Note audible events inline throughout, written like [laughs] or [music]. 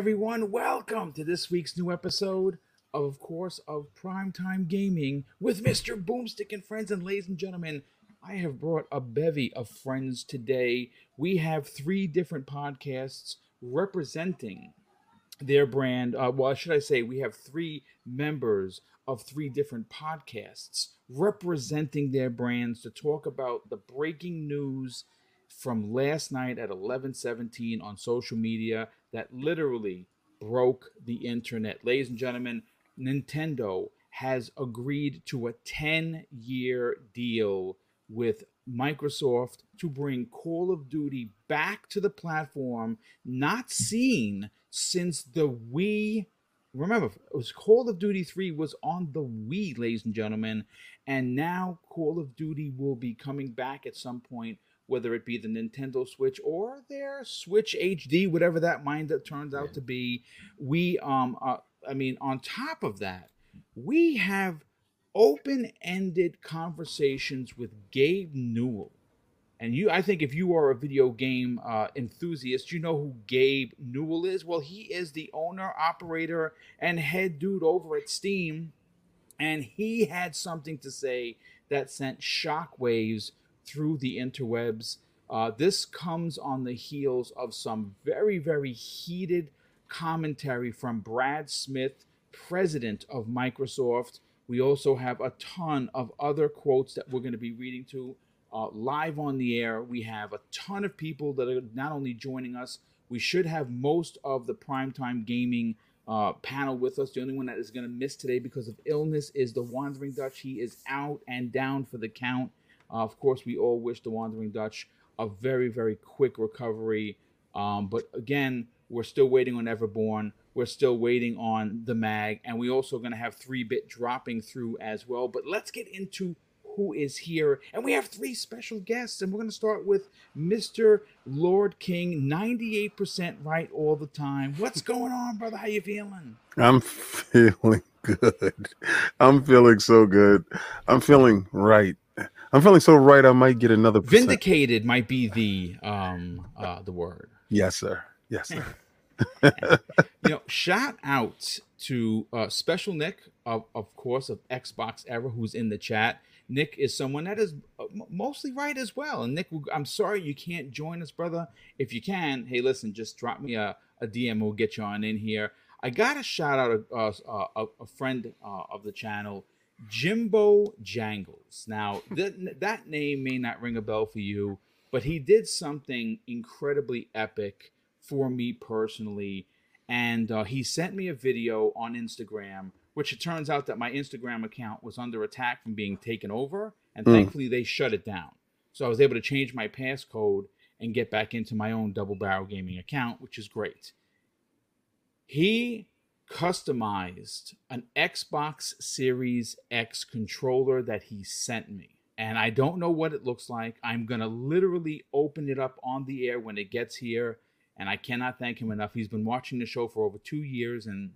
everyone. Welcome to this week's new episode, of, of course, of Primetime Gaming with Mr. Boomstick and friends. And ladies and gentlemen, I have brought a bevy of friends today. We have three different podcasts representing their brand. Uh, well, should I say, we have three members of three different podcasts representing their brands to talk about the breaking news from last night at 11:17 on social media that literally broke the internet. Ladies and gentlemen, Nintendo has agreed to a 10-year deal with Microsoft to bring Call of Duty back to the platform not seen since the Wii remember it was Call of Duty 3 was on the Wii ladies and gentlemen and now Call of Duty will be coming back at some point whether it be the Nintendo Switch or their Switch HD, whatever that mind that turns out to be. We, um, uh, I mean, on top of that, we have open-ended conversations with Gabe Newell. And you, I think, if you are a video game uh, enthusiast, you know who Gabe Newell is. Well, he is the owner, operator, and head dude over at Steam, and he had something to say that sent shockwaves through the interwebs. Uh, this comes on the heels of some very, very heated commentary from Brad Smith, president of Microsoft. We also have a ton of other quotes that we're going to be reading to uh, live on the air. We have a ton of people that are not only joining us, we should have most of the primetime gaming uh, panel with us. The only one that is going to miss today because of illness is the Wandering Dutch. He is out and down for the count. Uh, of course, we all wish the Wandering Dutch a very, very quick recovery. Um, but again, we're still waiting on Everborn. We're still waiting on the mag, and we also going to have three bit dropping through as well. But let's get into who is here, and we have three special guests, and we're going to start with Mr. Lord King, ninety-eight percent right all the time. What's going on, brother? How you feeling? I'm [laughs] feeling good. I'm feeling so good. I'm feeling right. I'm feeling so right. I might get another percent. vindicated. Might be the um uh the word. Yes, sir. Yes, sir. [laughs] you know, shout out to uh, Special Nick of of course of Xbox Era who's in the chat. Nick is someone that is uh, mostly right as well. And Nick, I'm sorry you can't join us, brother. If you can, hey, listen, just drop me a, a DM. We'll get you on in here. I got to shout out a, a, a, a friend uh, of the channel, Jimbo Jangles. Now, [laughs] that, that name may not ring a bell for you, but he did something incredibly epic for me personally. And uh, he sent me a video on Instagram, which it turns out that my Instagram account was under attack from being taken over. And mm. thankfully, they shut it down. So I was able to change my passcode and get back into my own double barrel gaming account, which is great. He customized an Xbox Series X controller that he sent me. And I don't know what it looks like. I'm going to literally open it up on the air when it gets here. And I cannot thank him enough. He's been watching the show for over two years. And,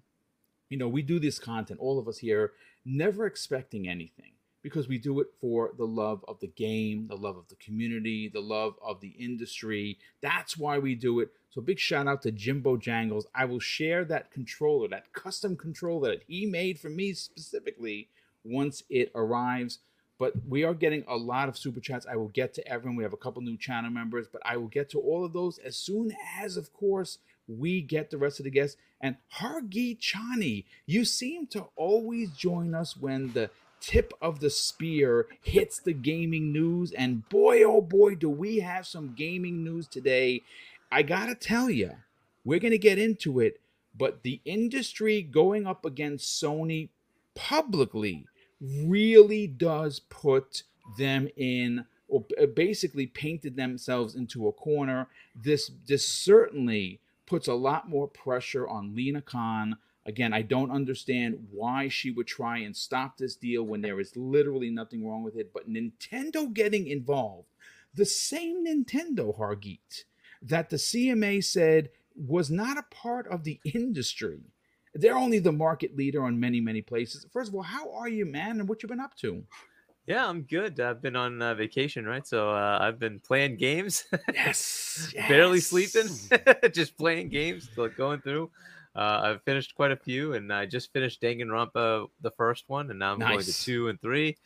you know, we do this content, all of us here, never expecting anything because we do it for the love of the game, the love of the community, the love of the industry. That's why we do it. So big shout out to Jimbo Jangles. I will share that controller, that custom controller that he made for me specifically once it arrives. But we are getting a lot of super chats. I will get to everyone. We have a couple new channel members, but I will get to all of those as soon as, of course, we get the rest of the guests. And Hargi Chani, you seem to always join us when the tip of the spear hits the gaming news. And boy, oh boy, do we have some gaming news today. I gotta tell you, we're gonna get into it, but the industry going up against Sony publicly really does put them in or basically painted themselves into a corner. This this certainly puts a lot more pressure on Lina Khan. Again, I don't understand why she would try and stop this deal when there is literally nothing wrong with it. But Nintendo getting involved, the same Nintendo, Hargeet, that the CMA said was not a part of the industry. They're only the market leader on many, many places. First of all, how are you, man, and what you been up to? Yeah, I'm good. I've been on uh, vacation, right? So uh, I've been playing games. [laughs] Yes, Barely sleeping, [laughs] just playing games, like going through. Uh, I've finished quite a few, and I just finished Danganronpa, the first one, and now I'm going to two and three.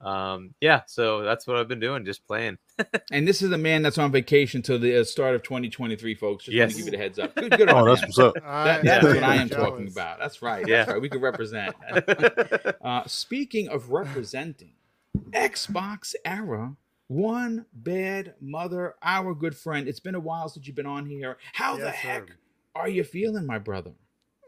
Um, yeah, so that's what I've been doing, just playing. [laughs] And this is a man that's on vacation till the uh, start of 2023, folks. Just Yes. to give you the heads up. Good, good Oh, on that's him. what's up. That- that's Yeah. what I am jealous. talking about. That's right. Yeah. That's right. We can represent. [laughs] uh, speaking of representing, Xbox era, one bad mother, our good friend. It's been a while since you've been on here. How the heck sir. Are you feeling, my brother?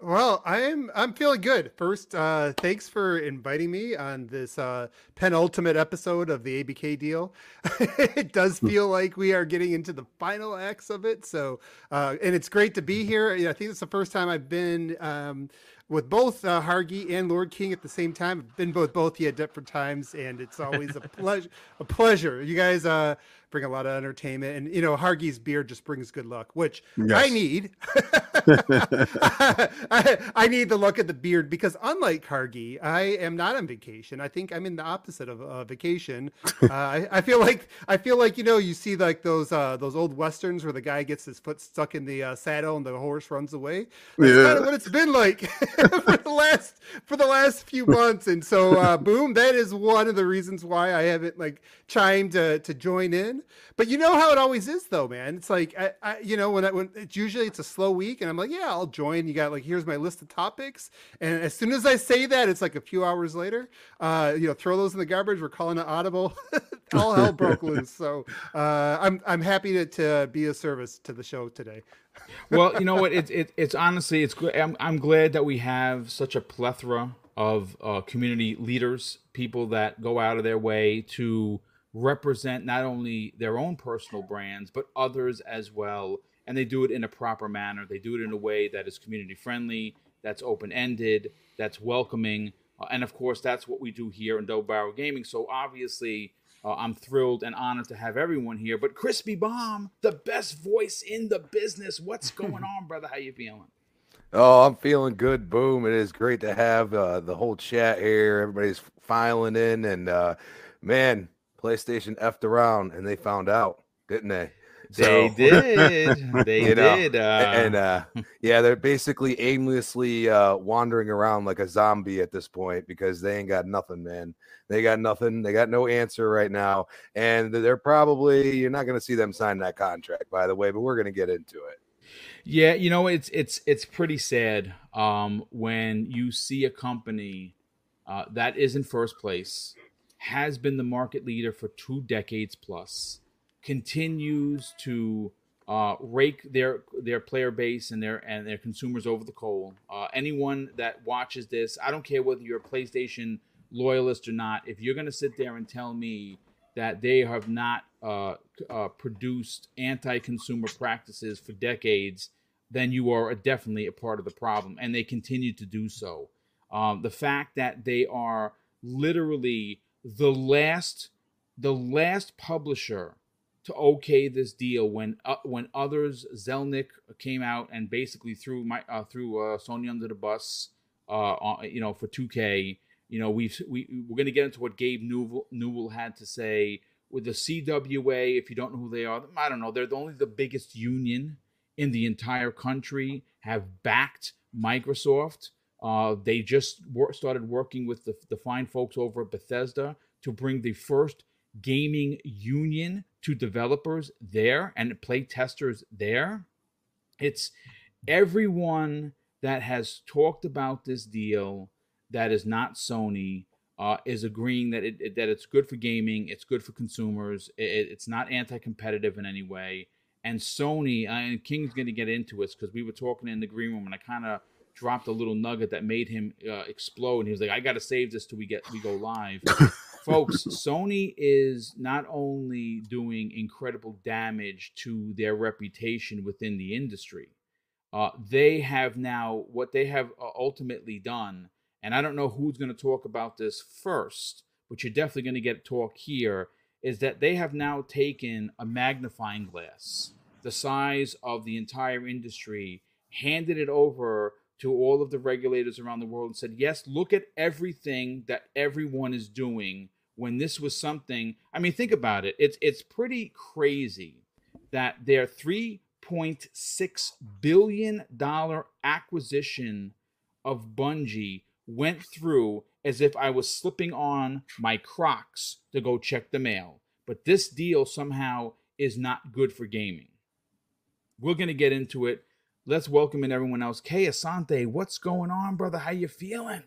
Well, I'm I'm feeling good. First, uh, thanks for inviting me on this uh, penultimate episode of the ABK deal. [laughs] it does feel like we are getting into the final acts of it. So, uh, and it's great to be here. I think it's the first time I've been um, with both uh, Hargy and Lord King at the same time. I've been both you at different times, and it's always a [laughs] pleasure. A pleasure. You guys uh, bring a lot of entertainment, and you know, Hargy's beard just brings good luck, which I need. [laughs] [laughs] I, I need the look of the beard because unlike Hargy, I am not on vacation. I think I'm in the opposite of uh, vacation. Uh, I, I feel like I feel like you know you see like those uh, those old westerns where the guy gets his foot stuck in the uh, saddle and the horse runs away. That's Yeah. kind of what it's been like [laughs] for the last for the last few months. And so, uh, boom, that is one of the reasons why I haven't like chimed to to join in. But you know how it always is, though, man. It's like I, I you know, when I, when it's usually it's a slow week, and I'm like, yeah, I'll join. You got like here's my list of topics, and as soon as I say that, it's like a few hours later. Uh, you know, throw those in the garbage. We're calling it audible. [laughs] All hell broke loose. So uh, I'm I'm happy to to be of service to the show today. [laughs] well, you know what? It's it, it's honestly it's. I'm I'm glad that we have such a plethora of uh, community leaders, people that go out of their way to represent not only their own personal brands but others as well, and they do it in a proper manner. They do it in a way that is community friendly, that's open ended, that's welcoming, uh, and of course that's what we do here in Double Barrel Gaming. So obviously. Uh, I'm thrilled and honored to have everyone here. But Crispy Bomb, the best voice in the business. What's [laughs] going on, brother? How you feeling? Oh, I'm feeling good. Boom. It is great to have uh, the whole chat here. Everybody's filing in, and uh, man, PlayStation effed around and they found out, didn't they? [laughs] They So- did. They [laughs] You know, did. Uh, and uh, [laughs] yeah, they're basically aimlessly uh, wandering around like a zombie at this point because they ain't got nothing, man. They got nothing. They got no answer right now, and they're probably you're not going to see them sign that contract, by the way. But we're going to get into it. Yeah, you know it's it's it's pretty sad um, when you see a company uh, that is in first place, has been the market leader for two decades plus, continues to uh, rake their their player base and their and their consumers over the coal. Uh, anyone that watches this, I don't care whether you're a PlayStation loyalist or not. If you're going to sit there and tell me that they have not uh, uh, produced anti-consumer practices for decades, then you are definitely a part of the problem, and they continue to do so. Um, the fact that they are literally the last, the last publisher to okay this deal when uh, when others Zelnick came out and basically threw my uh, threw uh, Sony under the bus, uh, you know, for 2K. You know, we've we we're gonna get into what Gabe Newell, Newell had to say with the CWA. If you don't know who they are, I don't know. They're the only the biggest union in the entire country. Have backed Microsoft. Uh, they just wor- started working with the, the fine folks over at Bethesda to bring the first gaming union to developers there and play testers there. It's everyone that has talked about this deal that is not Sony uh, is agreeing that it, it- that it's good for gaming, it's good for consumers, it, it's not anti-competitive in any way. And Sony uh, and King's going to get into it because we were talking in the green room and I kind of dropped a little nugget that made him uh, explode. And he was like, "I got to save this till we get we go live." [laughs] Folks, Sony is not only doing incredible damage to their reputation within the industry, uh, they have now what they have uh, ultimately done. And I don't know who's going to talk about this first, but you're definitely going to get talk here. Is that they have now taken a magnifying glass, the size of the entire industry, handed it over to all of the regulators around the world and said, yes, look at everything that everyone is doing when this was something. I mean, think about it. It's it's pretty crazy that their three point six billion dollar acquisition of Bungie went through as if I was slipping on my Crocs to go check the mail. But this deal somehow is not good for gaming. We're gonna get into it. Let's welcome in everyone else. Kay Asante, what's going on, brother? How you feeling?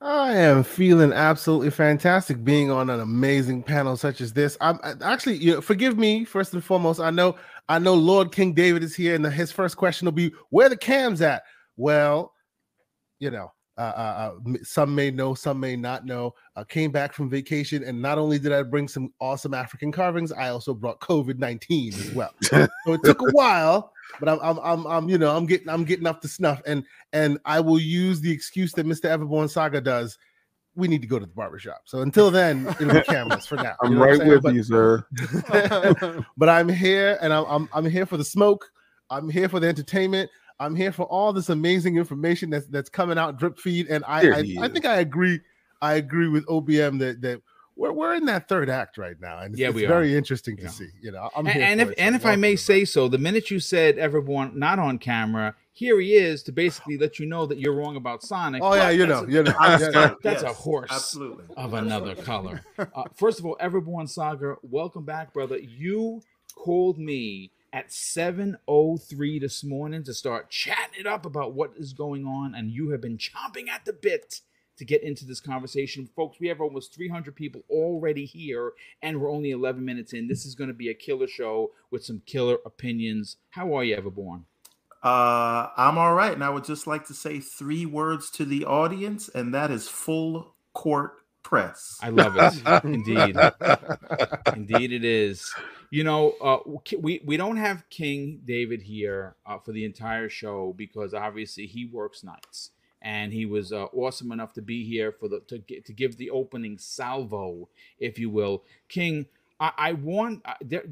I am feeling absolutely fantastic being on an amazing panel such as this. I'm actually, you know, forgive me first and foremost. I know, I know, Lord King David is here, and the, his first question will be, "Where the cams at?" Well, you know, uh, uh, uh, some may know, some may not know. I came back from vacation, and not only did I bring some awesome African carvings, I also brought COVID nineteen as well. so it took a [laughs] while, but I'm, I'm, I'm, I'm, you know, I'm getting, I'm getting up to snuff, and and I will use the excuse that Mr. Everborn Saga does. We need to go to the barbershop. So until then, it'll be cameras for now. I'm You know what right saying? with But- you, sir. [laughs] but I'm here and I'm, I'm I'm here for the smoke. I'm here for the entertainment. I'm here for all this amazing information that's that's coming out drip feed. And I I, I think I agree. I agree with OBM that that we're, we're in that third act right now, and it's, Yeah, it's we are. very interesting to Yeah. see. You know, I'm and, here and if it, so and if I may say so, the minute you said everyone not on camera, here he is to basically let you know that you're wrong about Sonic. Oh yeah, you know, a- you know. I'm yeah, stunned. That's a horse Absolutely. of another color. [laughs] Uh, first of all, Everborn Saga, welcome back, brother. You called me at 7.03 this morning to start chatting it up about what is going on, and you have been chomping at the bit to get into this conversation. Folks, we have almost 300 people already here, and we're only 11 minutes in. This is going to be a killer show with some killer opinions. How are you, Everborn? Uh, I'm all right. And I would just like to say three words to the audience, and that is full court press. I love it. Indeed. [laughs] Indeed, it is. You know, uh, we we don't have King David here uh, for the entire show because obviously he works nights, and he was uh, awesome enough to be here for the to to give the opening salvo, if you will. King, I, I want uh, there,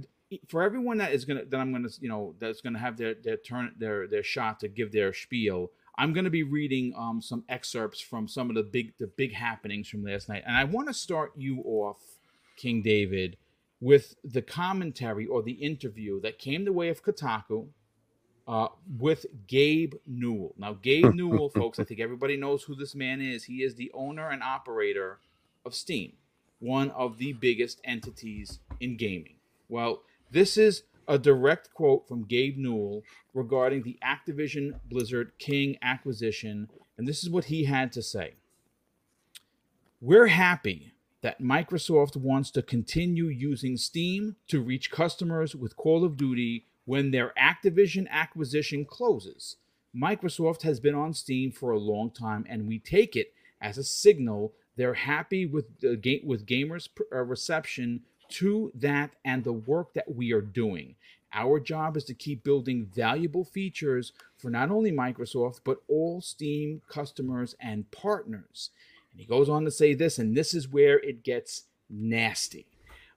for everyone that is gonna that I'm gonna you know that's gonna have their their turn their their shot to give their spiel. I'm going to be reading um, some excerpts from some of the big the big happenings from last night, and I want to start you off, King David, with the commentary or the interview that came the way of Kotaku uh, with Gabe Newell. Now, Gabe [laughs] Newell, folks, I think everybody knows who this man is. He is the owner and operator of Steam, one of the biggest entities in gaming. Well, this is a direct quote from Gabe Newell regarding the Activision Blizzard King acquisition, and this is what he had to say. We're happy that Microsoft wants to continue using Steam to reach customers with Call of Duty when their Activision acquisition closes. Microsoft has been on Steam for a long time, and we take it as a signal they're happy with the with gamers' uh, reception to that and the work that we are doing. Our job is to keep building valuable features for not only Microsoft but all Steam customers and partners. And he goes on to say this, and this is where it gets nasty.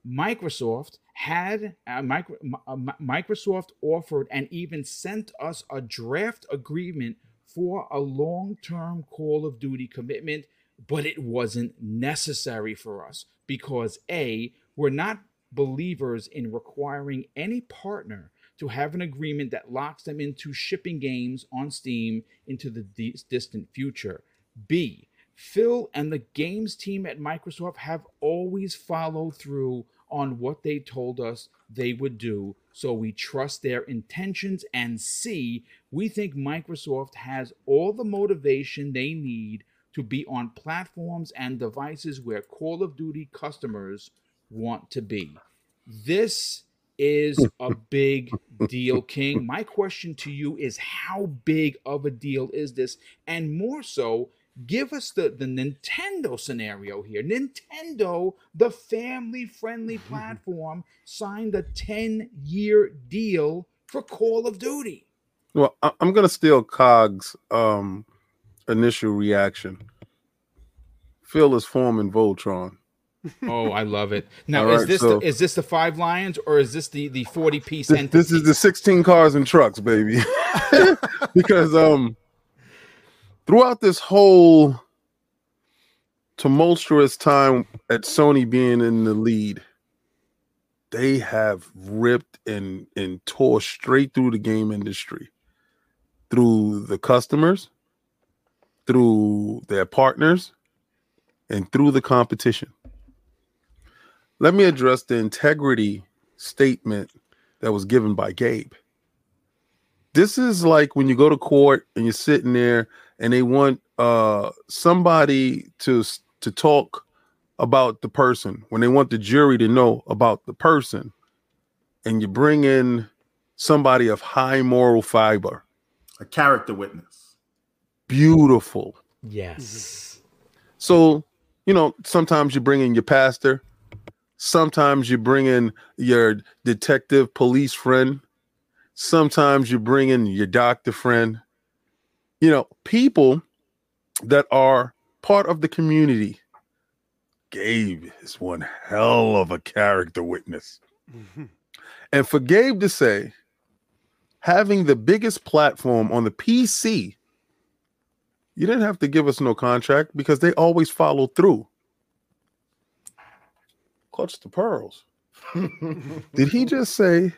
Microsoft had uh, micro, uh, Microsoft offered and even sent us a draft agreement for a long-term Call of Duty commitment, but it wasn't necessary for us because a we're not believers in requiring any partner to have an agreement that locks them into shipping games on Steam into the di- distant future. B Phil and the games team at Microsoft have always followed through on what they told us they would do, so we trust their intentions. And see. we think Microsoft has all the motivation they need to be on platforms and devices where Call of Duty customers want to be. This is a [laughs] big deal, King. My question to you is how big of a deal is this? And more so, give us the, the Nintendo scenario here. Nintendo, the family friendly [laughs] platform, signed a 10 year deal for Call of Duty. Well, I- I'm gonna steal Cog's um initial reaction. Phil is forming Voltron. [laughs] Oh, I love it. Now, All is this so- the, is this the five lions or is this the the 40 piece This, this is the 16 cars and trucks, baby. [laughs] because um throughout this whole tumultuous time at Sony being in the lead, they have ripped and and tore straight through the game industry, through the customers, through their partners, and through the competition. Let me address the integrity statement that was given by Gabe. This is like when you go to court and you're sitting there and they want uh somebody to to talk about the person when they want the jury to know about the person and you bring in somebody of high moral fiber. A character witness. beautiful. Yes. so you know sometimes you bring in your pastor. Sometimes you bring in your detective police friend. Sometimes you bring in your doctor friend you know people that are part of the community gabe is one hell of a character witness. Mm-hmm. And for gabe to say having the biggest platform on the pc you didn't have to give us no contract because they always follow through. Clutch the pearls. [laughs] Did he just say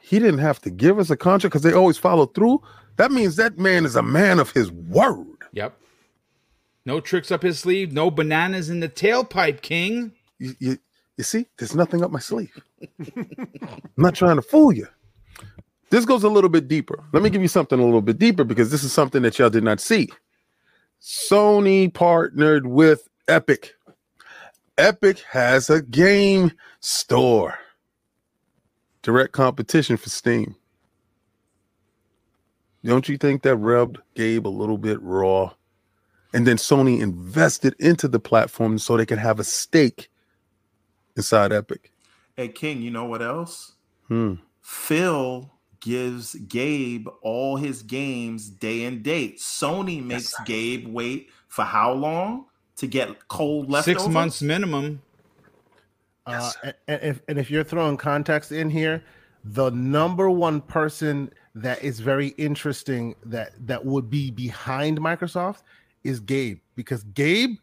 he didn't have to give us a contract because they always follow through? That means that man is a man of his word. Yep. No tricks up his sleeve. No bananas in the tailpipe, King. You, you, you see, there's nothing up my sleeve. [laughs] I'm not trying to fool you. This goes a little bit deeper. Let me give you something a little bit deeper because this is something that y'all did not see. Sony partnered with Epic. Epic has a game store. Direct competition for Steam. Don't you think that rubbed Gabe a little bit raw? And then Sony invested into the platform so they could have a stake inside Epic. Hey King, you know what else? Hmm. Phil gives Gabe all his games day and date. Sony makes Gabe wait for how long to get cold leftovers? Six months minimum. Uh, and, and if and if you're throwing context in here, the number one person that is very interesting that that would be behind Microsoft is Gabe because Gabe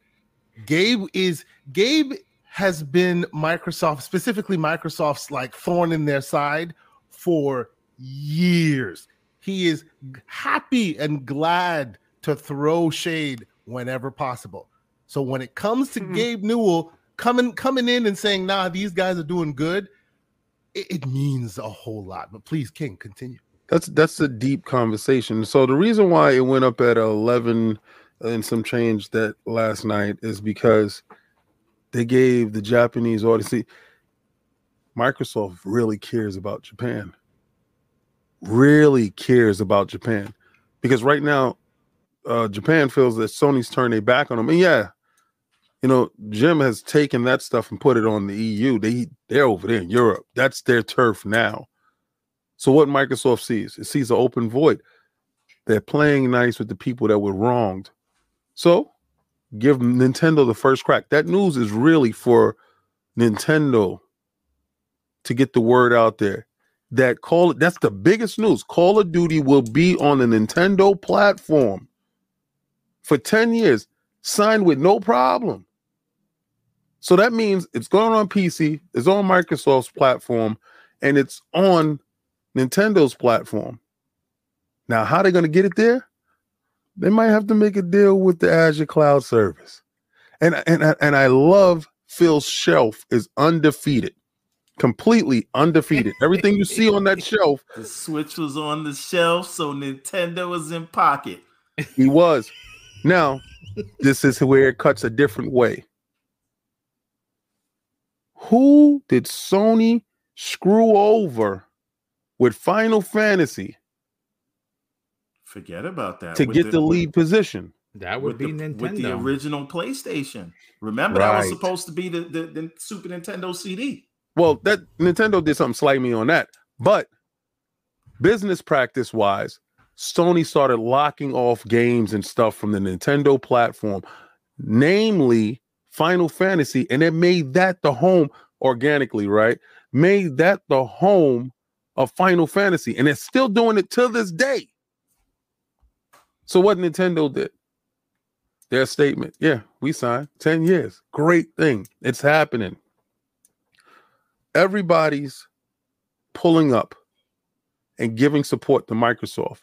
Gabe is Gabe has been Microsoft specifically Microsoft's like thorn in their side for years. He is happy and glad to throw shade whenever possible. So when it comes to Mhm. Gabe Newell coming coming in and saying, "Nah, these guys are doing good," it, it means a whole lot. But please, King, continue. That's that's a deep conversation. So the reason why it went up at eleven and some change that last night is because they gave the Japanese audience. Microsoft really cares about Japan. Really cares about Japan because right now, uh, Japan feels that Sony's turned their back on them. And yeah, you know, Jim has taken that stuff and put it on the EU. They they're over there in Europe. That's their turf now. So what Microsoft sees, it sees an open void. They're playing nice with the people that were wronged. So give Nintendo the first crack. That news is really for Nintendo to get the word out there. That call it—that's the biggest news. Call of Duty will be on the Nintendo platform for 10 years, signed with no problem. So that means it's going on PC, it's on Microsoft's platform, and it's on Nintendo's platform. Now, how they going to get it there? They might have to make a deal with the Azure Cloud Service. And and and I love Phil's shelf is undefeated. Completely undefeated. Everything you see on that [laughs] shelf, The Switch was on the shelf, so Nintendo was in pocket. he was. Now, this is where it cuts a different way. Who did Sony screw over with Final Fantasy Forget about that. to With get the, lead position? That would be the, Nintendo. with the original PlayStation. Remember that was supposed to be the, the, the Super Nintendo CD. Well, that Nintendo did something slightly on that, but business practice wise, Sony started locking off games and stuff from the Nintendo platform, namely Final Fantasy, and it made that the home organically, right? Made that the home of Final Fantasy, and it's still doing it to this day. So what Nintendo did? their statement. Yeah, we signed 10 years. Great thing. It's happening. Everybody's pulling up and giving support to Microsoft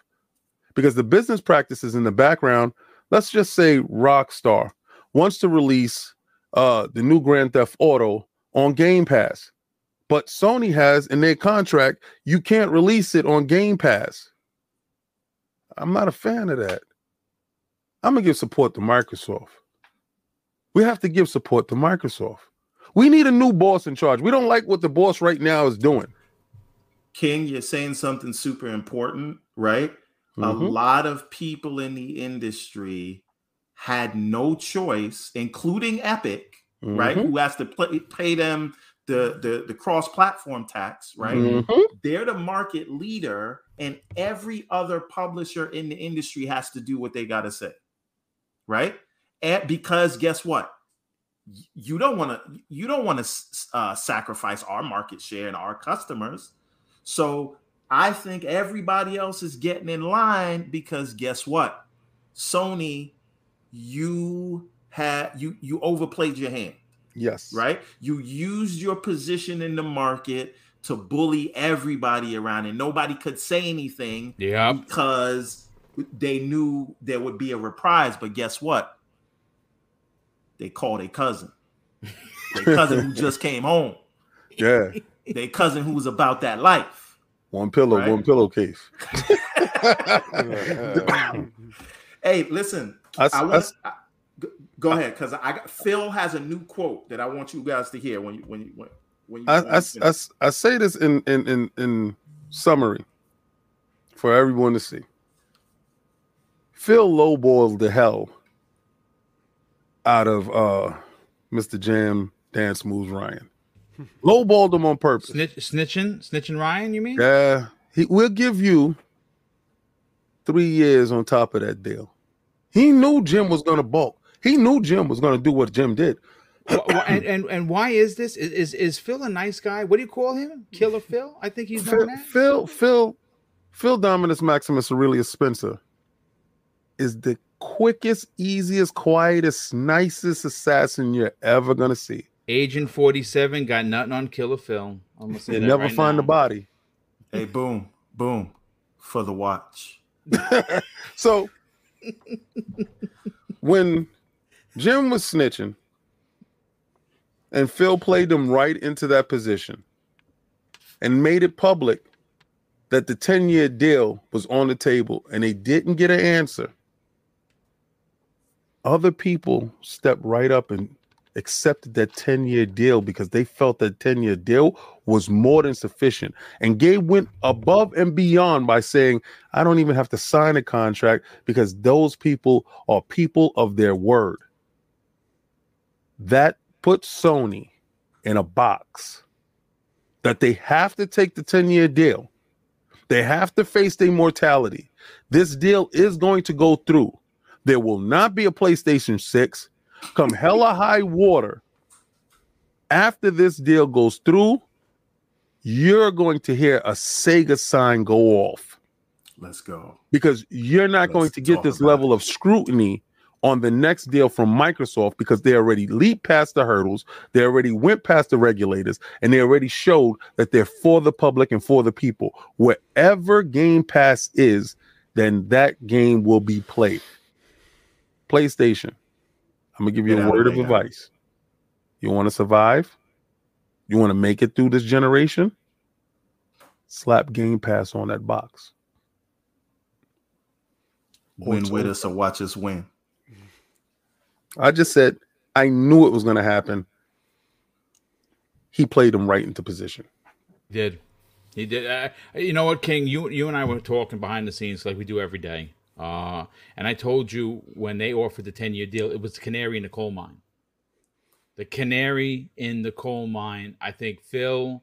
because the business practices in the background, let's just say Rockstar wants to release uh, the new Grand Theft Auto on Game Pass. But Sony has in their contract, you can't release it on Game Pass. I'm not a fan of that. I'm gonna give support to Microsoft. We have to give support to Microsoft. We need a new boss in charge. We don't like what the boss right now is doing. King, you're saying something super important, right? A Mhm. lot of people in the industry had no choice, including Epic, right? Mhm. Who has to play, pay them the, the, the cross platform tax, right? Mhm. They're the market leader, and every other publisher in the industry has to do what they got to say, right? And because guess what? You don't want to you don't want to uh, sacrifice our market share and our customers. So I think everybody else is getting in line because guess what? Sony, you had you you overplayed your hand Yes. right? You used your position in the market to bully everybody around, and nobody could say anything Yeah. because they knew there would be a reprise. But guess what? They called a cousin, their cousin who just came home, [laughs] Yeah. their cousin who was about that life. One pillow, Right. one pillowcase. [laughs] [laughs] Hey, listen, I s- I I want s- I- go- go ahead because I got Phil has a new quote that I want you guys to hear when you when you when, when you. I, when I, you s- I finish. s- I say this in, in in in summary for everyone to see. Phil lowballed the hell out of uh Mr. Jam Dance Moves Ryan. [laughs] Lowballed him on purpose. Snitch, snitching, snitching Ryan. You mean? Yeah, he will give you three years on top of that deal. He knew Jim was gonna bulk. He knew Jim was gonna do what Jim did. Wh- wh- and, [clears throat] and and why is this? Is, is is Phil a nice guy? What do you call him? Killer Phil? I think he's Phil, known as. Phil, Phil, Phil Dominus Maximus Aurelius Spencer is the quickest, easiest, quietest, nicest assassin you're ever gonna see. Agent Forty Seven got nothing on Killer Phil. I'm gonna say You never right find now. the body. Hey, boom, boom, for the watch. [laughs] So when Jim was snitching and Phil played them right into that position and made it public that the 10 year deal was on the table and they didn't get an answer, other people stepped right up and accepted that 10 year deal because they felt that 10 year deal was more than sufficient. And Gabe went above and beyond by saying, I don't even have to sign a contract because those people are people of their word. That puts Sony in a box that they have to take the 10 year deal. They have to face their mortality. This deal is going to go through. There will not be a PlayStation 6. Come hella high water. After this deal goes through, you're going to hear a Sega sign go off Let's go. because you're not Let's going to get this level of scrutiny on the next deal from Microsoft because they already leaped past the hurdles, they already went past the regulators, and they already showed that they're for the public and for the people. Wherever Game Pass is, then that game will be played. PlayStation, I'm gonna give you a word of advice. You want to survive? You want to make it through this generation? Slap Game Pass on that box. Win with us or watch us win. I just said I knew it was going to happen. He played him right into position. He did. He did. Uh, you know what, King? You you and I were talking behind the scenes like we do every day. Uh, and I told you when they offered the ten year deal, it was the canary in the coal mine. The canary in the coal mine. I think Phil,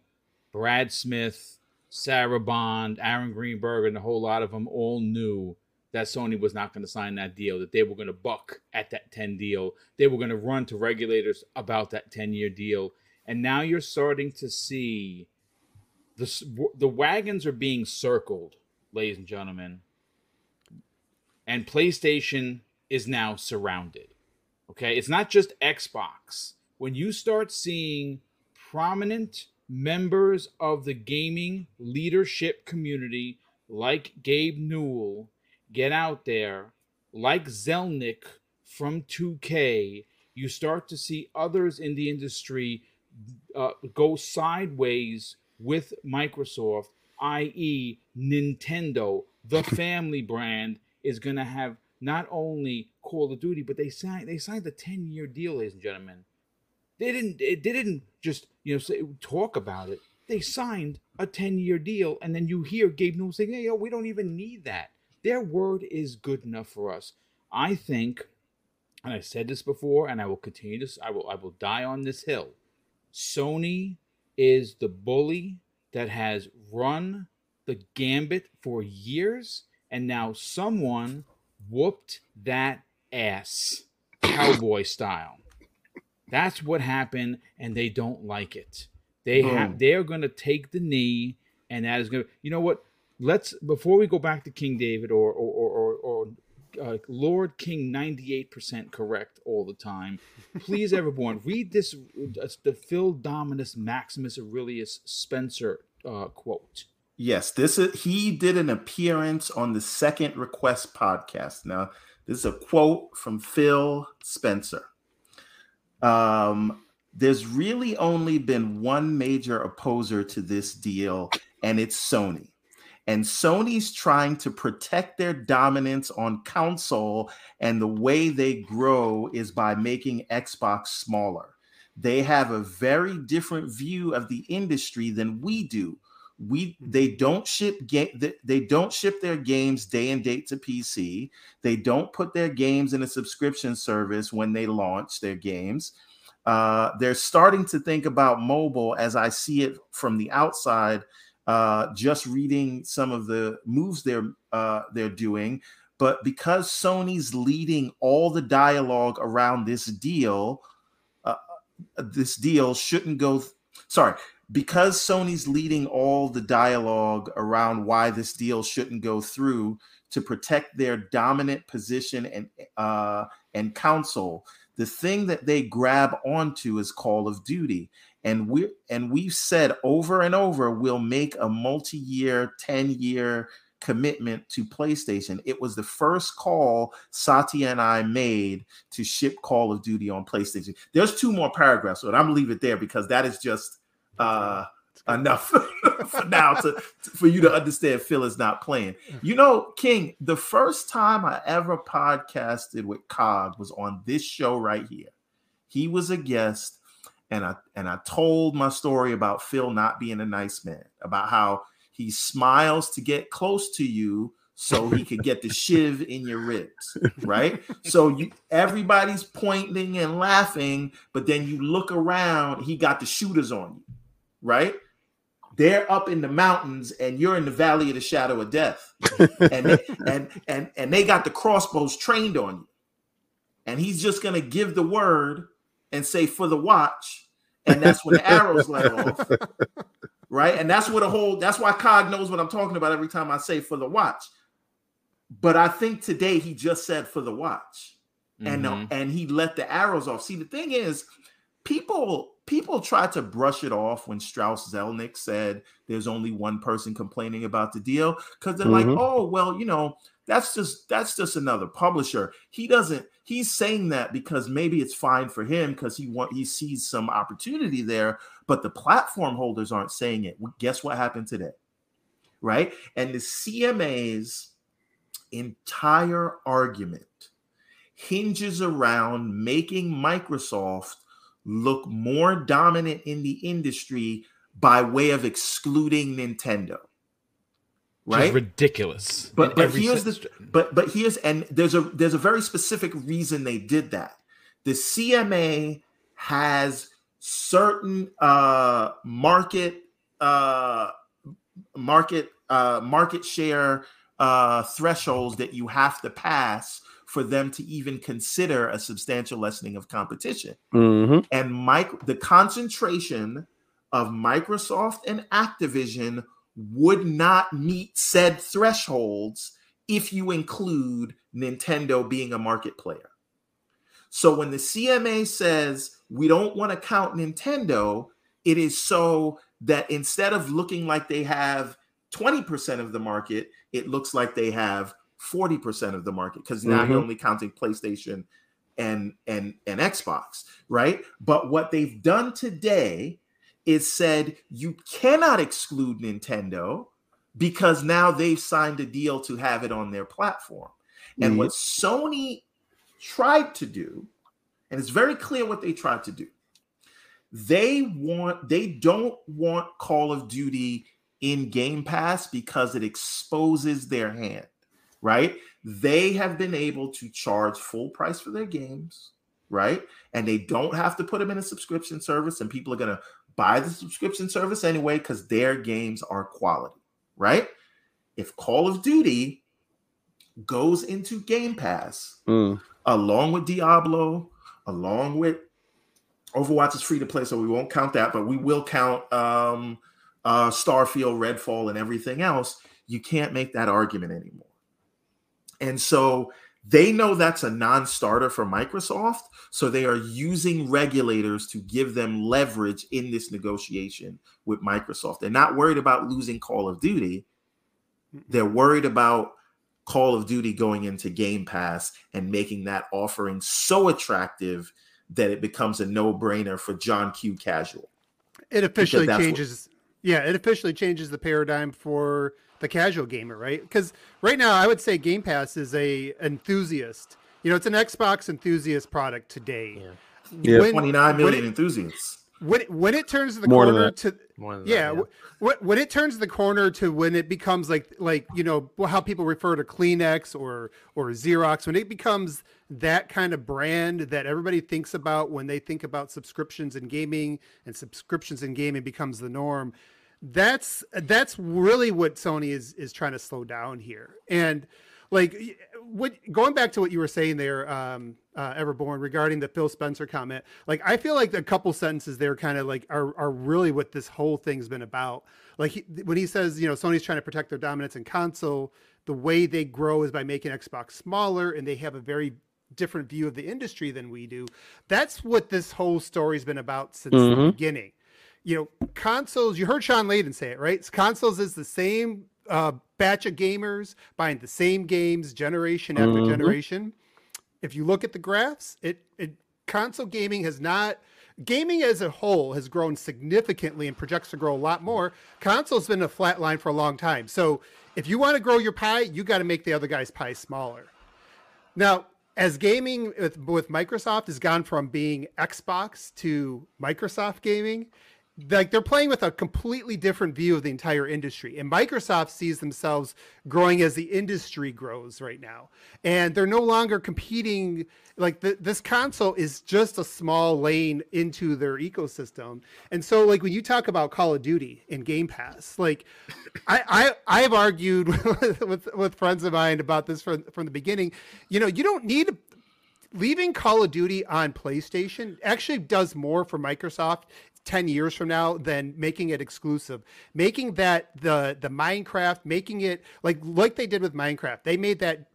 Brad Smith, Sarah Bond, Aaron Greenberg, and a whole lot of them all knew that Sony was not going to sign that deal. That they were going to buck at that ten deal. They were going to run to regulators about that ten year deal. And now you're starting to see the the wagons are being circled, ladies and gentlemen, and PlayStation is now surrounded. Okay, it's not just Xbox. When you start seeing prominent members of the gaming leadership community like Gabe Newell get out there, like Zelnick from 2K, you start to see others in the industry uh, go sideways with Microsoft, i.e., Nintendo, the [laughs] family brand, is going to have not only Call of Duty, but they signed they signed a 10 year deal, ladies and gentlemen. They didn't they didn't just you know say, talk about it. They signed a 10 year deal, and then you hear Gabe Newell saying, "Hey, yo, we don't even need that." Their word is good enough for us. I think, and I said this before, and I will continue this. I will I will die on this hill. Sony is the bully that has run the gambit for years, and now someone whooped that ass, cowboy style. That's what happened, and they don't like it. They have hmm. they are going to take the knee, and that is going to. You know what? Let's before we go back to King David or or or, or, uh, Lord King ninety eight percent correct all the time. Please, everyone, [laughs] read this uh, the Phil Dominus Maximus Aurelius Spencer uh, quote. Yes, this is he did an appearance on the Second Request podcast. Now, this is a quote from Phil Spencer. Um, there's really only been one major opposer to this deal, and it's Sony. And Sony's trying to protect their dominance on console, and the way they grow is by making Xbox smaller. They have a very different view of the industry than we do. We they don't ship they don't ship their games day and date to PC. They don't put their games in a subscription service when they launch their games. Uh, they're starting to think about mobile as I see it from the outside uh, just reading some of the moves they're uh, they're doing. But because Sony's leading all the dialogue around this deal, uh, this deal shouldn't go. Th- sorry, because Sony's leading all the dialogue around why this deal shouldn't go through to protect their dominant position and uh, and console. The thing that they grab onto is Call of Duty, and we and we've said over and over we'll make a multi-year 10-year commitment to PlayStation. It was the first call Satya and I made to ship Call of Duty on PlayStation. There's two more paragraphs, but I'm gonna leave it there because that is just uh enough [laughs] for now to, to, for you to understand Phil is not playing. You know, King, the first time I ever podcasted with Cog was on this show right here. He was a guest and I and I told my story about Phil not being a nice man, about how he smiles to get close to you so he could get the shiv in your ribs, right? So you everybody's pointing and laughing, but then you look around, he got the shooters on you, right? They're up in the mountains and you're in the valley of the shadow of death. and, they, and and and they got the crossbows trained on you. And he's just gonna give the word and say for the watch, and that's when the arrows let off. [laughs] Right. And that's what a whole that's why Cog knows what I'm talking about every time I say for the watch. But I think today he just said for the watch. Mm-hmm. And and he let the arrows off. See, the thing is, people people try to brush it off when Strauss Zelnick said there's only one person complaining about the deal because they're mm-hmm. like, oh well, you know, that's just that's just another publisher. He doesn't. He's saying that because maybe it's fine for him because he want he sees some opportunity there. But the platform holders aren't saying it. Guess what happened today, right? And the CMA's entire argument hinges around making Microsoft look more dominant in the industry by way of excluding Nintendo right? ridiculous. But but here's this. but but here's and there's a there's a very specific reason they did that. The CMA has certain uh market uh market uh market share uh thresholds that you have to pass for them to even consider a substantial lessening of competition. Mm-hmm. And Mike the concentration of Microsoft and Activision would not meet said thresholds if you include Nintendo being a market player. So when the CMA says we don't want to count Nintendo, it is so that instead of looking like they have 20% of the market, it looks like they have 40% of the market because now Mhm. you're only counting PlayStation and and and Xbox, right? But what they've done today is said you cannot exclude Nintendo because now they've signed a deal to have it on their platform. And what Sony tried to do, and it's very clear what they tried to do. They want they don't want Call of Duty in Game Pass because it exposes their hand, right? They have been able to charge full price for their games, right? And they don't have to put them in a subscription service, and people are going to buy the subscription service anyway because their games are quality, right? If Call of Duty goes into Game Pass Mm. along with Diablo, along with Overwatch is free to play, so we won't count that, but we will count um, uh, Starfield, Redfall, and everything else. You can't make that argument anymore. And so they know that's a non starter for Microsoft. So they are using regulators to give them leverage in this negotiation with Microsoft. They're not worried about losing Call of Duty. They're worried about Call of Duty going into Game Pass and making that offering so attractive that it becomes a no brainer for John Q. Casual. It officially changes. Yeah, it officially changes the paradigm for the casual gamer, right? Because right now, I would say Game Pass is a enthusiast. You know, it's an Xbox enthusiast product today. Yeah. Yeah. When- 29 when it- enthusiasts. when it, when it turns the More than corner that. to More than yeah, that, wh- wh- when it turns the corner to when it becomes like like you know how people refer to Kleenex or or Xerox when it becomes that kind of brand that everybody thinks about when they think about subscriptions and gaming and subscriptions and gaming becomes the norm that's that's really what Sony is is trying to slow down here. And like what going back to what you were saying there um uh everborn regarding the phil spencer comment like i feel like a couple sentences there kind of like are, are really what this whole thing's been about. Like he, when he says you know sony's trying to protect their dominance in console the way they grow is by making xbox smaller and they have a very different view of the industry than we do. That's what this whole story's been about since the Mhm. beginning you know consoles you heard shawn layden say it right consoles is the same uh, batch of gamers buying the same games generation after Mhm. generation. If you look at the graphs, it, it console gaming has not gaming as a whole has grown significantly and projects to grow a lot more. Console's been a flat line for a long time. So if you want to grow your pie, you got to make the other guy's pie smaller. Now, as gaming with, with Microsoft has gone from being Xbox to Microsoft gaming, like they're playing with a completely different view of the entire industry. And Microsoft sees themselves growing as the industry grows right now. And they're no longer competing like the, this console is just a small lane into their ecosystem. And so like when you talk about Call of Duty and Game Pass, like [coughs] I I I've argued [laughs] with with friends of mine about this from from the beginning. You know, you don't need leaving Call of Duty on PlayStation actually does more for Microsoft 10 years from now than making it exclusive. Making that the the Minecraft, making it like like they did with Minecraft. They made that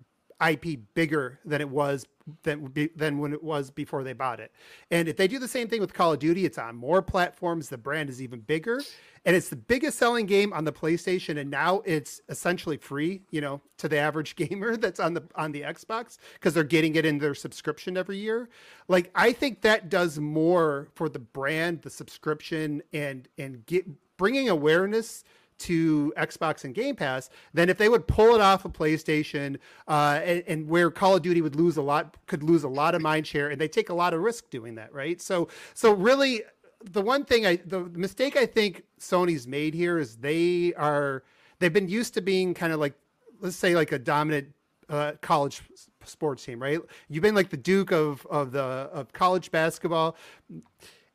IP bigger than it was than than when it was before they bought it. And if they do the same thing with Call of Duty, it's on more platforms. The brand is even bigger, and it's the biggest selling game on the PlayStation. And now it's essentially free, you know, to the average [laughs] gamer that's on the on the Xbox because they're getting it in their subscription every year. Like I think that does more for the brand, the subscription, and and get bringing awareness to Xbox and Game Pass than if they would pull it off of PlayStation uh, and, and where Call of Duty would lose a lot, could lose a lot of mind share, and they take a lot of risk doing that, right? So, so really, the one thing I, the mistake I think Sony's made here is they are, they've been used to being kind of like, let's say, like a dominant uh, college sports team, right? You've been like the Duke of of the of college basketball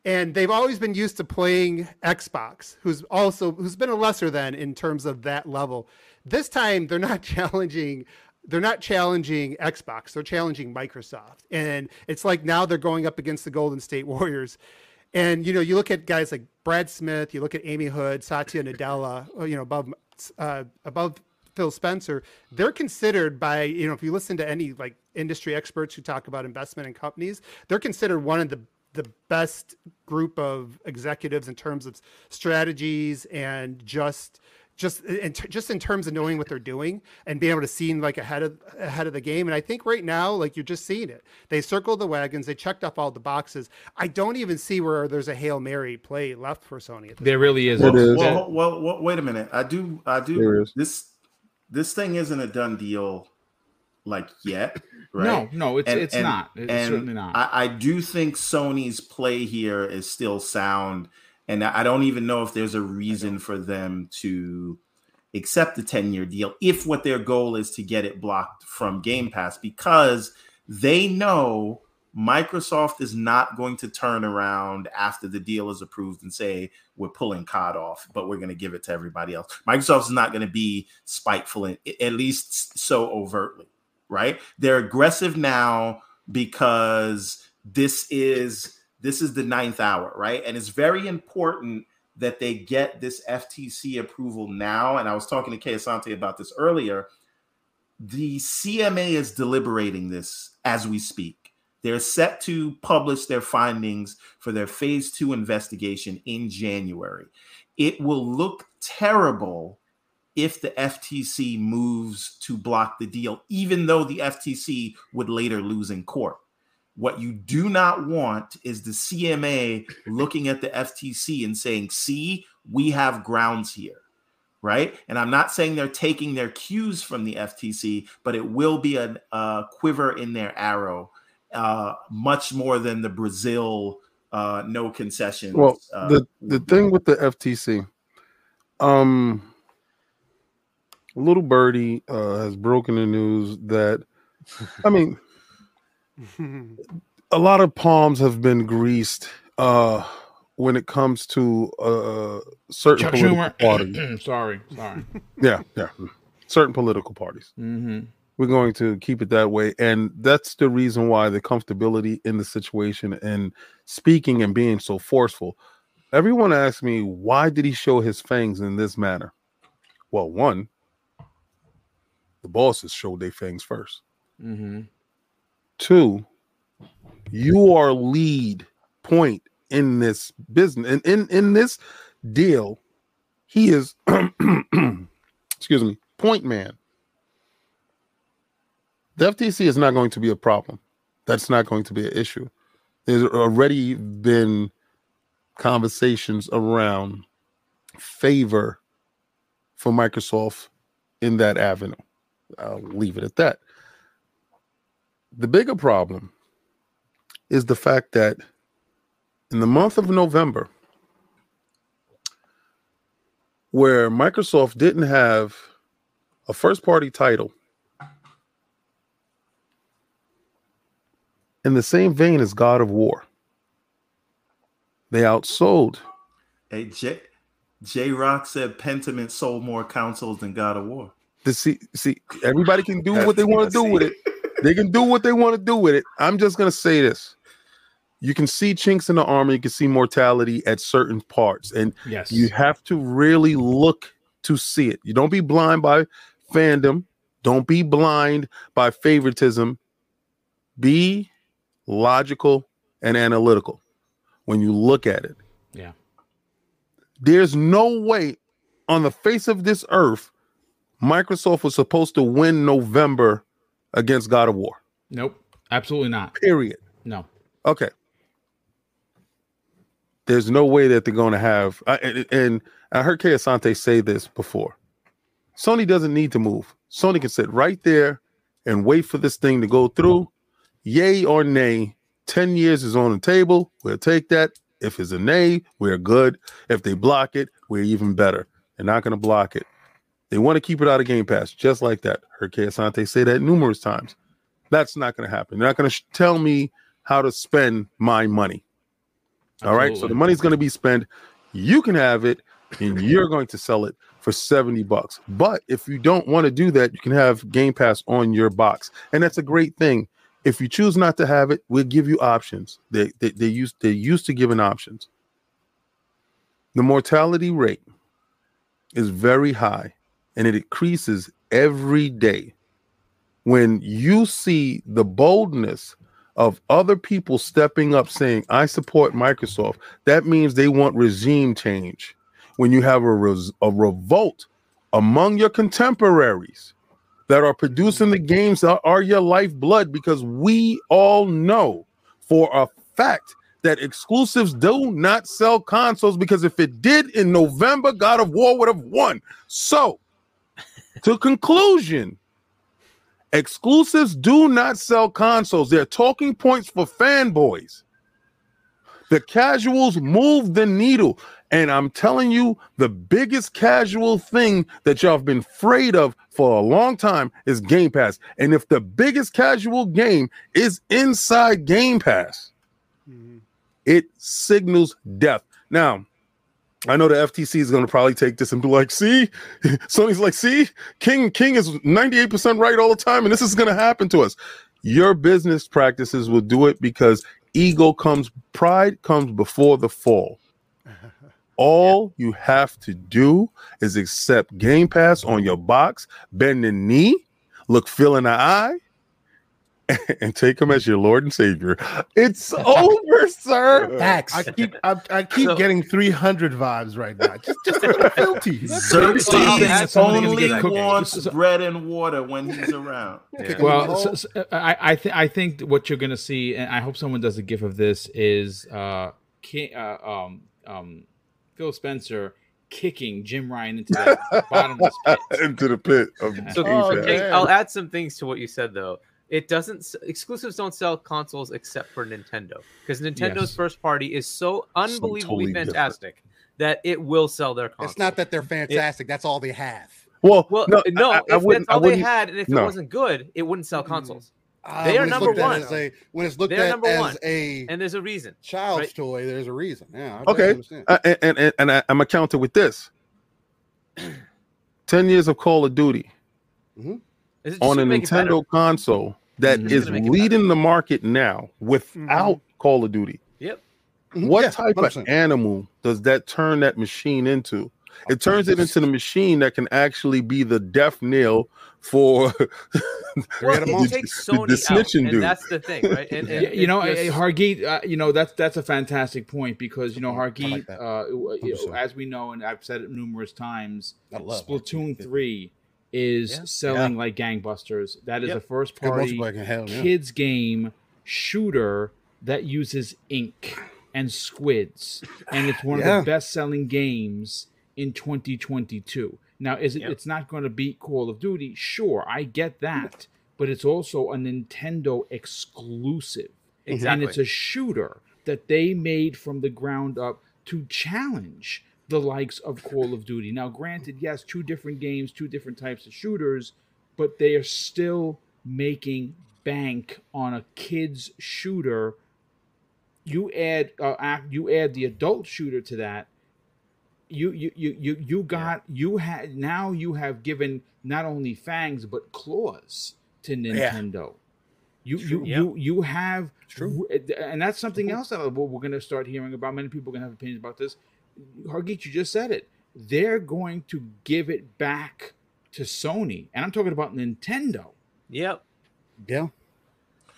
and they've always been used to playing Xbox, who's also who's been a lesser than in terms of that level. This time they're not [laughs] challenging they're not challenging Xbox, they're challenging Microsoft. And it's like now they're going up against the Golden State [laughs] Warriors. And you know, you look at guys like Brad Smith, you look at Amy Hood, Satya Nadella, uh, you know, above uh, above Phil Spencer, they're considered by you know if you listen to any like industry experts who talk about investment in companies, they're considered one of the the best group of executives in terms of strategies and just just in t- just in terms of knowing what they're doing and being able to see like ahead of ahead of the game. And I think right now, like you're just seeing it. They circled the wagons. They checked off all the boxes. I don't even see where there's a hail mary play left for Sony. At this There really is. It is. Well, well, well, wait a minute. I do, I do. is. This, this thing isn't a done deal, like yet, [laughs] right? No, no, it's And- it's and- not. It's and certainly not. I, I do think Sony's play here is still sound, and I don't even know if there's a reason for them to accept the 10 year deal if what their goal is to get it blocked from Game Pass because they know Microsoft is not going to turn around after the deal is approved and say we're pulling COD off, but we're going to give it to everybody else. Microsoft is not going to be spiteful, in, at least so overtly, right? They're aggressive now because this is this is the ninth hour, right? And it's very important that they get this FTC approval now. And I was talking to Kay Asante about this earlier. The CMA is deliberating this as we speak. They're set to publish their findings for their phase two investigation in January. It will look terrible if the FTC moves to block the deal, even though the FTC would later lose in court. What you do not want is the CMA looking at the FTC and saying, see, we have grounds here, right? And I'm not saying they're taking their cues from the FTC, but it will be a, a quiver in their arrow, uh, much more than the Brazil uh, no concessions. Well, uh, the the thing with the FTC, um, little birdie uh, has broken the news that, I mean, a lot of palms have been greased uh, when it comes to uh, certain Chuck political parties. [clears throat] Sorry, sorry. [laughs] Yeah, yeah, certain political parties. hmm We're going to keep it that way, and that's the reason why the comfortability in the situation and speaking and being so forceful. Everyone asks me why did he show his fangs in this manner? Well, one, the bosses showed their fangs first. hmm Two, you are lead point in this business and in, in this deal. He is, [clears throat] excuse me, point man. The FTC is not going to be a problem. That's not going to be an issue. There's already been conversations around favor for Microsoft in that avenue. I'll leave it at that. The bigger problem is the fact that in the month of November, where Microsoft didn't have a first party title in the same vein as God of War, they outsold. Hey, J Rock said Pentiment sold more consoles than God of War. The see, see, everybody can do what they want to do with it. They can do what they want to do with it. I'm just gonna say this. You can see chinks in the armor, you can see mortality at certain parts, and Yes. you have to really look to see it. You don't be blind by fandom, don't be blind by favoritism. Be logical and analytical when you look at it. Yeah. There's no way on the face of this earth Microsoft was supposed to win November against God of War. Nope. Absolutely not. Period. No. Okay. There's no way that they're going to have. I, and, and I heard Kay Asante say this before. Sony doesn't need to move. Sony can sit right there and wait for this thing to go through. Yay or nay, 10 years is on the table. We'll take that. If it's a nay, we're good. If they block it, we're even better. They're not going to block it. They want to keep it out of Game Pass, just like that. Heard Kay Asante say that numerous times. That's not going to happen. They're not going to sh- tell me how to spend my money. All right. So the money's going to be spent. You can have it and you're going to sell it for 70 bucks. But if you don't want to do that, you can have Game Pass on your box. And that's a great thing. If you choose not to have it, we'll give you options. They they, they used they used to giving options. The mortality rate is very high and it increases every day when you see the boldness of other people stepping up saying, I support Microsoft, that means they want regime change. When you have a, res- a revolt among your contemporaries that are producing the games that are your lifeblood, because we all know for a fact that exclusives do not sell consoles because if it did in November, God of War would have won. So, to conclusion, exclusives do not sell consoles. They're talking points for fanboys. The casuals move the needle. And I'm telling you, the biggest casual thing that y'all have been afraid of for a long time is Game Pass. And if the biggest casual game is inside Game Pass, Mhm. it signals death. Now, I know the FTC is going to probably take this and be like, "See, [laughs] Sony's like, see, King King is 98% right all the time, and this is going to happen to us." Your business practices will do it because ego comes, pride comes before the fall. [laughs] All you have to do is accept Game Pass on your box, bend the knee, look Phil in the eye, [laughs] and take him as your Lord and Savior. It's over, [laughs] sir. Facts. I keep I, I keep So- getting 300 vibes right now. Just just a little filthy. Xerxes Well, that's something only get cooked. wants So- bread and water when he's around. [laughs] Yeah. Well, so, so, I I, th- I think what you're gonna see, and I hope someone does a gif of this, is uh, King, uh um um Phil Spencer kicking Jim Ryan into that bottomless pit. Into the pit of So Oh, Jake. I'll add some things to what you said though. It doesn't exclusives don't sell consoles except for Nintendo because Nintendo's Yes. first party is so unbelievably totally different. fantastic that it will sell their console. It's not that they're fantastic. That's all they have. Well, well, no, no, I, I if wouldn't. that's I all they wouldn't. had, and if no. it wasn't good, it wouldn't sell consoles. Uh, They are when it's number looked at one. As a, when it's looked They're at number as one. a And there's a reason. child's right. toy, there's a reason. Yeah. I Okay. Uh, and and, and, and I, I'm gonna counter with this. [clears throat] Ten years of Call of Duty Is it just on a to make it better? Nintendo console that Mhm. is Gonna make it leading the market now without Call of Duty. Yep. Mhm. What Yeah, type of 100%. animal does that turn that machine into? It turns it into the machine that can actually be the death nail for [laughs] Well, at a it moment. [laughs] takes The- the Sony out, snitching and dude. that's the thing, right? And, and Yeah, you know, it's Hargeet, uh, you know that's that's a fantastic point because you know I Hargeet, like uh, you know, as we know, and I've said it numerous times, Splatoon Hargeet. three is Yeah. selling like gangbusters. That is Yep. a first party hell, yeah. kids game shooter that uses ink and squids, and it's one of the best selling games in 2022. Now, is it? Yep. It's not going to beat Call of Duty. Sure, I get that, but it's also a Nintendo exclusive, exactly. and it's a shooter that they made from the ground up to challenge the likes of Call of Duty. Now, granted, yes, two different games, two different types of shooters, but they are still making bank on a kids shooter. You add uh, you add the adult shooter to that. You you you you you got you had now you have given not only fangs but claws to Nintendo. Yeah. You you, Yep. you you have true. and that's something else that we're going to start hearing about. Many people are going to have opinions about this. Hargeet, you just said it. They're going to give it back to Sony, and I'm talking about Nintendo. Yep. Yeah.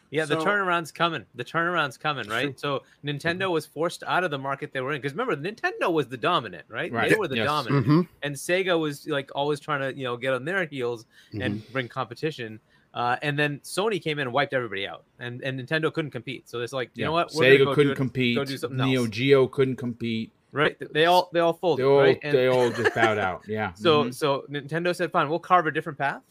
Yeah, the turnaround's coming. The turnaround's coming, right? So Nintendo was forced out of the market they were in because remember, Nintendo was the dominant, right? Right. They were the Yes. dominant, Mhm. and Sega was like always trying to you know get on their heels and bring competition. Uh, and then Sony came in and wiped everybody out, and, and Nintendo couldn't compete. So it's like, you know what? We're Sega go couldn't do compete. Go do something Neo else, Geo couldn't compete. Right? They all they all They folded, all right? And- they all [laughs] just bowed out. Yeah. So Mhm. so Nintendo said, "Fine, we'll carve a different path,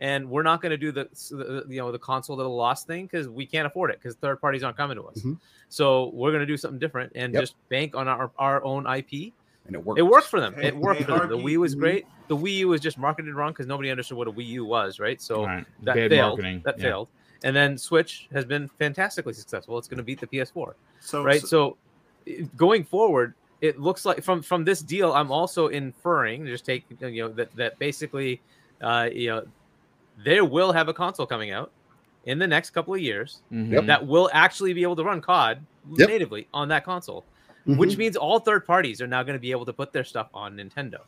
and we're not going to do the, the you know the console that lost thing because we can't afford it because third parties aren't coming to us. Mhm. So we're going to do something different and Yep. just bank on our our own IP. And it works. It worked for them. It worked for them. The Wii was great. The Wii U was just marketed wrong because nobody understood what a Wii U was, right? So Right. that Bad failed. marketing. That Yeah. failed. And then Switch has been fantastically successful. It's going to beat the PS4 So, right so- so going forward it looks like from from this deal i'm also inferring just take you know that that basically uh you know they will have a console coming out in the next couple of years Mhm. that will actually be able to run cod Yep. natively on that console Mhm. which means all third parties are now going to be able to put their stuff on nintendo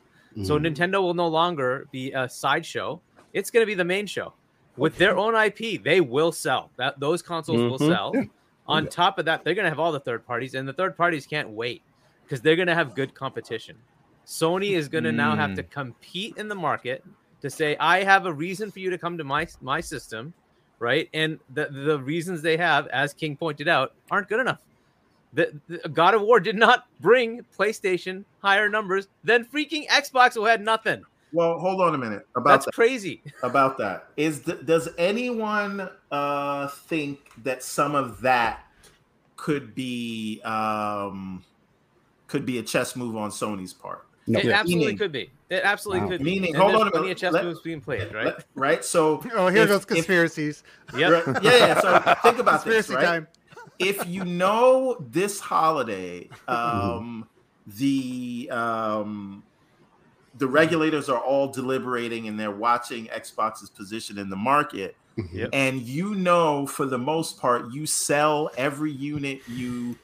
so Mhm. nintendo will no longer be a sideshow It's going to be the main show with their own IP. They will sell that; those consoles will Mhm. sell. Yeah. On top of that, they're going to have all the third parties, and the third parties can't wait because they're going to have good competition. Sony is going to now have to compete in the market to say, "I have a reason for you to come to my my system." Right, and the the reasons they have, as King pointed out, aren't good enough. The, the God of War did not bring PlayStation higher numbers than freaking Xbox, who had nothing. Well, hold on a minute about That's that. crazy. [laughs] About that is th- does anyone uh, think that some of that could be um, could be a chess move on Sony's part? No. It Yeah. absolutely Meaning- could be. It absolutely Wow. could be. Meaning- And hold on a plenty minute. of chess Let- moves being played, right? Let- Right. So [laughs] Oh, here if- goes if- conspiracies. Yep. Right, yeah, yeah. So [laughs] think about this, Conspiracy right? time. if you know this holiday, um, the um, the regulators are all deliberating and they're watching Xbox's position in the market, Yep. and you know for the most part you sell every unit you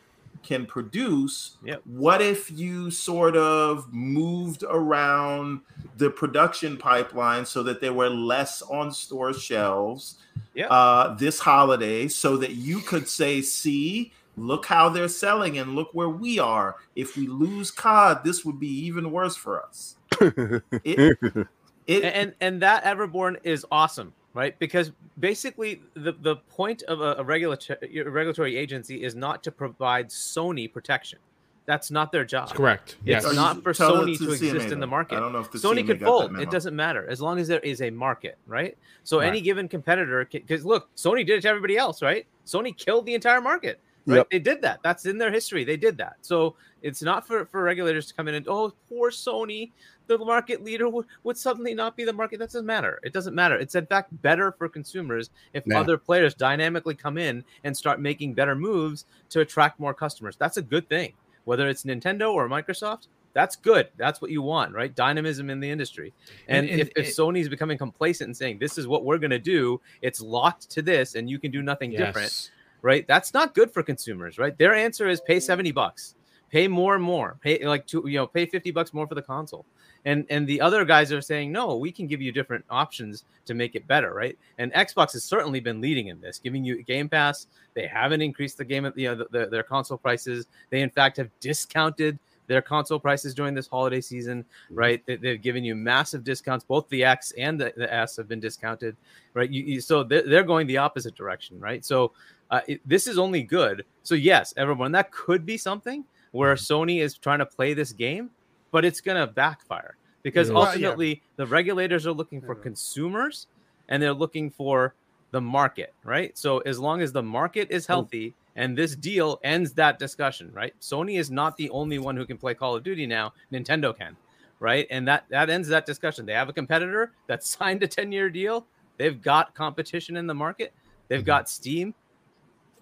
can produce. Yep. What if you sort of moved around the production pipeline so that there were less on store shelves? Yep. uh, this holiday so that you could say, see, look how they're selling and look where we are. If we lose COD, this would be even worse for us. [laughs] It, [laughs] it, and and that Everborn is awesome, right? Because basically the the point of a, a regulatory regulatory agency is not to provide Sony protection. That's not their job. That's correct. It's Yes. not for Tell Sony to, CMA exist in the market. I don't know if the Sony CMA could got fold. It doesn't matter as long as there is a market, right? So any given competitor, because look, Sony did it to everybody else, right? Sony killed the entire market, right? Yep. They did that. That's in their history. They did that. So it's not for for regulators to come in and oh, poor Sony, the market leader would, would suddenly not be the market. That doesn't matter. It doesn't matter. It's in fact better for consumers if Yeah. other players dynamically come in and start making better moves to attract more customers. That's a good thing. Whether it's Nintendo or Microsoft, that's good. That's what you want, right? Dynamism in the industry. And, And- and if, if it- Sony's becoming complacent and saying this is what we're going to do, it's locked to this, and you can do nothing different, right? That's not good for consumers, right? Their answer is pay seventy bucks, pay more and more, pay like two, you know, pay fifty bucks more for the console. And and the other guys are saying no, we can give you different options to make it better, right? And Xbox has certainly been leading in this, giving you Game Pass. They haven't increased the game, you know, the, the, their console prices. They in fact have discounted their console prices during this holiday season, right? They, they've given you massive discounts. Both the X and the, the S have been discounted, right? You, you, so they're, they're going the opposite direction, right? So uh, it, this is only good. So yes, everyone, that could be something where Sony is trying to play this game, but it's going to backfire because Yeah. Well, yeah. ultimately the regulators are looking for Yeah. consumers and they're looking for the market, right? So as long as the market is healthy and this deal ends that discussion, right? Sony is not the only one who can play Call of Duty now. Nintendo can, right? And that that ends that discussion. They have a competitor that [laughs] signed a 10-year deal. They've got competition in the market. They've got Steam.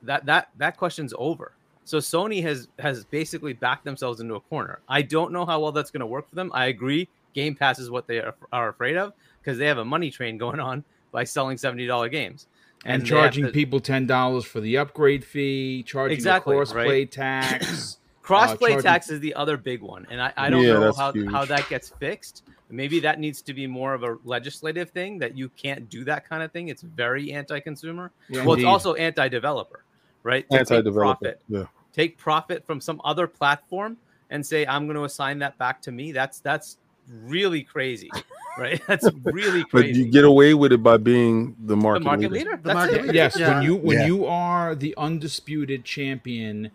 That that that question's over. So Sony has has basically backed themselves into a corner. I don't know how well that's going to work for them. I agree. Game Pass is what they are, are afraid of because they have a money train [laughs] going on by selling seventy dollar games and, they have charging to- people ten dollars for the upgrade fee, charging Exactly, the crossplay right? [coughs] tax. [coughs] Crossplay uh, charging- tax is the other big one, and I, I don't Yeah, know how, huge. how that gets fixed. Maybe that needs to be more of a legislative thing that you can't do that kind of thing. It's very anti-consumer. Yeah, well, it's also anti-developer, right? Anti-developer. profit, Yeah. Take profit from some other platform and say I'm going to assign that back to me. That's that's really crazy, [laughs] right? [laughs] That's really crazy. But you get away with it by being the market, the market, market leader. leader. The market leader. yes, Yeah. when you when Yeah. you are the undisputed champion,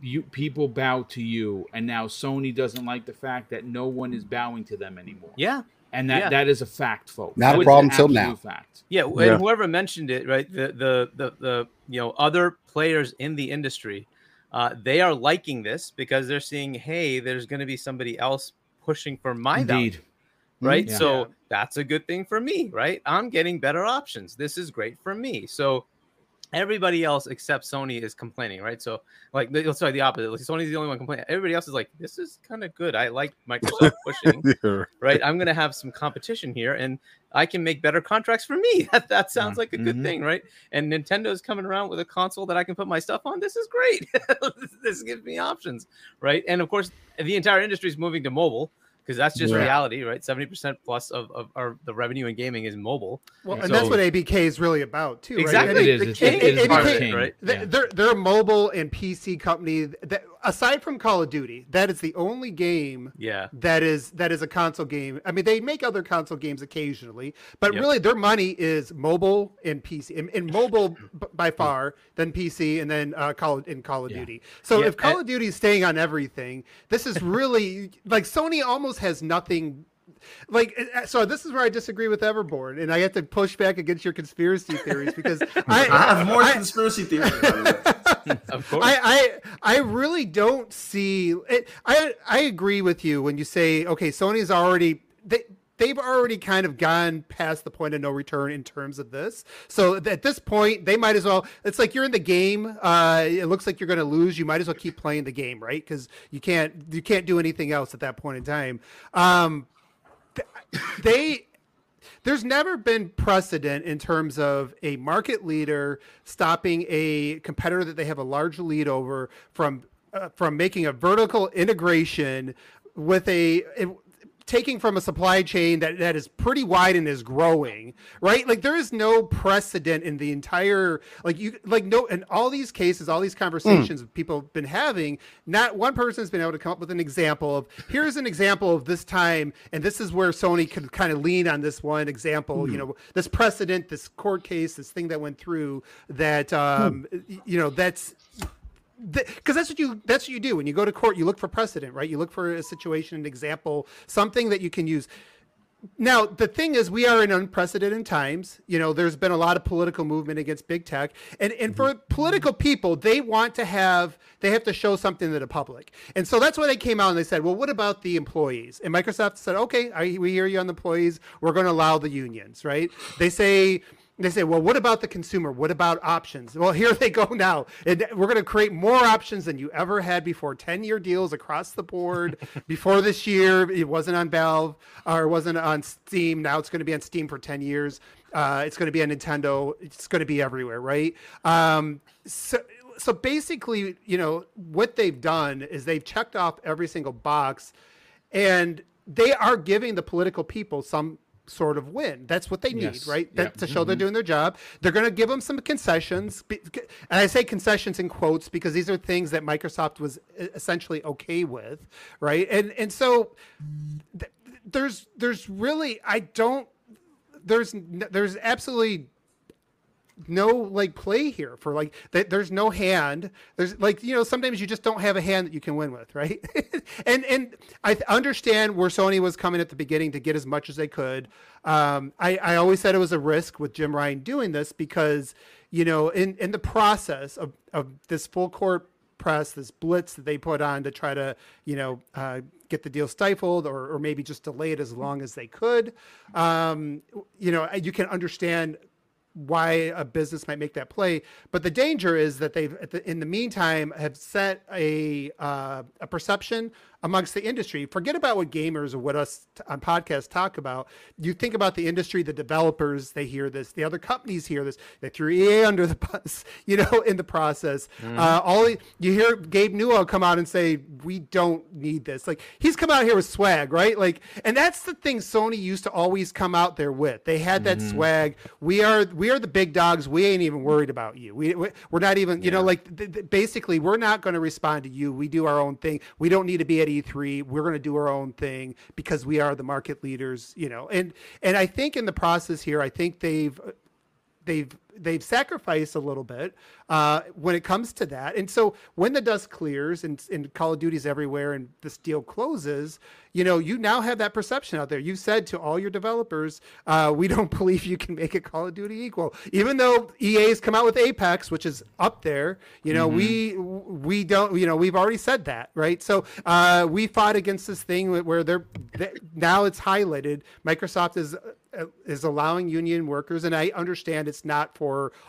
you people bow to you, and now Sony doesn't like the fact that no one is bowing to them anymore. Yeah, and that Yeah. that is a fact, folks. Not a problem till absolute now. Fact. Yeah, and Yeah. whoever mentioned it, right? The the the the you know other players in the industry, uh, they are liking this because they're seeing, hey, there's going to be somebody else pushing for my value, Indeed. right? Yeah. So that's a good thing for me, right? I'm getting better options. This is great for me. So everybody else except Sony is complaining, right? So like, the- sorry, the opposite. Like, Sony's the only one complaining. Everybody else is like, this is kind of good. I like Microsoft [laughs] pushing [laughs] Yeah. right? I'm going to have some competition here, and I can make better contracts for me. [laughs] That that sounds like a good Mhm. thing, right? And Nintendo's coming around with a console that I can put my stuff on. This is great. this gives me options, right? And of course, the entire industry is moving to mobile. Because that's just Right. reality, right? Seventy percent plus of, of our the revenue in gaming is mobile. Well, and So- that's what ABK is really about too. Exactly. Right? It mean, the It's, king it is is part of the it, king. right? Th- Yeah. They're they're a mobile and PC company that aside from Call of Duty, that is the only game Yeah, that is that is a console game. I mean, they make other console games occasionally, but Yep. really their money is mobile and PC. And, and mobile by far, then PC, and then uh, Call in Call of Yeah. Duty. So Yeah, if Call and- of Duty is staying on everything, this is really like Sony almost has nothing. Like uh, so, this is where I disagree with Everborn, and I have to push back against your conspiracy theories because [laughs] I, I have more I- conspiracy theories. by [laughs] of course. I, I I really don't see it. I I agree with you when you say okay, Sony's already they they've already kind of gone past the point of no return in terms of this. So at this point, they might as well. It's like you're in the game. Uh, it looks like you're going to lose. You might as well keep playing the game, right? Because you can't you can't do anything else at that point in time. Um, they there's never been precedent in terms of a market leader stopping a competitor that they have a large lead over from uh, from making a vertical integration with a, taking from a supply chain that, that is pretty wide and is growing right? Like there is no precedent in the entire like you like no in all these cases all these conversations mm. people have been having not one person has been able to come up with an example of here's an example of this time and this is where sony could kind of lean on this one example you mm. know this precedent this court case this thing that went through that um hmm. y- you know that's because that's what you that's what you do. When you go to court you look for precedent right? You look for a situation an example something that you can use. Now the thing is we are in unprecedented times. You know there's been a lot of political movement against big tech. And and for mm-hmm. political people they want to have they have to show something to the public. And so that's why they came out and they said well what about the employees? And microsoft said okay I, we hear you on the employees. We're going to allow the unions right? They say they say, well, what about the consumer? What about options? Well, here they go now. And we're going to create more options than you ever had before. 10 year deals across the board. [laughs] before this year, it wasn't on Valve or it wasn't on Steam. Now it's going to be on Steam for 10 years. Uh, it's going to be on Nintendo. It's going to be everywhere, right? Um, so, so basically, you know, what they've done is they've checked off every single box and they are giving the political people some sort of win. That's what they need, Yes. right? That, to show they're mm-hmm. doing their job. They're going to give them some concessions, and I say concessions in quotes because these are things that Microsoft was essentially okay with, right? And and so th- there's there's really I don't there's there's absolutely no like play here for like th- there's no hand. There's like you know sometimes you just don't have a hand that you can win with right? [laughs] And and i understand where sony was coming at the beginning to get as much as they could. Um i i always said it was a risk with jim ryan doing this because you know in in the process of of this full court press this blitz that they put on to try to you know uh, get the deal stifled or, or maybe just delay it as long as they could um, you know you can understand why a business might make that play. But the danger is that they've, the, in the meantime, have set a uh, a perception amongst the industry. Forget about what gamers or what us t- on podcasts talk about. You think about the industry, the developers, they hear this. The other companies hear this. They threw EA under the [laughs] bus, you know, in the process. Mm-hmm. Uh, all you hear Gabe Newell come out and say, "We don't need this." Like he's come out here with swag, right? Like, and that's the thing Sony used to always come out there with. They had that mm-hmm. swag. We are we are the big dogs. We ain't even worried about you. We we- we're not even you know like th- th- basically we're not going to respond to you. We do our own thing. We don't need to be at E3. We're going to do our own thing because we are the market leaders. You know, and and I think in the process here, I think they've they've they've sacrificed a little bit uh, when it comes to that. And so when the dust clears and, and Call of Duty's everywhere and this deal closes, you know, you now have that perception out there. You said to all your developers, uh, we don't [laughs] believe you can make a Call of Duty equal, even though EA's come out with Apex, which is up there. You know, we we don't. You know, we've already said that, right? So uh, we fought against this thing where they're they, now it's highlighted. Microsoft is uh, is allowing union workers, and I understand it's not for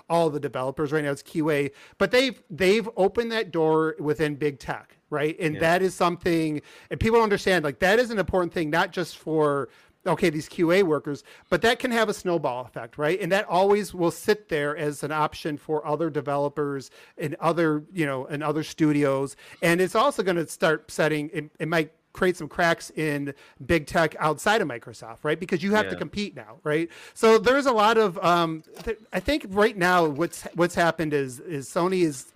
all the developers right now. It's QA, but they've they've opened that door within big tech, right? And that is something, and people understand. Like that is an important thing, not just for okay these QA workers, but that can have a snowball effect, right? And that always will sit there as an option for other developers and other you know and other studios, and it's also going to start setting. It, it might create some cracks in big tech outside of Microsoft, right? Because you have to compete now, right? So there's a lot of um, th- I think right now what's what's happened is is Sony is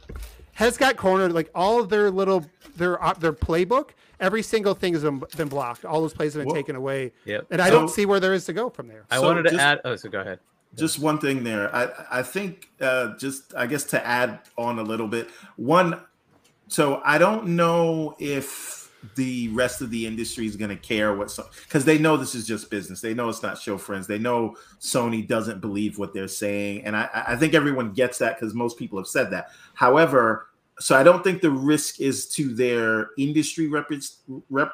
has got cornered like all of their little their uh, their playbook. Every single thing has been, been blocked. All those plays have been Well, taken away, Yep. and I don't see where there is to go from there. I So wanted to just- add. Oh, so go ahead. just one thing there. I I think uh, just I guess to add on a little bit. One, so I don't know if the rest of the industry is going to care what because they know this is just business. They know it's not show friends. They know Sony doesn't believe what they're saying, and I I think everyone gets that because most people have said that. However, so I don't think the risk is to their industry rep, rep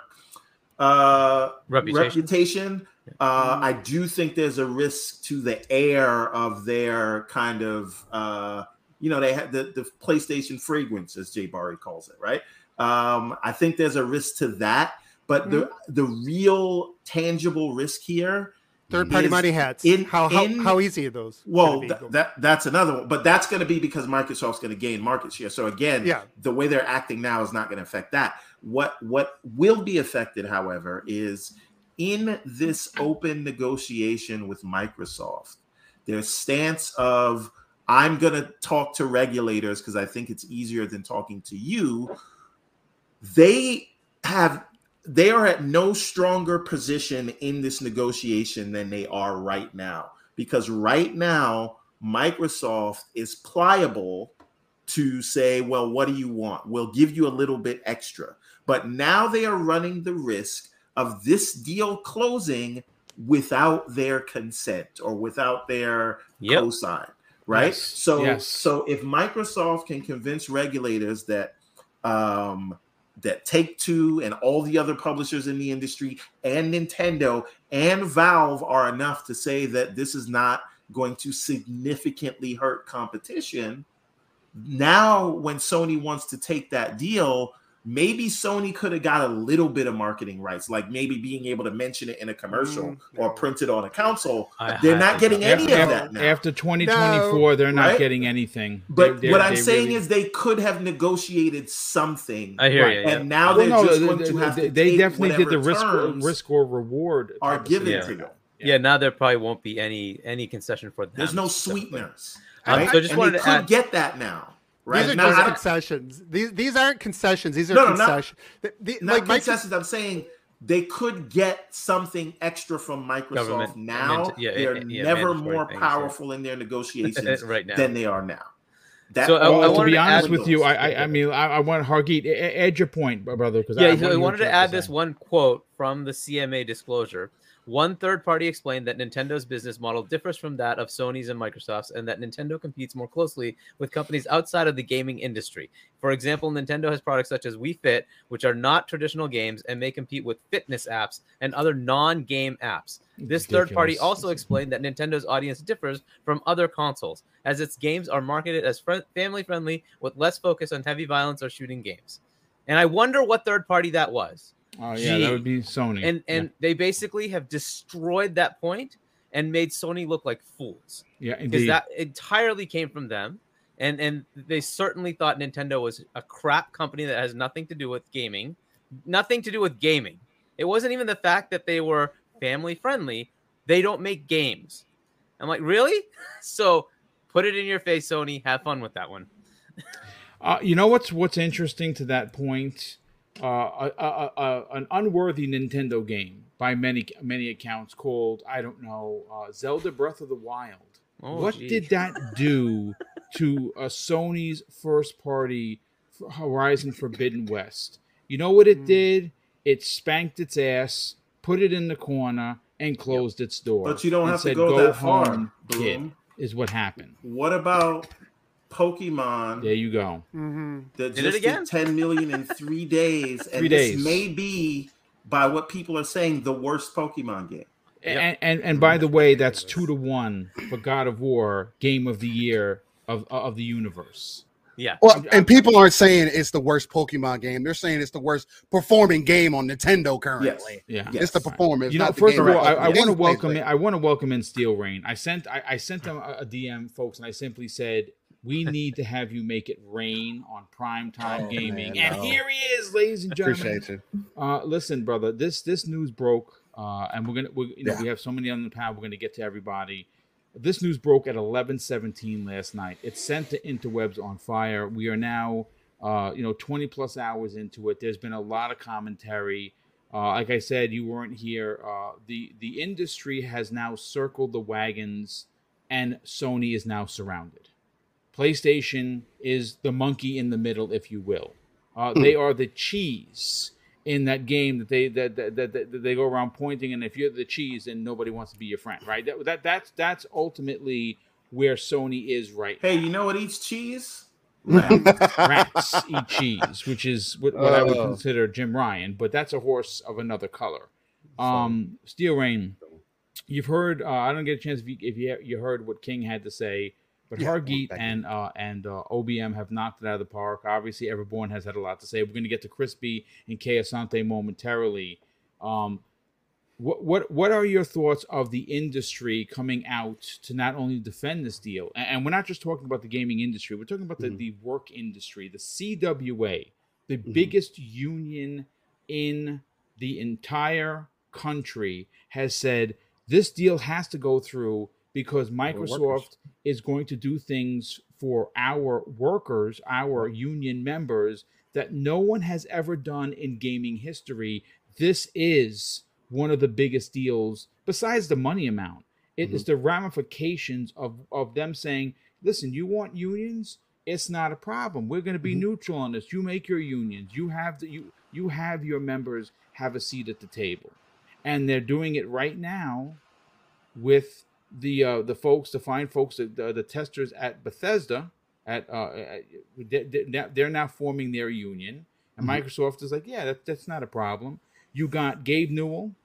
uh Reputation. reputation. Uh, I do think there's a risk to the air of their kind of, uh, you know, they had the, the PlayStation fragrance, as Jay Barry calls it, right? Um, I think there's a risk to that, but the the real tangible risk here, Third party money hats. in- how, how in- how easy are those? well, th- that that's another one, but that's going to be because Microsoft's going to gain market share. So again, Yeah. the way they're acting now is not going to affect that. What what will be affected, however, is in this open negotiation with Microsoft, their stance of I'm going to talk to regulators because I think it's easier than talking to you. They have they are at no stronger position in this negotiation than they are right now because right now Microsoft is pliable to say, well, what do you want? We'll give you a little bit extra. But now they are running the risk of this deal closing without their consent or without their Yep. cosign, right? Yes, So, yes. so if Microsoft can convince regulators that um, that Take Two and all the other publishers in the industry and Nintendo and Valve are enough to say that this is not going to significantly hurt competition. Now, when Sony wants to take that deal, maybe Sony could have got a little bit of marketing rights, like maybe being able to mention it in a commercial Mm, or print it on a console. I They're not highly getting doubt any that. of after, that now. after 2024, they're not Right? getting anything. But They're- what they're- I'm saying really- is they could have negotiated something. I hear Right. you. yeah. And now Well, they're no, just they- going to have they, to they take definitely did the whatever risk or, terms risk or reward are given scenario. to them. yeah. Now there probably won't be any any concession for them. There's no specifically. sweeteners. Um, right? so I just and wanted they to could add- get that now. Right? These are Now, just I don't- concessions. These these aren't concessions. These are No, no, not- concessions. The- the- not like Mike- concessions. I'm saying they could get something extra from Microsoft Government- now. yeah, They're yeah, never more things, yeah. powerful in their [laughs] negotiations right now. than they are now. That So I- Well, I to be to honest add- with you, I, I, I mean, I, I want Hargeet, a- a- add your point, brother. Because yeah, I, so I wanted to add this one quote from the CMA disclosure. One third party explained that Nintendo's business model differs from that of Sony's and Microsoft's, and that Nintendo competes more closely with companies outside of the gaming industry. For example, Nintendo has products such as Wii Fit, which are not traditional games and may compete with fitness apps and other non game apps. This third party also explained that Nintendo's audience differs from other consoles, as its games are marketed as fri family friendly with less focus on heavy violence or shooting games. And I wonder what third party that was Oh yeah, Gee. that would be Sony. and Yeah. and they basically have destroyed that point and made Sony look like fools yeah, because that entirely came from them. And and they certainly thought Nintendo was a crap company that has nothing to do with gaming, nothing to do with gaming. It wasn't even the fact that they were family friendly. They don't make games. I'm like, really? [laughs] So put it in your face, Sony. Have fun with that one. Uh, you know what's what's interesting to that point? Uh, a, a, a, an unworthy Nintendo game by many many accounts called I don't know uh, Zelda Breath of the Wild. Oh, what gee. did that do to uh, Sony's first party Horizon Forbidden West? You know what it Hmm. did? It spanked its ass, put it in the corner, and closed its door. But you don't and have to said, go that far, home, kid. Is what happened. What about Pokemon There you go. Mhm. that Did it again? did 10 million in three [laughs] days? And Three this days. may be, by what people are saying, the worst Pokemon game. Yep. And, and and by the way, that's two to one for God of War Game of the Year of of the universe. Yeah. Well, and people aren't saying it's the worst Pokemon game. They're saying it's the worst performing game on Nintendo currently. Yeah. It's the performance. You know, not the first game of all, I. I want to welcome in, I want to welcome in Steel Rain. I sent I, I sent them a, a DM, folks, and I simply said, We [laughs] need to have you make it rain on primetime Oh, gaming. man, and no. here he is, ladies and gentlemen. Appreciate you. Uh, listen, brother, this this news broke, uh, and we're gonna we you know Yeah. we have so many on the panel. We're gonna get to everybody. This news broke at eleven seventeen last night. It sent to interwebs on fire. We are now, uh, you know, twenty plus hours into it. There's been a lot of commentary. Uh, like I said, you weren't here. Uh, the the industry has now circled the wagons, and Sony is now surrounded. PlayStation is the monkey in the middle, if you will. Uh, they are the cheese in that game that they that, that, that, that they go around pointing, and if you're the cheese, then nobody wants to be your friend, right? That, that that's that's ultimately where Sony is right Hey, you know what eats cheese? now. [laughs] Rats eat cheese, which is what, what I would Oh. consider Jim Ryan, but that's a horse of another color. Um, Steel Rain, you've heard. Uh, I don't get a chance if you if you, you heard what King had to say, but Yeah, Hargeet thank and uh, and uh, OBM have knocked it out of the park. Obviously, Everborn has had a lot to say. We're going to get to Crispy and Kay Asante momentarily. Um, what what what are your thoughts of the industry coming out to not only defend this deal, and, and we're not just talking about the gaming industry, we're talking about the, Mhm. the work industry, the CWA, the Mhm. biggest union in the entire country, has said this deal has to go through because Microsoft is going to do things for our workers, our union members, that no one has ever done in gaming history. This is one of the biggest deals, besides the money amount. It is the ramifications of, of them saying, listen, you want unions? It's not a problem. We're going to be Mhm. neutral on this. You make your unions. You have the you you have your members have a seat at the table. And they're doing it right now with the uh, the folks, the fine folks, the, the, the testers at Bethesda. At, uh, at they- they- they're now forming their union, and Mhm. Microsoft is like, yeah, that, that's not a problem. You got Gabe Newell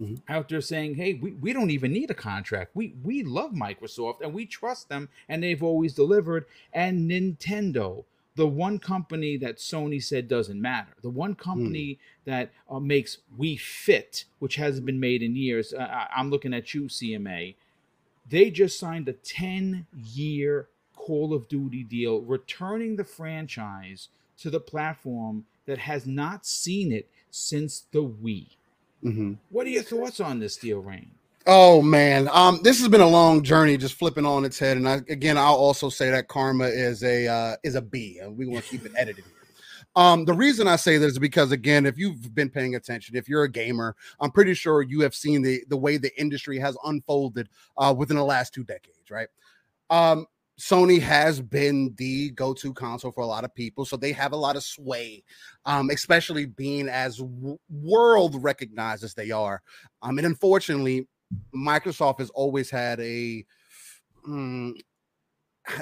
Mhm. out there saying, hey, we, we don't even need a contract. We we love Microsoft and we trust them, and they've always delivered. And Nintendo, the one company that Sony said doesn't matter, the one company that uh, makes Wii Fit, which hasn't been made in years. Uh, I'm looking at you, CMA. They just signed a 10 year Call of Duty deal, returning the franchise to the platform that has not seen it since the Wii. Mhm. What are your thoughts on this deal, Rain? Oh man, um, this has been a long journey, just flipping on its head. And I, again, I'll also say that karma is a uh, is a B, and we want to keep it edited. Um, the reason I say this is because again, if you've been paying attention, if you're a gamer, I'm pretty sure you have seen the the way the industry has unfolded uh, within the last two decades, right? Um, Sony has been the go-to console for a lot of people, so they have a lot of sway, um, especially being as w- world recognized as they are. Um, and unfortunately, Microsoft has always had a mm,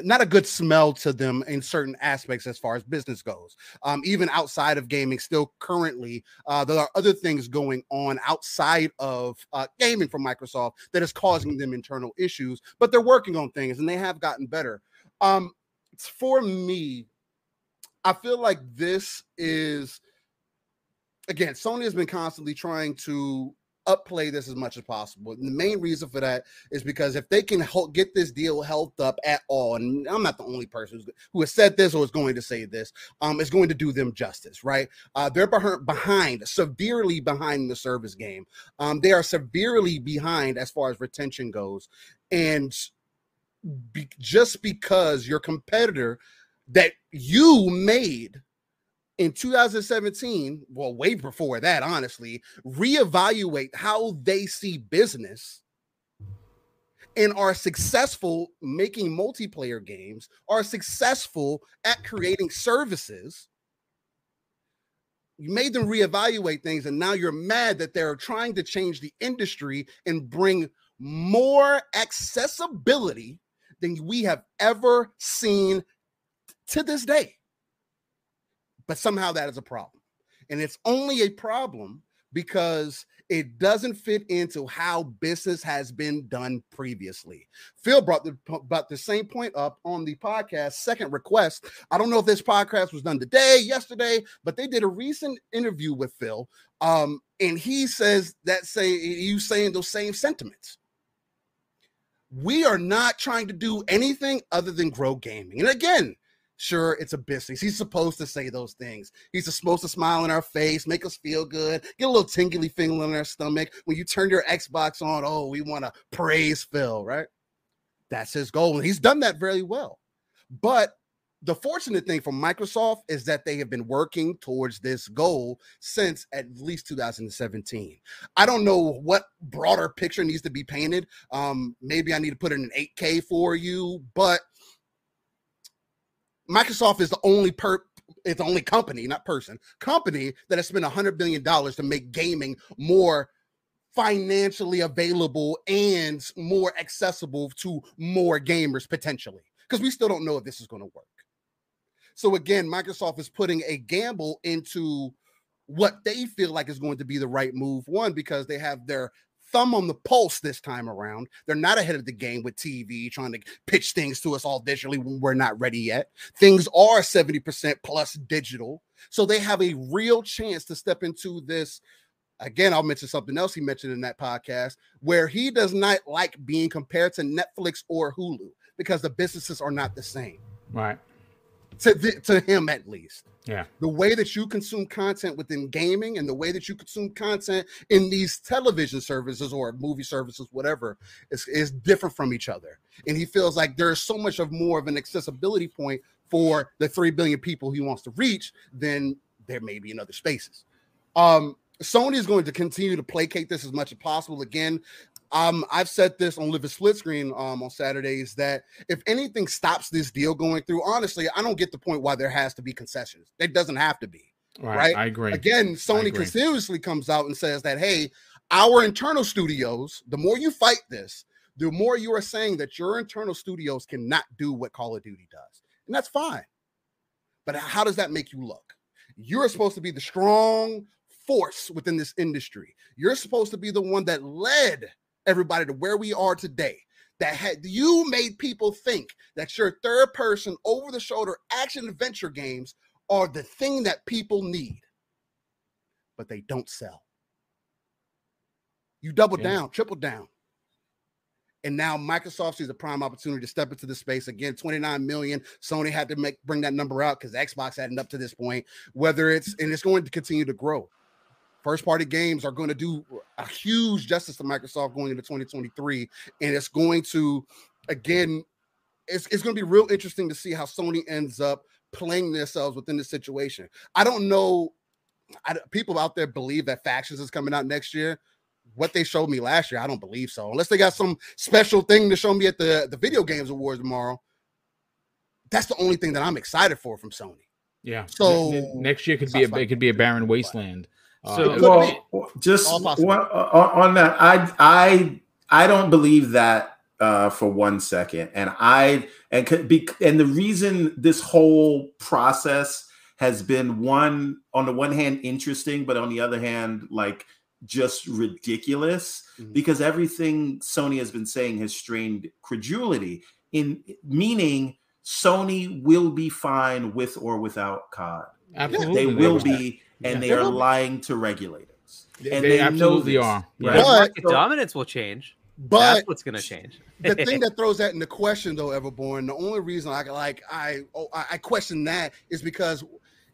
not a good smell to them in certain aspects as far as business goes. Um, even outside of gaming, still currently, uh, there are other things going on outside of uh, gaming for Microsoft that is causing them internal issues, but they're working on things and they have gotten better. Um, for me, I feel like this is again, Sony has been constantly trying to upplay this as much as possible. And the main reason for that is because if they can get this deal held up at all, and I'm not the only person who has said this or is going to say this, um, it's going to do them justice, right? Uh, they're behind, behind, severely behind the service game. Um, they are severely behind as far as retention goes, and be, just because your competitor that you made in 2017, well, way before that, honestly, reevaluate how they see business and are successful making multiplayer games, are successful at creating services. You made them reevaluate things, and now you're mad that they're trying to change the industry and bring more accessibility than we have ever seen to this day but somehow that is a problem. And it's only a problem because it doesn't fit into how business has been done previously. Phil brought the about the same point up on the podcast second request. I don't know if this podcast was done today, yesterday, but they did a recent interview with Phil. Um, and he says that say you saying those same sentiments. we are not trying to do anything other than grow gaming. And again, sure, it's a business. He's supposed to say those things. He's supposed to smile in our face, make us feel good, get a little tingly feeling in our stomach. When you turn your Xbox on, oh, we want to praise Phil, right? That's his goal. And he's done that very well. But the fortunate thing for Microsoft is that they have been working towards this goal since at least 2017. I don't know what broader picture needs to be painted. Um, maybe I need to put it in 8K for you, but Microsoft is the only per it's the only company, not person, company that has spent a hundred billion dollars to make gaming more financially available and more accessible to more gamers potentially. Because we still don't know if this is going to work. So again, Microsoft is putting a gamble into what they feel like is going to be the right move. One, because they have their thumb on the pulse this time around. They're not ahead of the game with TV trying to pitch things to us all digitally when we're not ready yet. Things are 70% plus digital. So they have a real chance to step into this. Again, I'll mention something else he mentioned in that podcast where he does not like being compared to Netflix or Hulu because the businesses are not the same Right. To to him at least. Yeah. The way that you consume content within gaming and the way that you consume content in these television services or movie services, whatever, is, is different from each other. And he feels like there's so much of more of an accessibility point for the three billion people he wants to reach than there may be in other spaces. Um, Sony is going to continue to placate this as much as possible. Again, um, I've said this on Live a Split Screen um, on Saturdays that if anything stops this deal going through, honestly, I don't get the point why there has to be concessions. It doesn't have to be. Right. Right? I agree. Again, Sony agree. continuously comes out and says that, hey, our internal studios, the more you fight this, the more you are saying that your internal studios cannot do what Call of Duty does. And that's fine. But how does that make you look? You're supposed to be the strong force within this industry. You're supposed to be the one that led everybody to where we are today. That had you made people think that your third person over the shoulder action adventure games are the thing that people need, but they don't sell. You double Yeah. down, triple down. And now Microsoft sees a prime opportunity to step into the space again. 29 million. Sony had to make bring that number out because Xbox hadn't up to this point. Whether it's and it's going to continue to grow. First party games are going to do a huge justice to Microsoft going into 2023. And it's going to, again, it's, it's going to be real interesting to see how Sony ends up playing themselves within the situation. I don't know. I, people out there believe that Factions is coming out next year. What they showed me last year, I don't believe so. Unless they got some special thing to show me at the, the Video Games Awards tomorrow. That's the only thing that I'm excited for from Sony. Yeah. So- Ne- ne- next year could be a it could be a barren wasteland. Uh, So- it- well, just one, on, on that, I I I don't believe that uh, for one second, and I and could be and the reason this whole process has been one on the one hand interesting, but on the other hand, like just ridiculous Mhm. because everything Sony has been saying has strained credulity in meaning Sony will be fine with or without COD. absolutely, They will will. be, and Yeah. they They are will lying to regulators. They, and they they absolutely this, are. right? Yeah. But- market So- dominance will change. But That's what's going to change. the [laughs] thing that throws that into question though everborn the only reason i like i oh, I I question that is because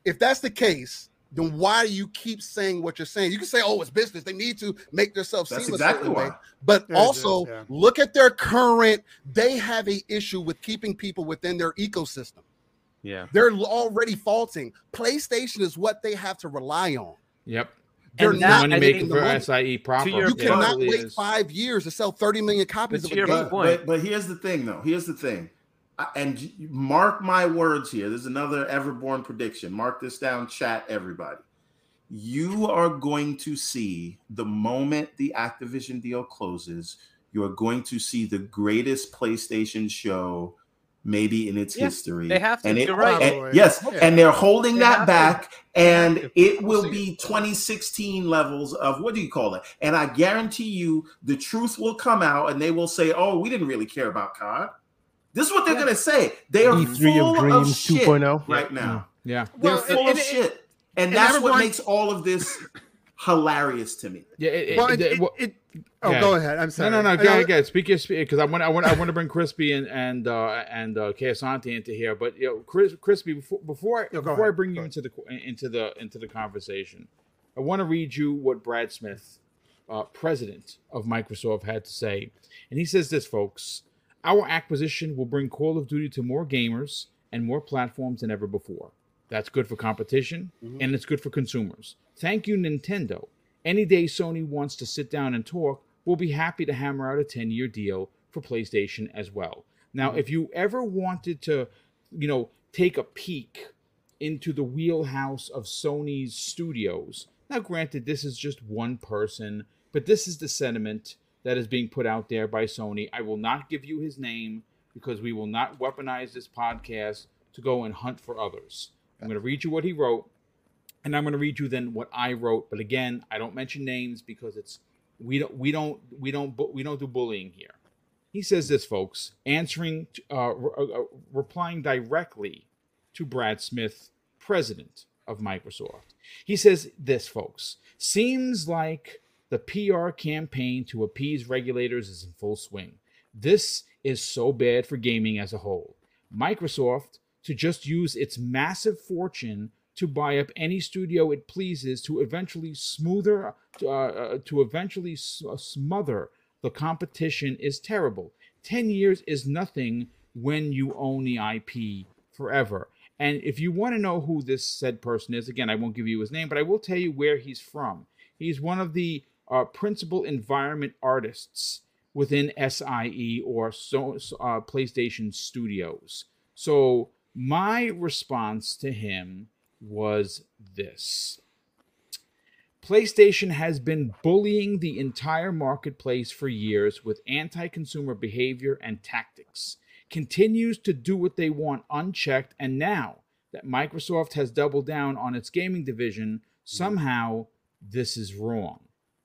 if that's the case then why do you keep saying what you're saying you can say oh it's business they need to make themselves That's seem exactly a certain way why. but Yeah, it also is, yeah. look at their current they have a issue with keeping people within their ecosystem yeah. they're already faulting playstation is what they have to rely on Yep. they're And not Money making think for money. SIE proper. your you It cannot absolutely wait is. five years to sell 30 million copies But of a game But, but but here's the thing, though. Here's the thing, I- and mark my words here. There's another Everborn prediction. Mark this down, chat, everybody. You are going to see the moment the Activision deal closes. You are going to see the greatest PlayStation show, maybe in its Yeah, history. they have to. And it, You're right. and- yes, Yeah. and they're holding They that have to. back, and to. it We'll be 2016 levels of what do you call it? And I guarantee you, the truth will come out, and they will say, "Oh, we didn't really care about COD." This is what they're Yeah. gonna say. They are E3 full of of, Dreams shit 2.0. right now. Mm, yeah. They're Well, full and- of and- shit, and and that's what makes all of this [laughs] hilarious to me. Yeah. It, well, it, Oh, Yeah. go ahead. I'm sorry. No, no, no. Go ahead, go ahead. Speak your speak because I want, I want, I want to bring Crispy and and uh, and uh, Kay Asante into here. But you know, Chris, Crispy, before before, I- No, before I bring Go you ahead. into the into the into the conversation, I want to read you what Brad Smith, uh, president of Microsoft, had to say, and he says this, folks. Our acquisition will bring Call of Duty to more gamers and more platforms than ever before. That's good for competition and it's good for consumers. Thank you, Nintendo. Any day Sony wants to sit down and talk, we'll be happy to hammer out a 10 year deal for PlayStation as well. Now, mm-hmm. if you ever wanted to, you know, take a peek into the wheelhouse of Sony's studios, now granted, this is just one person, but this is the sentiment that is being put out there by Sony. I will not give you his name because we will not weaponize this podcast to go and hunt for others. I'm going to read you what he wrote, and I'm going to read you then what I wrote. But again, I don't mention names because it's we don't we don't we don't we don't do bullying here. He says this, folks, answering, uh, re- uh, uh, replying directly to Brad Smith, president of Microsoft. He says this, folks, seems like the PR campaign to appease regulators is in full swing. This is so bad for gaming as a whole. Microsoft to just use its massive fortune to buy up any studio it pleases to eventually smoother uh, uh, to eventually uh, smother the competition is terrible. 10 years is nothing when you own the IP forever. And if you want to know who this said person is, again, I won't give you his name, but I will tell you where he's from. He's one of the uh, principal environment artists within SIE or so, uh, PlayStation Studios. So my response to him was this. PlayStation has been bullying the entire marketplace for years with anti consumer behavior and tactics, continues to do what they want unchecked, and now that Microsoft has doubled down on its gaming division, somehow this is wrong.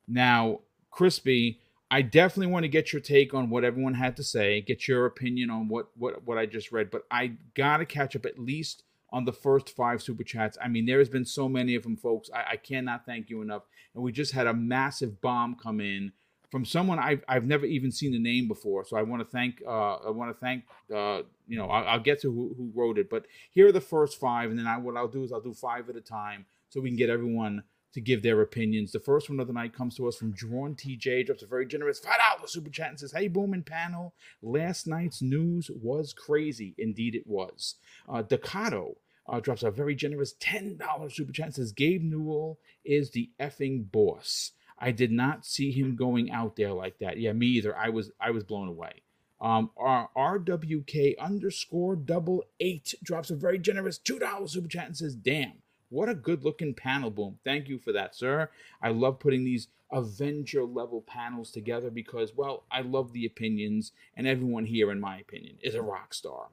Now, Crispy, I definitely want to get your take on what everyone had to say, get your opinion on what what, what I just read, but I gotta catch up at least on the first five super chats. I mean, there has been so many of them, folks. I, I cannot thank you enough. And we just had a massive bomb come in from someone I've, I've never even seen the name before. So I want to thank uh, I want to thank uh, you know I'll, I'll get to who, who wrote it, but here are the first five, and then I what I'll do is I'll do five at a time so we can get everyone to give their opinions. The first one of the night comes to us from Drawn TJ, drops a very generous five dollar super chat and says, "Hey, boom and panel, last night's news was crazy. Indeed, it was." Uh, Decado uh, drops a very generous ten dollar super chat and says, "Gabe Newell is the effing boss." I did not see him going out there like that. Yeah, me either. I was I was blown away. Um, our RWK underscore double eight drops a very generous two dollar super chat and says, "Damn, what a good looking panel, boom! Thank you for that, sir. I love putting these Avenger level panels together because, well, I love the opinions, and everyone here, in my opinion, is a rock star."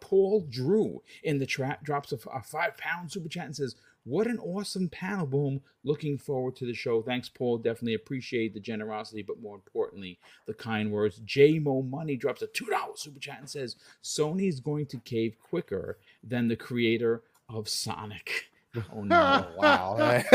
Paul Drew in the chat drops a, a five pound super chat and says, What an awesome panel boom. Looking forward to the show. Thanks, Paul. Definitely appreciate the generosity, but more importantly, the kind words. J Mo Money drops a $2 super chat and says, Sony is going to cave quicker than the creator of Sonic. Oh no. wow. [laughs]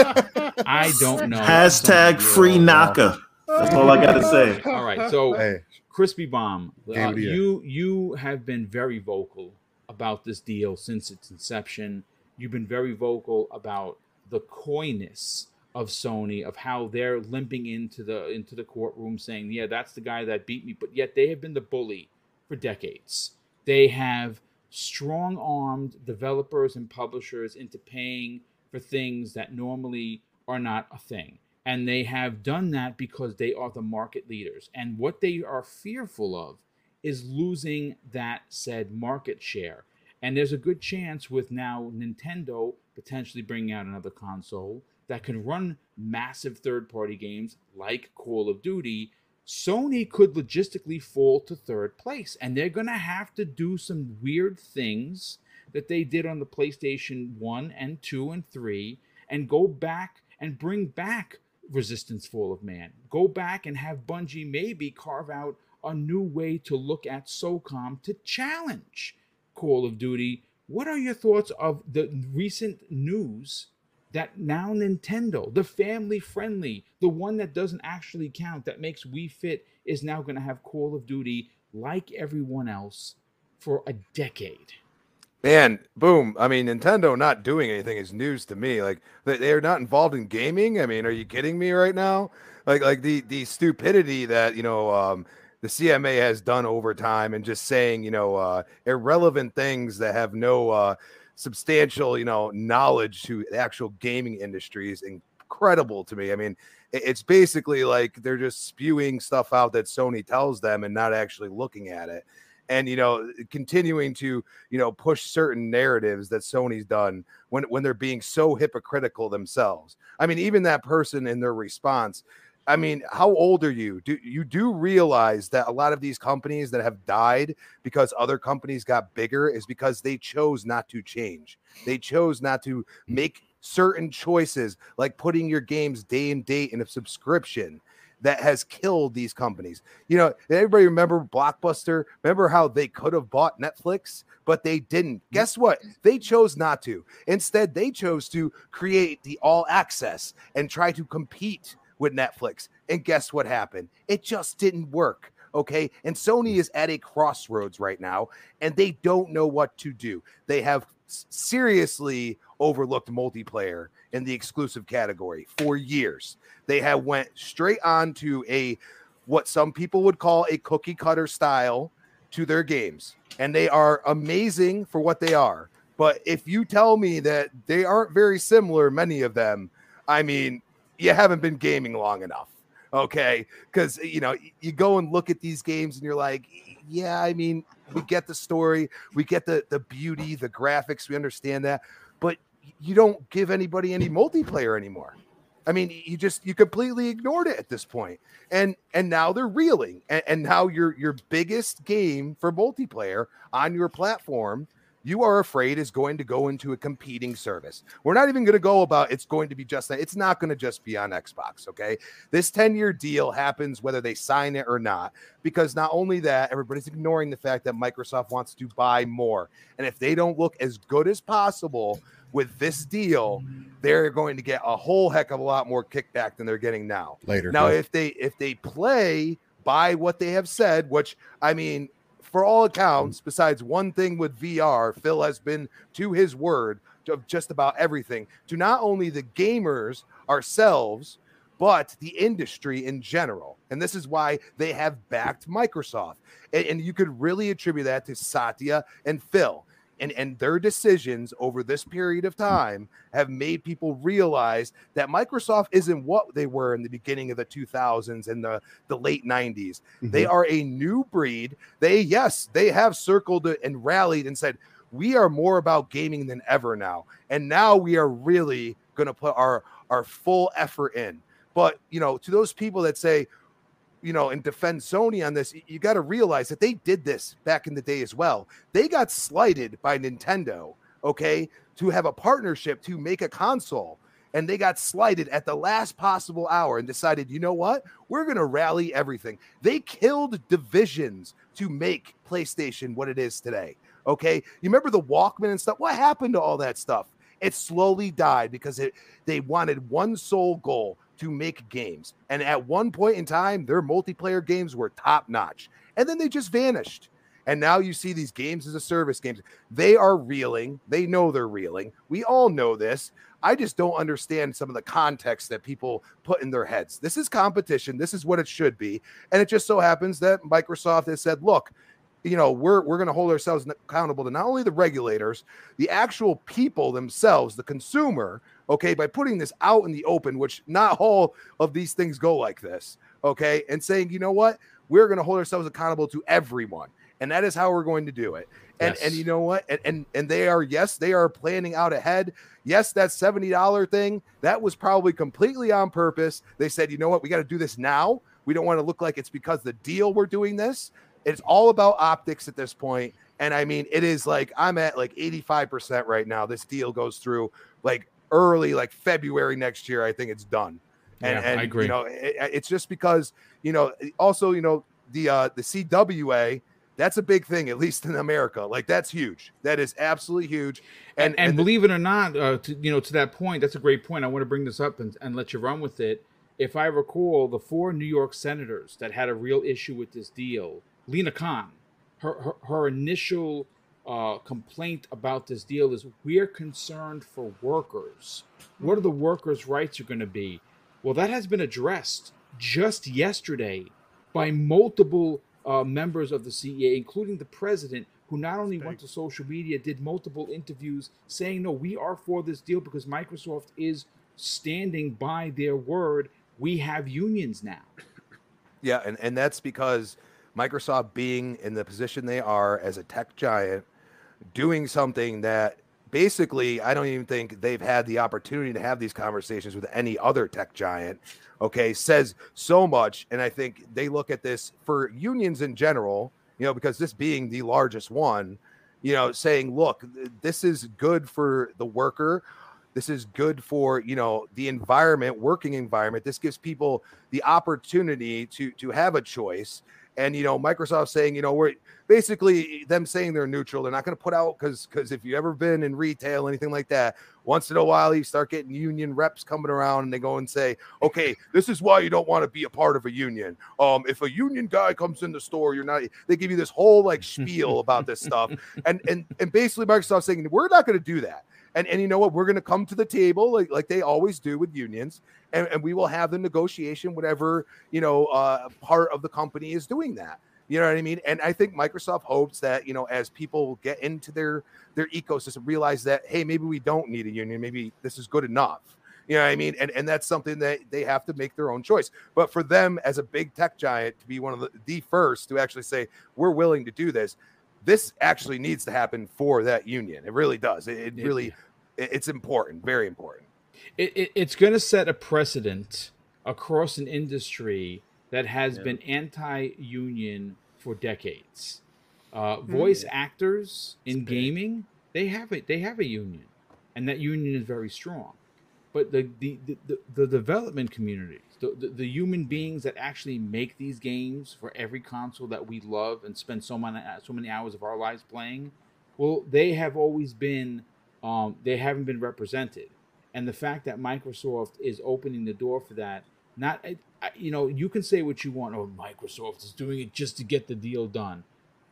I don't know. Hashtag free knocker. That's all I gotta say. All right. So Hey, Crispy Bomb, uh, of you you have been very vocal about this deal since its inception. You've been very vocal about the coyness of Sony, of how they're limping into the into the courtroom, saying, "Yeah, that's the guy that beat me," but yet they have been the bully for decades. They have strong-armed developers and publishers into paying for things that normally are not a thing. And they have done that because they are the market leaders. And what they are fearful of is losing that said market share. And there's a good chance with now Nintendo potentially bringing out another console that can run massive third party games like Call of Duty Sony could logistically fall to third place and they're going to have to do some weird things that they did on the PlayStation 1 and 2 and 3 and go back and bring back Resistance Fall of Man. Go back and have Bungie maybe carve out a new way to look at SOCOM to challenge Call of Duty. What are your thoughts of the recent news that now Nintendo, the family friendly, the one that doesn't actually count, that makes Wii Fit, is now going to have Call of Duty like everyone else for a decade. Man, boom. I mean, Nintendo not doing anything is news to me. Like they, they're not involved in gaming. I mean, are you kidding me right now? Like like the the stupidity that, you know, um the CMA has done over time and just saying, you know, uh irrelevant things that have no uh substantial, you know, knowledge to the actual gaming industry is incredible to me. I mean, it's basically like they're just spewing stuff out that Sony tells them and not actually looking at it. And you know, continuing to you know push certain narratives that Sony's done when when they're being so hypocritical themselves. I mean, even that person in their response. I mean, how old are you? Do you do realize that a lot of these companies that have died because other companies got bigger is because they chose not to change. They chose not to make certain choices like putting your games day and date in a subscription that has killed these companies. You know, everybody remember Blockbuster? Remember how they could have bought Netflix, but they didn't. Mm-hmm. Guess what? They chose not to. Instead, they chose to create the all access and try to compete with Netflix. And guess what happened? It just didn't work. Okay. And Sony is at a crossroads right now, and they don't know what to do. They have seriously overlooked multiplayer in the exclusive category for years. They have went straight on to a what some people would call a cookie cutter style to their games, and they are amazing for what they are. But if you tell me that they aren't very similar, many of them, I mean, you haven't been gaming long enough. Okay. Because, you know, you go and look at these games and you're like, yeah, I mean, we get the story, we get the, the beauty, the graphics, we understand that, but you don't give anybody any multiplayer anymore. I mean, you just you completely ignored it at this point, and and now they're reeling, and, and now your your biggest game for multiplayer on your platform, you are afraid is going to go into a competing service. We're not even going to go about it's going to be just that. It's not going to just be on Xbox. Okay, this ten year deal happens whether they sign it or not, because not only that, everybody's ignoring the fact that Microsoft wants to buy more, and if they don't look as good as possible with this deal, they're going to get a whole heck of a lot more kickback than they're getting now. Later. Now, yeah. if they if they play by what they have said, which I mean, for all accounts, mm. besides one thing with VR, Phil has been to his word of just about everything to not only the gamers ourselves, but the industry in general. And this is why they have backed Microsoft. And, and you could really attribute that to Satya and Phil. And, and their decisions over this period of mm. time have made people realize that Microsoft isn't what they were in the beginning of the 2000s and the, the late 90s. They mm-hmm. are a new breed. They, yes, they have circled and rallied and said, we are more about gaming than ever now. And now we are really going to put our, our full effort in. But, you know, to those people that say, you know, and defend Sony on this, you got to realize that they did this back in the day as well. They got slighted by Nintendo, okay, to have a partnership to make a console. And they got slighted at the last possible hour and decided, you know what? We're going to rally everything. They killed divisions to make PlayStation what it is today. Okay. You remember the Walkman and stuff? What happened to all that stuff? It slowly died because it they wanted one sole goal to make games. And at one point in time, their multiplayer games were top notch. And then they just vanished. And now you see these games as a service games. They are reeling. They know they're reeling. We all know this. I just don't understand some of the context that people put in their heads. This is competition. This is what it should be. And it just so happens that Microsoft has said, look, you know, we're we're going to hold ourselves accountable to not only the regulators, the actual people themselves, the consumer, okay, by putting this out in the open, which not all of these things go like this, okay, and saying, you know what, we're going to hold ourselves accountable to everyone, and that is how we're going to do it. And and you know what, and, and and they are yes, they are planning out ahead. Yes, that seventy dollar thing that was probably completely on purpose. They said, you know what, we got to do this now. We don't want to look like it's because the deal we're doing this. It's all about optics at this point. And I mean, it is like I'm at like 85% right now. This deal goes through like early, like February next year. I think it's done. And, Yeah, I agree. you know, it, it's just because, you know, also, you know, the uh the CWA That's a big thing, at least in America. Like that's huge. That is absolutely huge. And, and, believe it or not, uh, to, you know, to that point, that's a great point. I want to bring this up and, and let you run with it. If I recall, the four New York senators that had a real issue with this deal, Lina Khan, her her, her initial uh, complaint about this deal is we're concerned for workers. What are the workers' rights are going to be? Well, that has been addressed just yesterday by multiple uh, members of the CEA, including the president, who not only went to social media, did multiple interviews saying, no, we are for this deal because Microsoft is standing by their word. We have unions now. Yeah, and, and that's because Microsoft being in the position they are as a tech giant, doing something that basically I don't even think they've had the opportunity to have these conversations with any other tech giant. Okay, says so much, and I think they look at this for unions in general. You know, because this being the largest one, you know, saying, look, this is good for the worker. This is good for you know the environment, working environment. This gives people the opportunity to to have a choice and you know microsoft saying you know we're basically them saying they're neutral. They're not going to put out because because if you've ever been in retail anything like that once in a while you start getting union reps coming around and they go and say okay this is why you don't want to be a part of a union. Um if a union guy comes in the store you're not they give you this whole like spiel about this stuff. [laughs] And and and basically microsoft saying we're not going to do that and and you know what? We're going to come to the table like like they always do with unions, and, and we will have the negotiation, whatever you know, uh, part of the company is doing that. You know what I mean? And I think Microsoft hopes that you know, as people get into their their ecosystem, realize that hey, maybe we don't need a union. Maybe this is good enough. You know what I mean? And and that's something that they have to make their own choice. But for them as a big tech giant to be one of the, the first to actually say we're willing to do this, this actually needs to happen for that union. It really does. It, it really it's important, very important. It, it, it's going to set a precedent across an industry that has yeah. been anti-union for decades. Uh, mm-hmm. Voice actors in gaming, they have it. They have a union, and that union is very strong. But the the, the, the, the development communities, the, the, the, human beings that actually make these games for every console that we love and spend so many so many hours of our lives playing, well, they have always been um, they haven't been represented. And the fact that Microsoft is opening the door for that, not you know, you can say what you want. Oh, Microsoft is doing it just to get the deal done.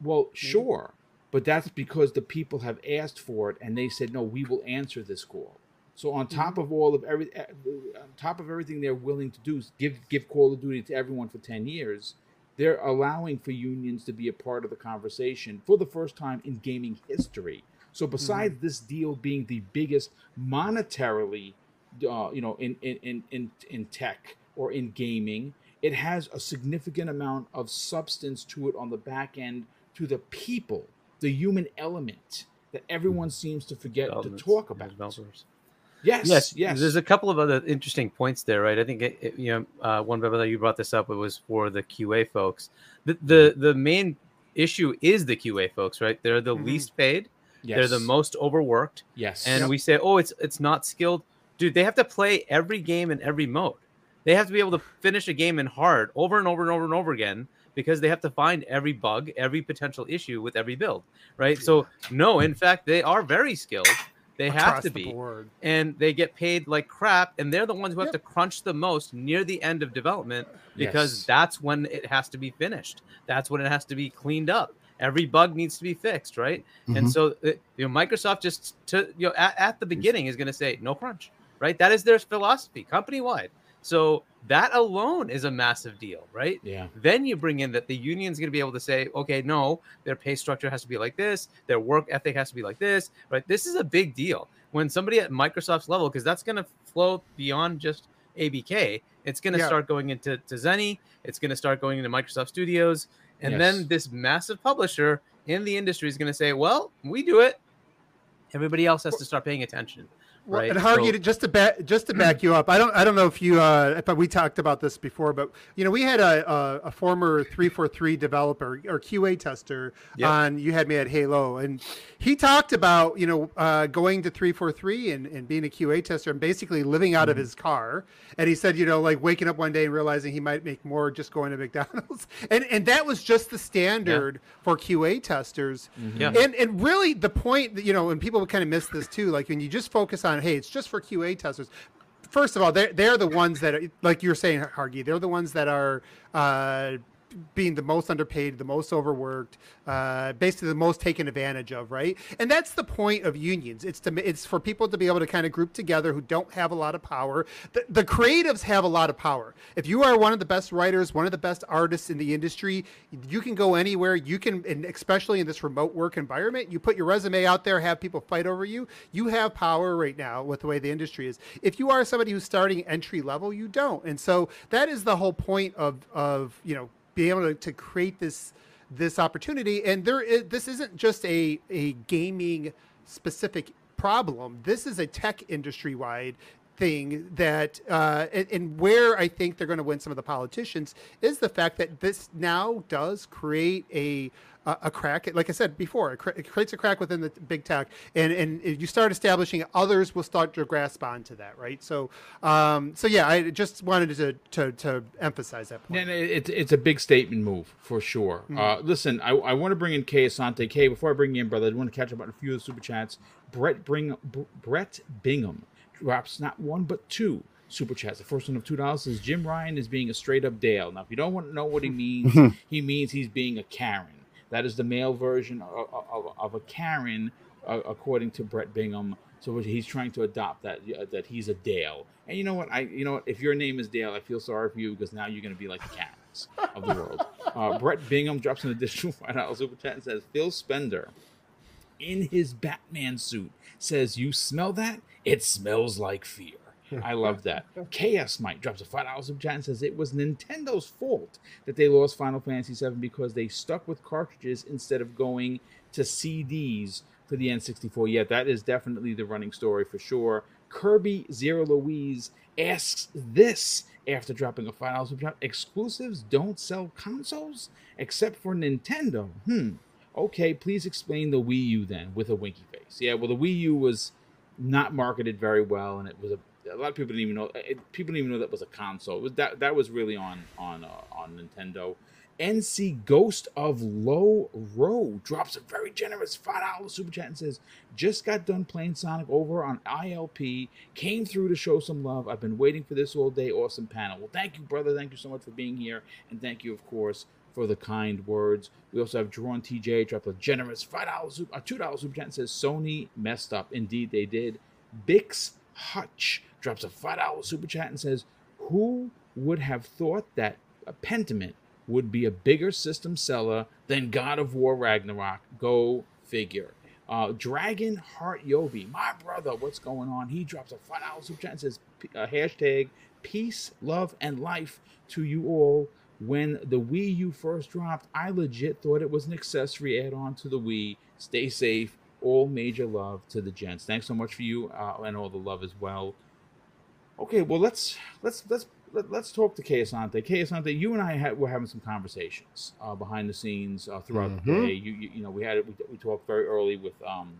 Well, sure, but that's because the people have asked for it, and they said, no, we will answer this call. So on top mm-hmm. of all of every, eh, on top of everything they're willing to do, is give give Call of Duty to everyone for ten years. They're allowing for unions to be a part of the conversation for the first time in gaming history. So besides mm-hmm. this deal being the biggest monetarily, uh, you know, in, in in in tech or in gaming, it has a significant amount of substance to it on the back end to the people, the human element that everyone seems to forget to talk about. Developers. Yes, yes, yes. There's a couple of other interesting points there, right? I think it, it, you know uh, one brother you brought this up. It was for the QA folks. The the mm-hmm. the main issue is the QA folks, right? They're the mm-hmm. least paid. Yes. They're the most overworked. Yes. And yep. we say, oh, it's it's not skilled. Dude, they have to play every game in every mode. They have to be able to finish a game in hard over and over and over and over again because they have to find every bug, every potential issue with every build, right? So no, in fact, they are very skilled. They Across have to be, board. and they get paid like crap, and they're the ones who yep. have to crunch the most near the end of development because yes. that's when it has to be finished. That's when it has to be cleaned up every bug needs to be fixed, right? Mm-hmm. And so uh, you know, Microsoft just to you know at, at the beginning is going to say no crunch, right? That is their philosophy, company wide. So that alone is a massive deal, right? Yeah. Then you bring in that the union's going to be able to say, okay, no, their pay structure has to be like this, their work ethic has to be like this, right? This is a big deal when somebody at Microsoft's level, because that's going to flow beyond just ABK. It's going to yeah. start going into to Zenny. It's going to start going into Microsoft Studios. And yes. then this massive publisher in the industry is going to say, well, we do it. Everybody else has to start paying attention, right? and Hargy, So- just to back just to back you up, I don't I don't know if you uh but we talked about this before, but you know we had a a, a former three four three developer or QA tester Yep. on you had me at Halo, and he talked about you know uh, going to three four three and and being a QA tester and basically living out of his car, and he said you know like waking up one day and realizing he might make more just going to McDonald's, [laughs] and and that was just the standard for QA testers. Yeah. And and really the point that you know, and people kind of miss this too, like when you just focus on, hey, it's just for QA testers. First of all, they're they're the ones that are like you're saying, Hargy, they're the ones that are uh being the most underpaid, the most overworked, uh, basically the most taken advantage of, right? And that's the point of unions. It's to it's for people to be able to kind of group together who don't have a lot of power. The, the creatives have a lot of power. If you are one of the best writers, one of the best artists in the industry, you can go anywhere. You can, and especially in this remote work environment, you put your resume out there, have people fight over you. You have power right now with the way the industry is. If you are somebody who's starting entry level, you don't. And so that is the whole point of of you know being able to, to create this this opportunity. And there is, this isn't just a a gaming specific problem. This is a tech industry wide thing that uh and, and where i think they're going to win some of the politicians is the fact that this now does create a a, a crack like i said before it, cre- it creates a crack within the big tech and and if you start establishing others will start to grasp onto that right so um so yeah i just wanted to to, to emphasize that point it's it's a big statement move for sure. Mm-hmm. Uh, listen, I, I want to bring in Kay Asante. Kay, before I bring you in, brother, I want to catch up on a few of the super chats. Brett bring B- Brett Bingham drops not one but two super chats. The first one of two dollars says Jim Ryan is being a straight up Dale. Now, if you don't want to know what he [laughs] means, he means he's being a Karen. That is the male version of, of, of a Karen, uh, according to Brett Bingham. So he's trying to adopt that uh, that he's a Dale. And you know what? I you know what? If your name is Dale, I feel sorry for you because now you're going to be like the Karens of the world. [laughs] Uh, Brett Bingham drops an additional [laughs] five dollars super chat and says Phil Spencer in his Batman suit says, "You smell that? It smells like fear." I love that. Chaos Mike drops a five dollars super chat and says it was Nintendo's fault that they lost Final Fantasy VII because they stuck with cartridges instead of going to CDs for the N64. Yeah, that is definitely the running story for sure. Kirby Zero Louise asks this after dropping a five dollars super chat: Exclusives don't sell consoles except for Nintendo. Hmm. Okay, please explain the Wii U then with a winky face. Yeah, well, the Wii U was not marketed very well, and it was a a lot of people didn't even know. It, people didn't even know that was a console. It was that that was really on on uh, on Nintendo. NC Ghost of Low Row drops a very generous five dollar super chat and says, "Just got done playing Sonic over on ILP. Came through to show some love. I've been waiting for this all day. Awesome panel. Well, thank you, brother. Thank you so much for being here, and thank you, of course, for the kind words. We also have Drawn TJ drop a generous five dollars, a two dollars super chat and says Sony messed up. Indeed, they did. Bix Hutch drops a five dollar super chat and says, "Who would have thought that a Pentiment would be a bigger system seller than God of War Ragnarok? Go figure." Uh, Dragon Heart Yobi, my brother, what's going on? He drops a five dollar super chat and says, uh, "Hashtag peace, love, and life to you all." When the Wii U first dropped, I legit thought it was an accessory add-on to the Wii. Stay safe. All major love to the gents. Thanks so much for you uh, and all the love as well. Okay, well let's let's let's let, let's talk to Kay Asante. Kay Asante, you and I had, were having some conversations uh, behind the scenes uh, throughout the Mhm. day. You, you you know we had. We, we talked very early with um,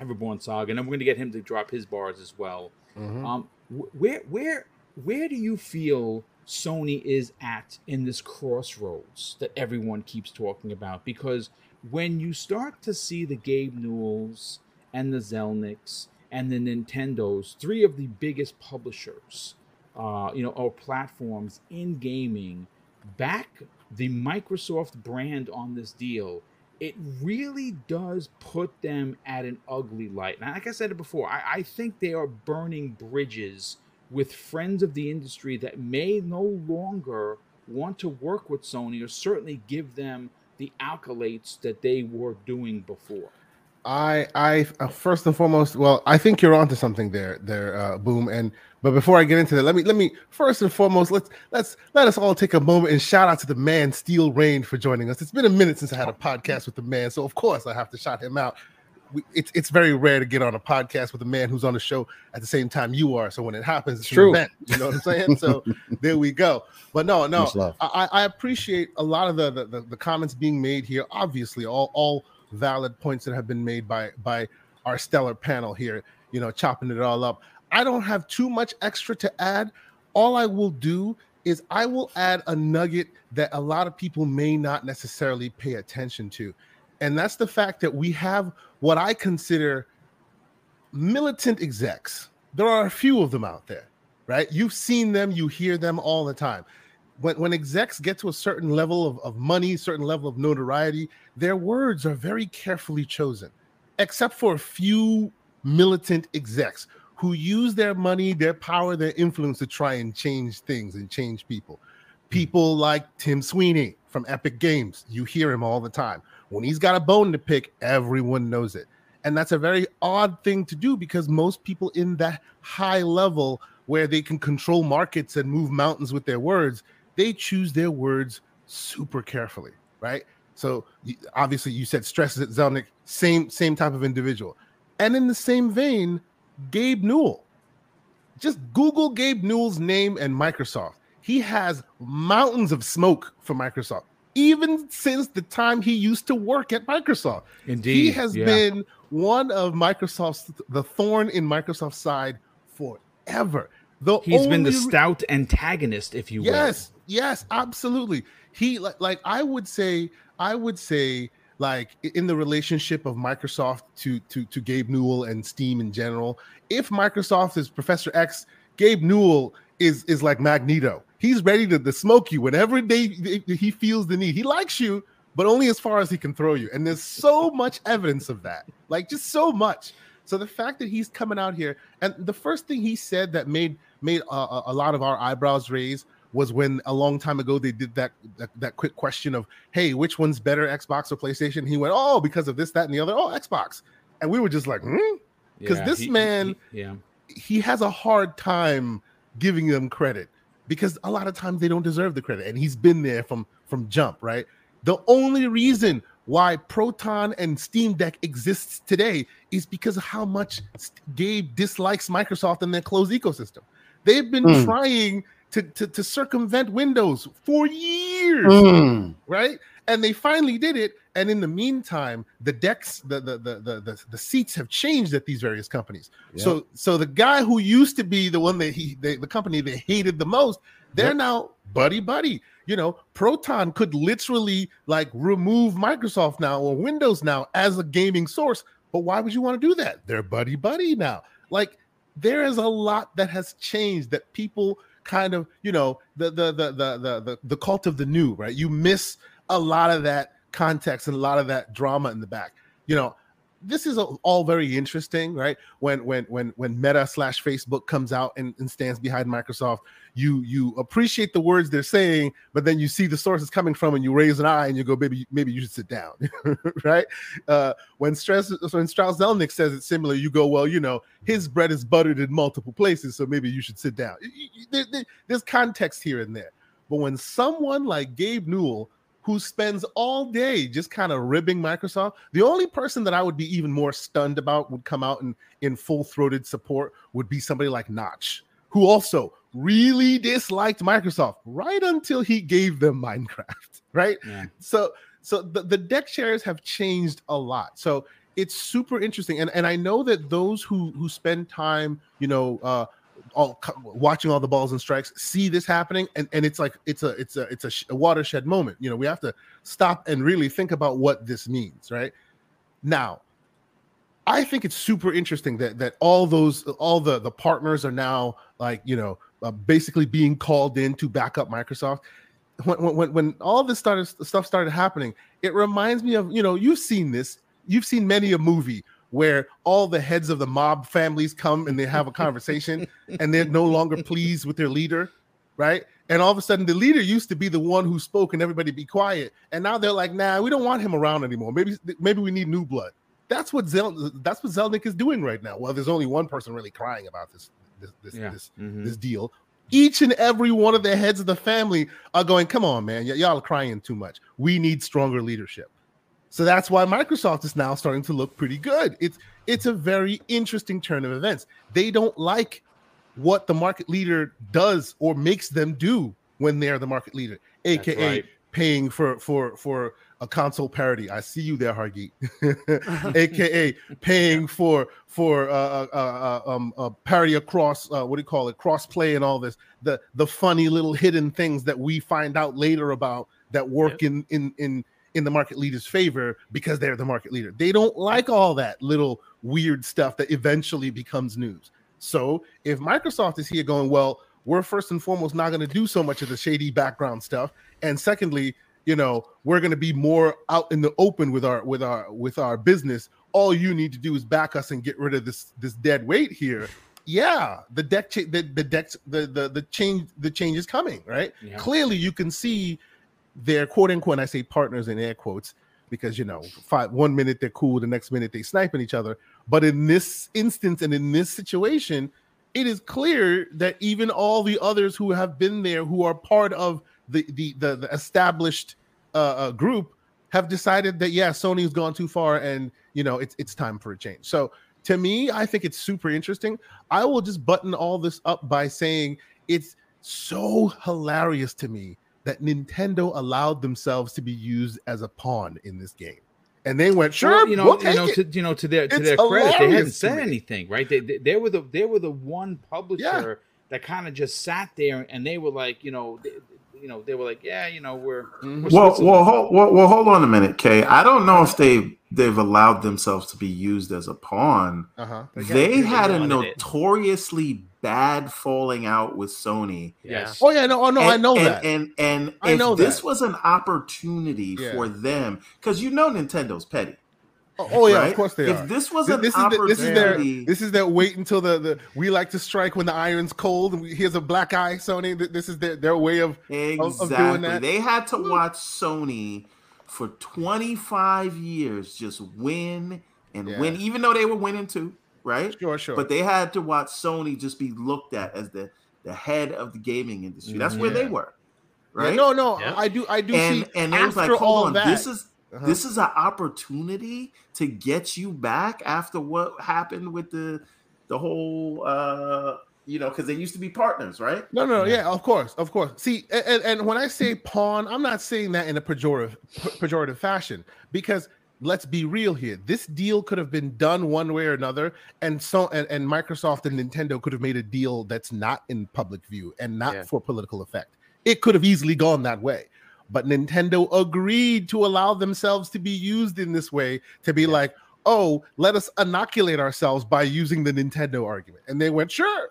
Everborn Saga, and then we're going to get him to drop his bars as well. Mhm. Um, wh- where where where do you feel Sony is at in this crossroads that everyone keeps talking about? Because when you start to see the Gabe Newells and the Zelnicks and the Nintendos, three of the biggest publishers, uh, you know, or platforms in gaming, back the Microsoft brand on this deal, it really does put them at an ugly light. And like I said it before, I, I think they are burning bridges with friends of the industry that may no longer want to work with Sony or certainly give them the accolades that they were doing before. I, I uh, first and foremost, well, I think you're onto something there, there, uh, boom. And but before I get into that, let me, let me first and foremost, let's let's let us all take a moment and shout out to the man Steel Rain for joining us. It's been a minute since I had a podcast with the man, so of course I have to shout him out. We, it's it's very rare to get on a podcast with a man who's on the show at the same time you are. So when it happens, it's True. an event. You know what I'm saying? so [laughs] there we go. But no, no, I, I appreciate a lot of the, the the the comments being made here. Obviously, all all valid points that have been made by by our stellar panel here. You know, chopping it all up. I don't have too much extra to add. All I will do is I will add a nugget that a lot of people may not necessarily pay attention to. And that's the fact that we have what I consider militant execs. There are a few of them out there, right? You've seen them, you hear them all the time. When, when execs get to a certain level of, of money, certain level of notoriety, their words are very carefully chosen, except for a few militant execs who use their money, their power, their influence to try and change things and change people. Hmm. People like Tim Sweeney from Epic Games, you hear him all the time. When he's got a bone to pick, everyone knows it. And that's a very odd thing to do because most people in that high level where they can control markets and move mountains with their words, they choose their words super carefully, right? So obviously you said Strauss Zelnick, same same type of individual. And in the same vein, Gabe Newell. Just Google Gabe Newell's name and Microsoft. He has mountains of smoke for Microsoft, even since the time he used to work at Microsoft. Indeed. He has yeah. been one of Microsoft's the thorn in Microsoft's side forever. The He's been the stout antagonist, if you will. Yes, yes, absolutely. He like like I would say, I would say like in the relationship of Microsoft to to to Gabe Newell and Steam in general. If Microsoft is Professor X, Gabe Newell is is like Magneto. He's ready to, to smoke you whenever they, they- he feels the need. He likes you, but only as far as he can throw you. And there's so much evidence of that, like just so much. So the fact that he's coming out here, and the first thing he said that made made a, a- lot of our eyebrows raise was when a long time ago they did that, that that quick question of, "Hey, which one's better, Xbox or PlayStation?" He went, "Oh, because of this, that, and the other. Oh, Xbox." And we were just like, "Hmm." 'Cause this man- he- yeah. he has a hard time giving them credit because a lot of times they don't deserve the credit and he's been there from from jump right the only reason why proton and steam deck exists today is because of how much gabe dislikes microsoft and their closed ecosystem they've been Mm. trying to, to to circumvent windows for years Mm. right? And they finally did it. And in the meantime, the decks, the the the the, the, the seats have changed at these various companies. So so the guy who used to be the one that he they, the company they hated the most, they're Yep. now buddy buddy. You know, Proton could literally like remove Microsoft now or Windows now as a gaming source. But why would you want to do that? They're buddy buddy now. Like there is a lot that has changed that people kind of you know the the the the the the, the cult of the new right you miss a lot of that context and a lot of that drama in the back. You know this is all very interesting right? When when when when meta slash facebook comes out and, and stands behind microsoft you you appreciate the words they're saying but then you see the sources coming from and you raise an eye and you go maybe maybe you should sit down [laughs] right? Uh when stress when strauss zelnick says it's similar you go well you know his bread is buttered in multiple places so maybe you should sit down. There's context here and there. But when someone like gabe newell who spends all day just kind of ribbing Microsoft. The only person that I would be even more stunned about would come out in, in full throated support would be somebody like Notch, who also really disliked Microsoft right until he gave them Minecraft, [laughs] right? Yeah. So so the, the deck chairs have changed a lot. So it's super interesting. And, and I know that those who who spend time, you know, uh all watching all the balls and strikes see this happening and, and it's like it's a it's a it's a, sh- a watershed moment. You know we have to stop and really think about what this means right? Now i think it's super interesting that that all those all the the partners are now like you know uh, basically being called in to back up microsoft. When, when when all this started stuff started happening it reminds me of you know you've seen this you've seen many a movie where all the heads of the mob families come and they have a conversation [laughs] and they're no longer pleased with their leader, right? And all of a sudden, the leader used to be the one who spoke and everybody be quiet, and now they're like, "Nah, we don't want him around anymore. Maybe, maybe we need new blood." That's what Zel- that's what Zelnick is doing right now. Well, there's only one person really crying about this this this Yeah. this, Mhm. this deal. Each and every one of the heads of the family are going, "Come on, man, y- y'all are crying too much. We need stronger leadership." So that's why Microsoft is now starting to look pretty good. It's it's a very interesting turn of events. They don't like what the market leader does or makes them do when they're the market leader, aka right. paying for for for a console parody. I see you there, Hargeet. [laughs] aka paying for for uh, uh, uh, um, uh, parity across uh, what do you call it, cross play and all this. The the funny little hidden things that we find out later about that work in in in in the market leader's favor because they're the market leader. They don't like all that little weird stuff that eventually becomes news. So if Microsoft is here going, well, we're first and foremost not going to do so much of the shady background stuff, and secondly, you know, we're going to be more out in the open with our with our with our business. All you need to do is back us and get rid of this this dead weight here. Yeah, the deck cha- the the decks the the the change the change is coming, right? Yeah. Clearly, you can see their quote unquote. I say partners in air quotes because you know, five, one minute they're cool, the next minute they sniping each other. But in this instance and in this situation, it is clear that even all the others who have been there, who are part of the the the, the established uh, uh, group, have decided that yeah, Sony's gone too far, and you know it's it's time for a change. So to me, I think it's super interesting. I will just button all this up by saying it's so hilarious to me that Nintendo allowed themselves to be used as a pawn in this game, and they went sure, Well, you know, we'll you know, it." to you know, to their to It's their credit, they hadn't said anything, right? They, they they were the they were the one publisher that kind of just sat there and they were like, you know, they, you know, they were like, yeah, you know, we're, we're Well, well, hold, well, well, hold on a minute, Kay. I don't know if they they've allowed themselves to be used as a pawn. uh-huh. They had a wanted it. notoriously bad falling out with Sony. yes, Oh yeah, no, oh no, I know and, that. And and I if know this that. was an opportunity Yeah. for them, because you know Nintendo's petty. Oh, oh, yeah, right? of course they if are. If this was Th- an this is the, this is their opportunity, this is their wait until the, the we like to strike when the iron's cold and we, here's a black eye Sony this is their, their way of of doing exactly, that. they had to watch Sony for 25 years just win and Yeah. win, even though they were winning too, right? sure sure But they had to watch Sony just be looked at as the the head of the gaming industry. That's where they Yeah. were, Yeah, right? no no Yeah. I do I do and see and they was like, after all hold on, that this is uh-huh. this is an opportunity to get you back after what happened with the the whole uh you know because they used to be partners, right? No, no, yeah, of course, of course. See, and, and when I say pawn, I'm not saying that in a pejorative pejorative fashion because let's be real here. This deal could have been done one way or another, and so and, and Microsoft and Nintendo could have made a deal that's not in public view and not Yeah. for political effect. It could have easily gone that way. But Nintendo agreed to allow themselves to be used in this way to be like, oh, let us inoculate ourselves by using the Nintendo argument. And they went, sure.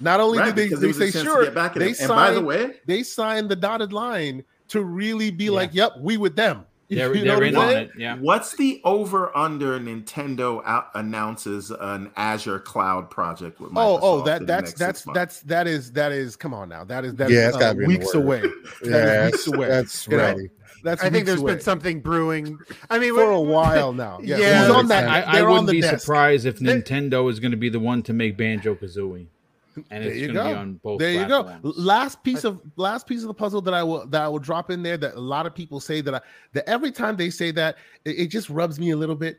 Not only Right, did they, they say sure, they. And by the signed, way, they signed the dotted line to really be Yeah. like, yep, we with them. They're, You know they're in I'm on it. Yeah, what's the over under Nintendo out announces an Azure cloud project with Microsoft? Oh, oh, in that that's that's that's that is that is come on now. That is that Yeah, is uh, be in the weeks word. away. Yeah, That is that's, weeks away. that's You know. That's I think weeks there's away. been something brewing. I mean, for a while now. Yeah, Yeah, on that? I, I they're on wouldn't the be desk. surprised if Nintendo is going to be the one to make Banjo Kazooie, and There it's you going to be go. on both. There you go. Last piece of last piece of the puzzle that I will that I will drop in there that a lot of people say that I that every time they say that it, it just rubs me a little bit.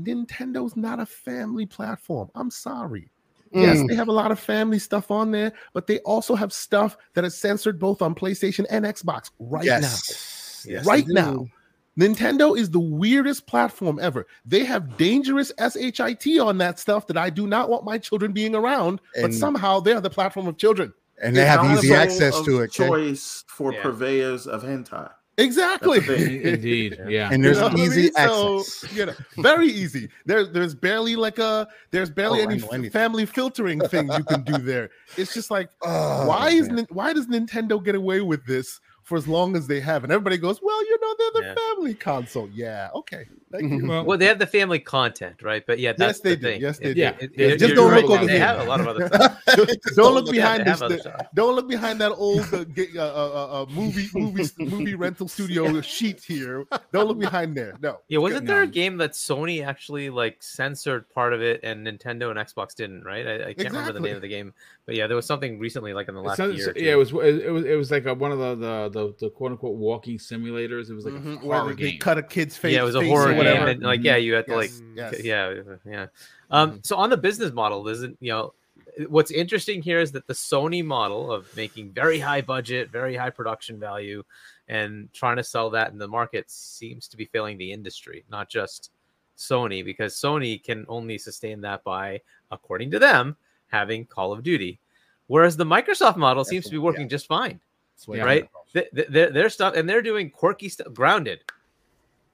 Nintendo's not a family platform. I'm sorry. Yes, Mm. they have a lot of family stuff on there, but they also have stuff that is censored both on PlayStation and Xbox right yes. now. Yes, right they now. Do. Nintendo is the weirdest platform ever. They have dangerous SHIT on that stuff that I do not want my children being around, but somehow they are the platform of children. And they have easy access to it. okay? Choice for Yeah. purveyors of hentai. Exactly. That's the [laughs] thing. Indeed, yeah. And You there's know what I easy mean? So, access. you know, very easy. There's there's barely like a there's oh, barely Oh, any family filtering things you can do there. It's just like [laughs] Oh, why is man. Nin- why does Nintendo get away with this for as long as they have? And everybody goes, well, you know, they're the Yeah. family console. Yeah, okay. Thank you. Well, Well, they have the family content, right? But yeah, that's Yes, they the do. thing. Yes, they It- do. Yeah. it- Yeah, it- just don't right. look over They here. have a lot of other stuff. [laughs] don't look Yeah, behind this. have other stuff. Don't look behind that old uh, [laughs] uh, uh, uh, movie movie movie rental studio sheet here. Don't look behind there. No. Yeah, wasn't there a game that Sony actually like censored part of it and Nintendo and Xbox didn't, right? I, I can't remember the name of the game, but yeah, there was something recently, like in the last So- year. yeah, it was it was it was like a, one of the the, the, the quote unquote walking simulators. It was like Mhm, a horror they, they game. cut a kid's face. yeah, it was a face horror or game, whatever. and like yeah, you had to like Yes, yes. yeah yeah um so on the business model isn't you know what's interesting here is that the sony model of making very high budget very high production value and trying to sell that in the market seems to be failing the industry not just sony because sony can only sustain that by according to them having call of duty whereas the microsoft model That's seems to be working yeah. just fine That's what Yeah. right? Th- th- their, their stuff and they're doing quirky stuff grounded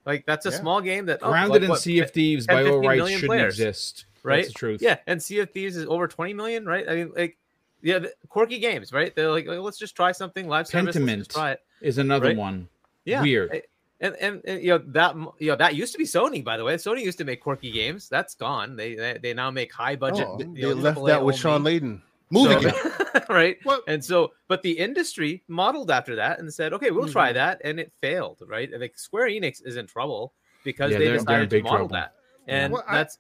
like that's a Yeah. small game that oh, Grounded like and what, Sea of Thieves 10, by all 15 rights million shouldn't players, exist. right? That's the truth. Yeah, and Sea of Thieves is over 20 million, right? I mean, like, yeah, the, quirky games, right? They're like, like, let's just try something live service. Let's Pentiment. just try it. Is another Right? one. Yeah, Weird. I- And, and and you know that you know that used to be Sony, by the way. Sony used to make quirky games. That's gone. They they, they now make high budget. Oh, They you know, left AAA that with only. Shawn Layden. Movie So- game. [laughs] right? Well- And so, but the industry modeled after that and said, okay, we'll try mm-hmm. that, and it failed, right? And, Like Square Enix is in trouble because Yeah, they they're- they're in decided to model trouble. that, and Well, I- that's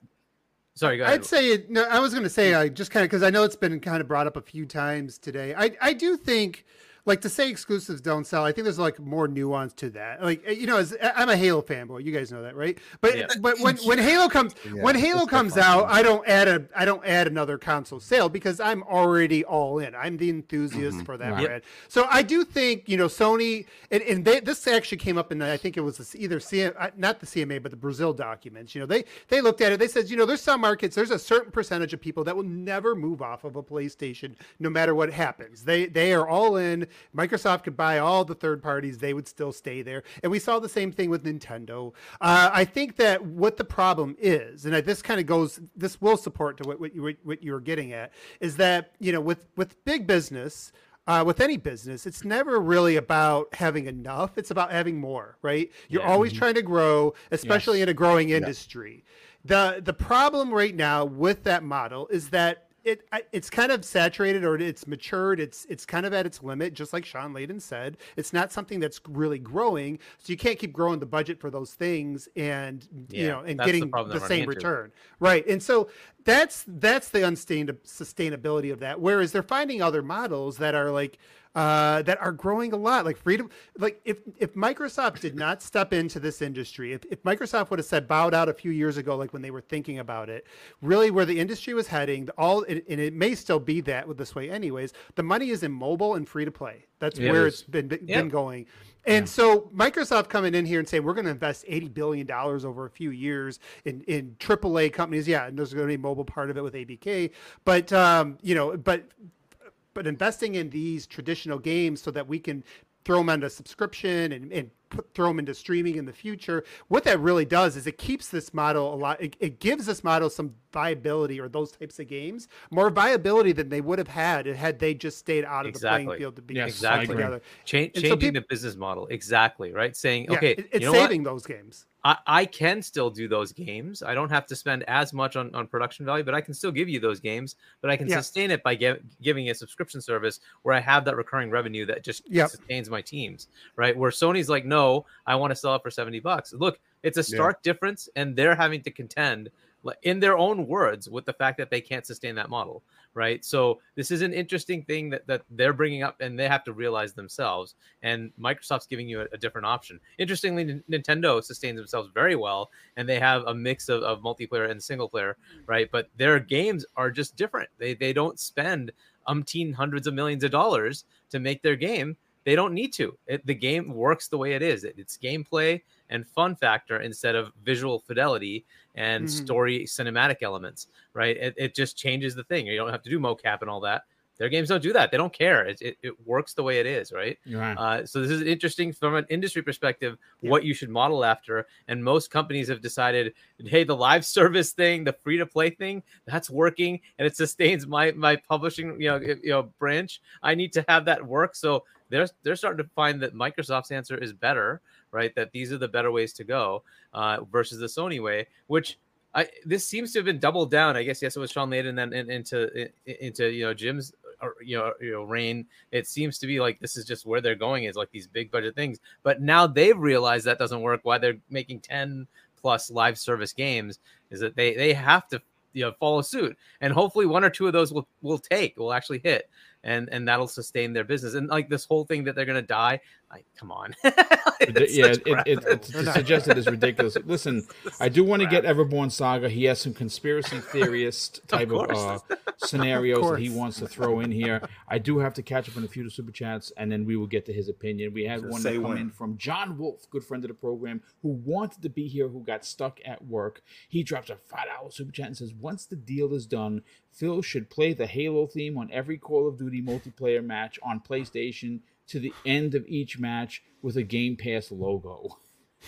sorry. Go ahead. I'd say it- no. I was going to say mm. I just kind of because I know it's been kind of brought up a few times today. I I do think like to say exclusives don't sell. I think there's like more nuance to that. Like eh, you know, as, eh, I'm a Halo fanboy. You guys know that, right? But Yeah. but when [laughs] when Halo comes Yeah, when Halo comes different. out, I don't add a I don't add another console sale because I'm already all in. I'm the enthusiast for that Right. brand. So I do think you know Sony and, and they, this actually came up in I think it was either CM, uh, not the CMA but the Brazil documents. You know they they looked at it. They said you know there's some markets there's a certain percentage of people that will never move off of a PlayStation no matter what happens. They they are all in. Microsoft could buy all the third parties. They would still stay there. And we saw the same thing with Nintendo. Uh, I think that what the problem is, and this kind of goes this will support to what what you what you were getting at is that you know with with big business uh, with any business, it's never really about having enough. It's about having more, right? You're Yeah. always trying to grow, especially in a growing industry. The the problem right now with that model is that it it's kind of saturated or it's matured. It's it's kind of at its limit, just like Shawn Layden said. It's not something that's really growing, so you can't keep growing the budget for those things and you know and that's the getting the, same return, right? And so that's that's the unstained sustainability of that. Whereas they're finding other models that are like uh, that are growing a lot. Like freedom, like if if Microsoft did not step into this industry, if, if Microsoft would have said bowed out a few years ago, like when they were thinking about it, really where the industry was heading, all and it may still be that with this way, anyways. The money is in mobile and free to play. That's It where is. it's been been Yeah. going. And so Microsoft coming in here and saying we're going to invest eighty billion dollars over a few years in in AAA companies, yeah, and there's going to be a mobile part of it with ABK, but um, you know, but but investing in these traditional games so that we can throw them onto subscription and, and put, throw them into streaming in the future what that really does is it keeps this model a lot it, it gives this model some viability or those types of games more viability than they would have had had they just stayed out of the playing field to be Yes, Exactly. I agree. together Cha- And so changing the business model exactly right saying Yeah, okay it- it's you know what? saving those games I, I can still do those games i don't have to spend as much on, on production value but i can still give you those games but i can Yeah. sustain it by ge- giving a subscription service where i have that recurring revenue that just Yep. sustains my teams right where sony's like no i want to sell it for 70 bucks. Look it's a stark difference and they're having to contend in their own words with the fact that they can't sustain that model right? So this is an interesting thing that, that they're bringing up and they have to realize themselves and microsoft's giving you a, a different option. Interestingly N- nintendo sustains themselves very well and they have a mix of, of multiplayer and single player right? But their games are just different. They, they don't spend umpteen hundreds of millions of dollars to make their game they don't need to. It, the game works the way it is. It, it's gameplay and fun factor instead of visual fidelity and Mhm. story cinematic elements right? It, it just changes the thing. You don't have to do mocap and all that. Their games don't do that. They don't care. It, it, it works the way it is right? Right. uh, so this is interesting from an industry perspective Yeah. what you should model after. And most companies have decided hey the live service thing the free to play thing that's working and it sustains my my publishing you know you know branch. I need to have that work. So they're they're starting to find that microsoft's answer is better right that these are the better ways to go uh, versus the sony way which I, this seems to have been doubled down. I guess yes, it was Shawn Layden, and then in, into into you know Jim's you know you know reign. It seems to be like this is just where they're going is like these big budget things. But now they've realized that doesn't work. Why they're making ten plus live service games is that they they have to you know follow suit, and hopefully one or two of those will will take will actually hit. And and that'll sustain their business. And like this whole thing that they're gonna die, like come on, [laughs] Ridi- It's yeah, such it, it, it, to suggest it is ridiculous. [laughs] Listen, I do want to get Everborn Saga. He has some conspiracy [laughs] theorist type of, course. uh, scenarios that he wants to throw in here. I do have to catch up on a few super chats, and then we will get to his opinion. We had Just one that come when. in from John Wolf, good friend of the program, who wanted to be here, who got stuck at work. He drops a five dollar super chat and says, "Once the deal is done, Phil should play the Halo theme on every Call of Duty multiplayer match on PlayStation." To the end of each match with a Game Pass logo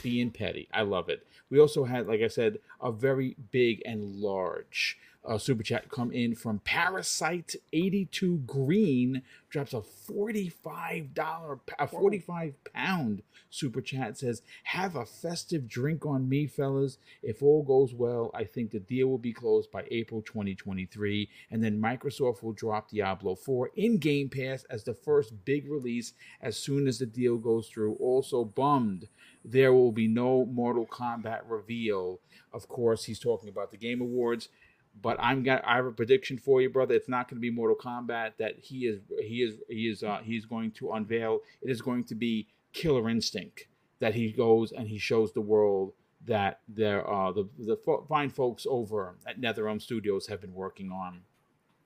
being petty. I love it. We also had, like I said, a very big and large uh, super chat come in from Parasite 82 Green. Drops a $45, a 45 pound super chat. Says, Have a festive drink on me, fellas. If all goes well, I think the deal will be closed by April 2023. And then Microsoft will drop Diablo 4 in Game Pass as the first big release as soon as the deal goes through. Also, bummed there will be no Mortal Kombat reveal. Of course, he's talking about the Game Awards, but I'm got I have a prediction for you, brother. It's not going to be Mortal Kombat that he is he is he is uh, he's going to unveil. It is going to be Killer Instinct that he goes and he shows the world that there uh the the fine folks over at NetherRealm Studios have been working on.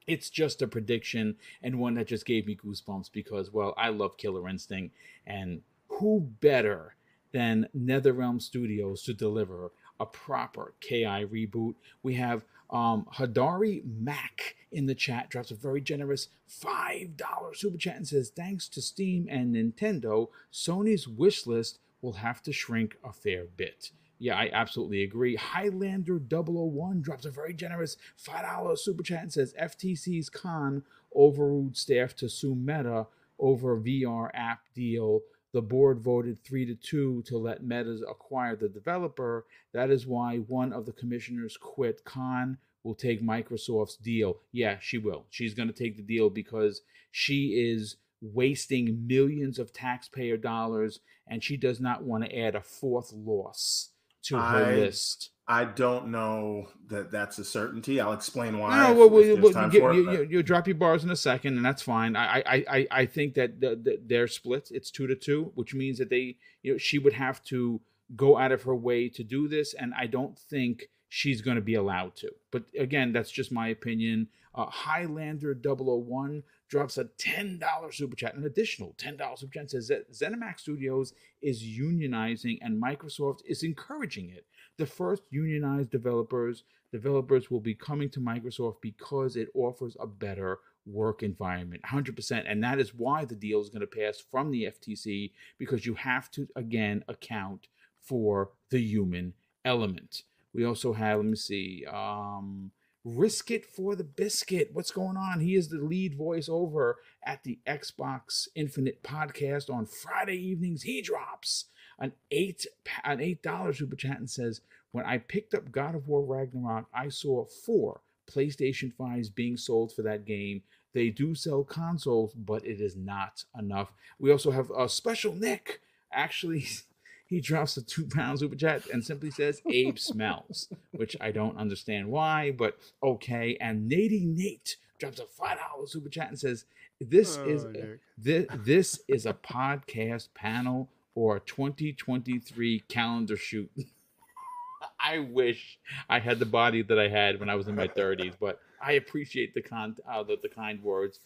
It's just a prediction and one that just gave me goosebumps because well, I love Killer Instinct and who better than NetherRealm Studios to deliver a proper KI reboot. We have um, Hadari Mac in the chat drops a very generous $5 super chat and says, Thanks to Steam and Nintendo, Sony's wish list will have to shrink a fair bit. Yeah, I absolutely agree. Highlander 001 drops a very generous $5 super chat and says, FTC's Khan overruled staff to sue Meta over VR app deal the board voted three to two to let Meta acquire the developer. That is why one of the commissioners quit. Khan will take Microsoft's deal. Yeah, she will. She's going to take the deal because she is wasting millions of taxpayer dollars and she does not want to add a fourth loss to her I- list. I don't know that that's a certainty. I'll explain why. No, well, well, you, it, you, but- you, you drop your bars in a second, and that's fine. I, I, I, I think that the, the, they're split. It's two to two, which means that they, you know, she would have to go out of her way to do this, and I don't think she's going to be allowed to. But again, that's just my opinion. Uh, Highlander 001 drops a $10 super chat, an additional $10 super chat, says that ZeniMax Studios is unionizing and Microsoft is encouraging it. The first unionized developers developers will be coming to Microsoft because it offers a better work environment 100% and that is why the deal is going to pass from the FTC because you have to again account for the human element we also have let me see um risk it for the biscuit what's going on he is the lead voiceover at the xbox infinite podcast on friday evenings he drops an eight an eight dollar super chat and says when I picked up God of War Ragnarok, I saw four PlayStation 5s being sold for that game. They do sell consoles, but it is not enough. We also have a special Nick. Actually, [laughs] he drops a two pound super chat and simply says Abe smells, which I don't understand why, but okay. And Nady Nate drops a five dollar super chat and says, "This is Oh, Nick. this, this is a podcast panel or a 2023 calendar shoot." [laughs] I wish I had the body that I had when I was in my 30s, but I appreciate the con uh, the, the kind words.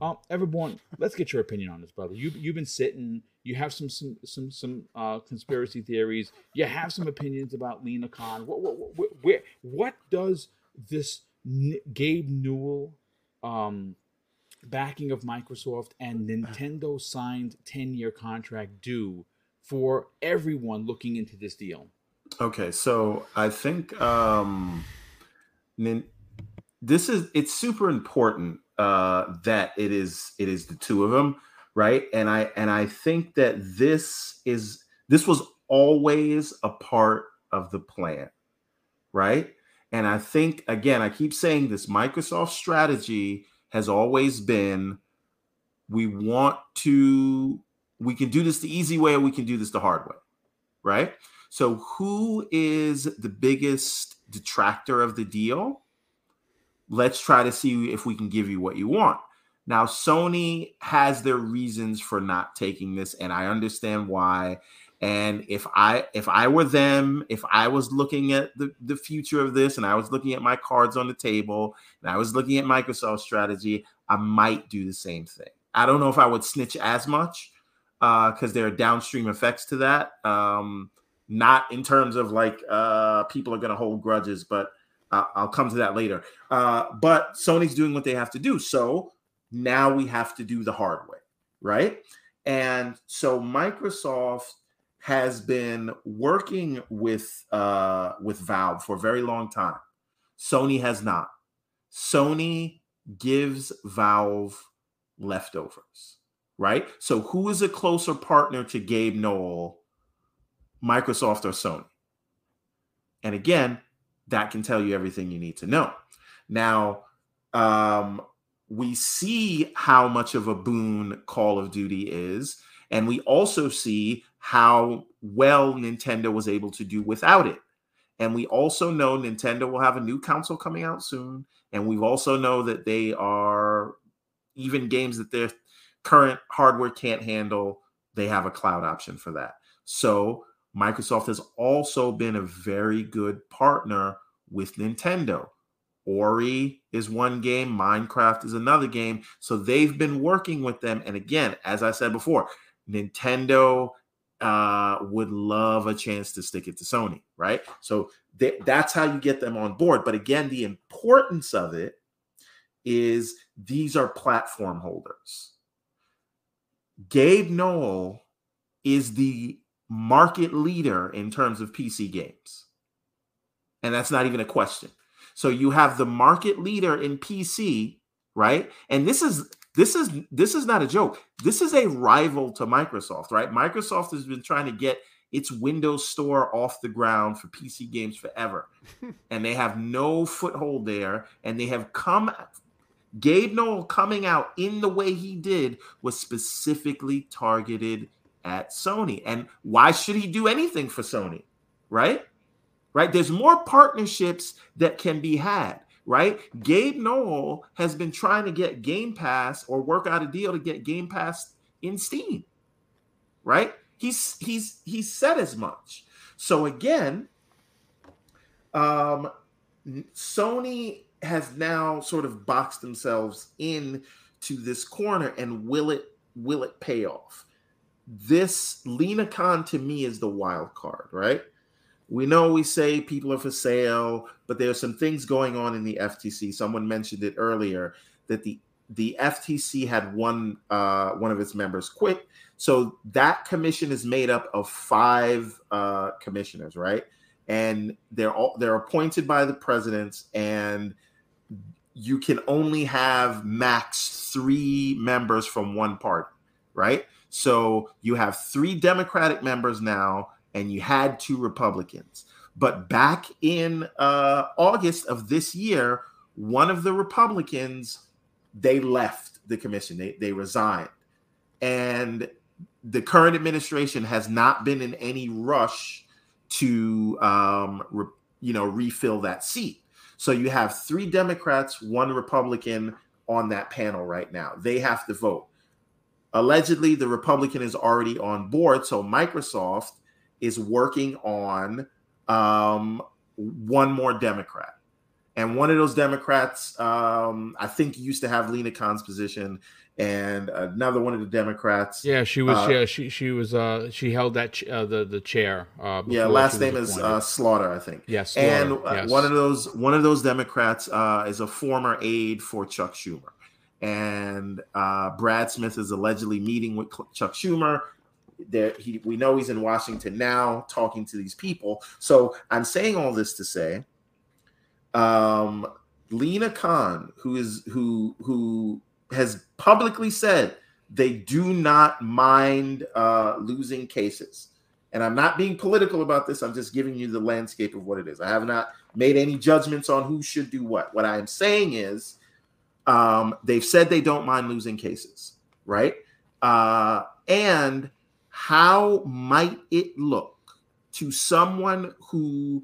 Um, everyone, let's get your opinion on this, brother. You you've been sitting. You have some some some some uh, conspiracy theories. You have some opinions about Lina Khan. What what what, where, what does this N- Gabe Newell um, backing of Microsoft and Nintendo signed 10 year contract do for everyone looking into this deal? Okay, so I think um nin- this is it's super important uh that it is it is the two of them, right? And I and I think that this is this was always a part of the plan, right? And I think again, I keep saying this Microsoft strategy has always been we want to we can do this the easy way or we can do this the hard way, right? So, who is the biggest detractor of the deal? Let's try to see if we can give you what you want. Now, Sony has their reasons for not taking this, and I understand why. And if I if I were them, if I was looking at the, the future of this and I was looking at my cards on the table and I was looking at Microsoft's strategy, I might do the same thing. I don't know if I would snitch as much because uh, there are downstream effects to that. Um, not in terms of like uh, people are going to hold grudges, but I'll come to that later. Uh, but Sony's doing what they have to do. So now we have to do the hard way, right? And so Microsoft has been working with uh, with Valve for a very long time. Sony has not. Sony gives Valve leftovers, right? So who is a closer partner to Gabe Newell, Microsoft or Sony? And again, that can tell you everything you need to know. Now, um, we see how much of a boon Call of Duty is, and we also see how well Nintendo was able to do without it. And we also know Nintendo will have a new console coming out soon. And we also know that they are even games that their current hardware can't handle, they have a cloud option for that. So Microsoft has also been a very good partner with Nintendo. Ori is one game, Minecraft is another game. So they've been working with them. And again, as I said before, Nintendo uh, would love a chance to stick it to Sony, right? So th- that's how you get them on board. But again, the importance of it is these are platform holders. Gabe Newell is the market leader in terms of PC games. And that's not even a question. So you have the market leader in PC, right? And this is this is this is not a joke. This is a rival to Microsoft, right? Microsoft has been trying to get its Windows store off the ground for PC games forever. [laughs] and they have no foothold there and they have come Gabe Newell coming out in the way he did was specifically targeted at Sony. And why should he do anything for Sony? Right? Right? There's more partnerships that can be had right? Gabe Newell has been trying to get Game Pass or work out a deal to get Game Pass in Steam, right? He's he's he's said as much. So again, um, Sony has now sort of boxed themselves in to this corner, and will it will it pay off? This Lina Khan to me is the wild card, right? we know we say people are for sale, but there are some things going on in the FTC. Someone mentioned it earlier that the the FTC had one uh, one of its members quit, so that commission is made up of five uh, commissioners, right? And they're all they're appointed by the presidents, and you can only have max three members from one party, right? So you have three Democratic members now and you had two Republicans. But back in uh, August of this year, one of the Republicans they left the commission. They they resigned, and the current administration has not been in any rush to um, re, you know refill that seat. So you have three Democrats, one Republican on that panel right now. They have to vote. Allegedly, the Republican is already on board. So Microsoft is working on um, one more Democrat. And one of those Democrats, um, I think, used to have Lina Khan's position, and another one of the Democrats. Yeah, she was. Uh, yeah, she she was. Uh, she held that ch- uh, the the chair. Uh, yeah, last name is uh, Slaughter, I think. Yes, yeah, and uh, yes. one of those one of those Democrats uh, is a former aide for Chuck Schumer, and uh, Brad Smith is allegedly meeting with Chuck Schumer he we know he's in Washington now talking to these people. So I'm saying all this to say um Lina Khan, who is who who has publicly said they do not mind uh losing cases. And I'm not being political about this. I'm just giving you the landscape of what it is. I have not made any judgments on who should do what. What I am saying is um, they've said they don't mind losing cases, right? Uh, and how might it look to someone who